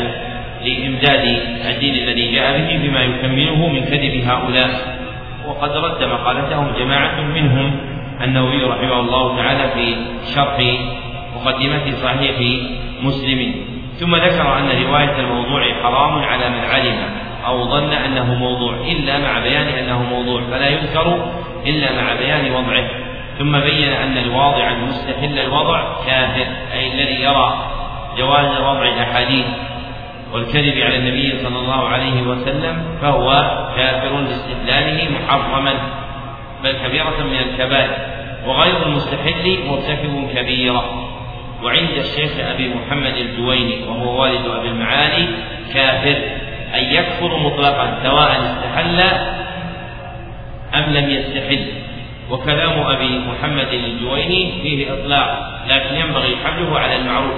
لإمداد الدين الذي جاء به بما يكمله من كذب هؤلاء. وقد رد مقالتهم جماعة منهم النووي رحمه الله تعالى في شرح مقدمة صحيح مسلم. ثم ذكر أن رواية الموضوع حرام على من علم أو ظن أنه موضوع إلا مع بيان أنه موضوع فلا يذكر إلا مع بيان وضعه. ثم بين أن الواضع المستحل الوضع كافر أي الذي يرى جواز وضع الأحاديث والكذب على النبي صلى الله عليه وسلم فهو كافر لاستحلاله محرما بل كبيرة من الكبائر وغير المستحل مرتكب كبيرة. وعند الشيخ أبي محمد الجويني وهو والد أبي المعالي كافر أي يكفر مطلقا سواء استحل أم لم يستحل. وكلام أبي محمد الجويني فيه إطلاق لكن ينبغي حمله على المعروف.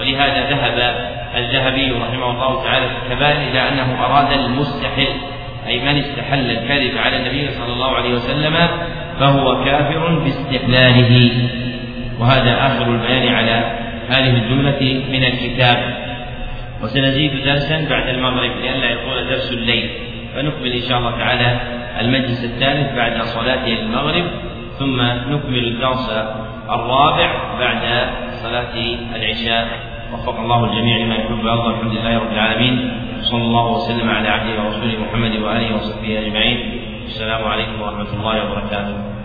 ولهذا ذهب الذهبي رحمه الله تعالى في الكبائر إلى أنه أراد المستحل أي من استحل الكذب على النبي صلى الله عليه وسلم فهو كافر باستحلاله. وهذا آخر البيان على هذه الجملة من الكتاب. وسنزيد درسا بعد المغرب لئلا يطول درس الليل. فنكمل إن شاء الله تعالى المجلس الثالث بعد صلاة المغرب ثم نكمل الدرس الرابع بعد صلاة العشاء. وفق الله الجميع لما يحب ويرضى الحمد لله رب العالمين. صلى الله وسلم على عبده ورسوله محمد وآله وصحبه أجمعين. السلام عليكم ورحمة الله وبركاته.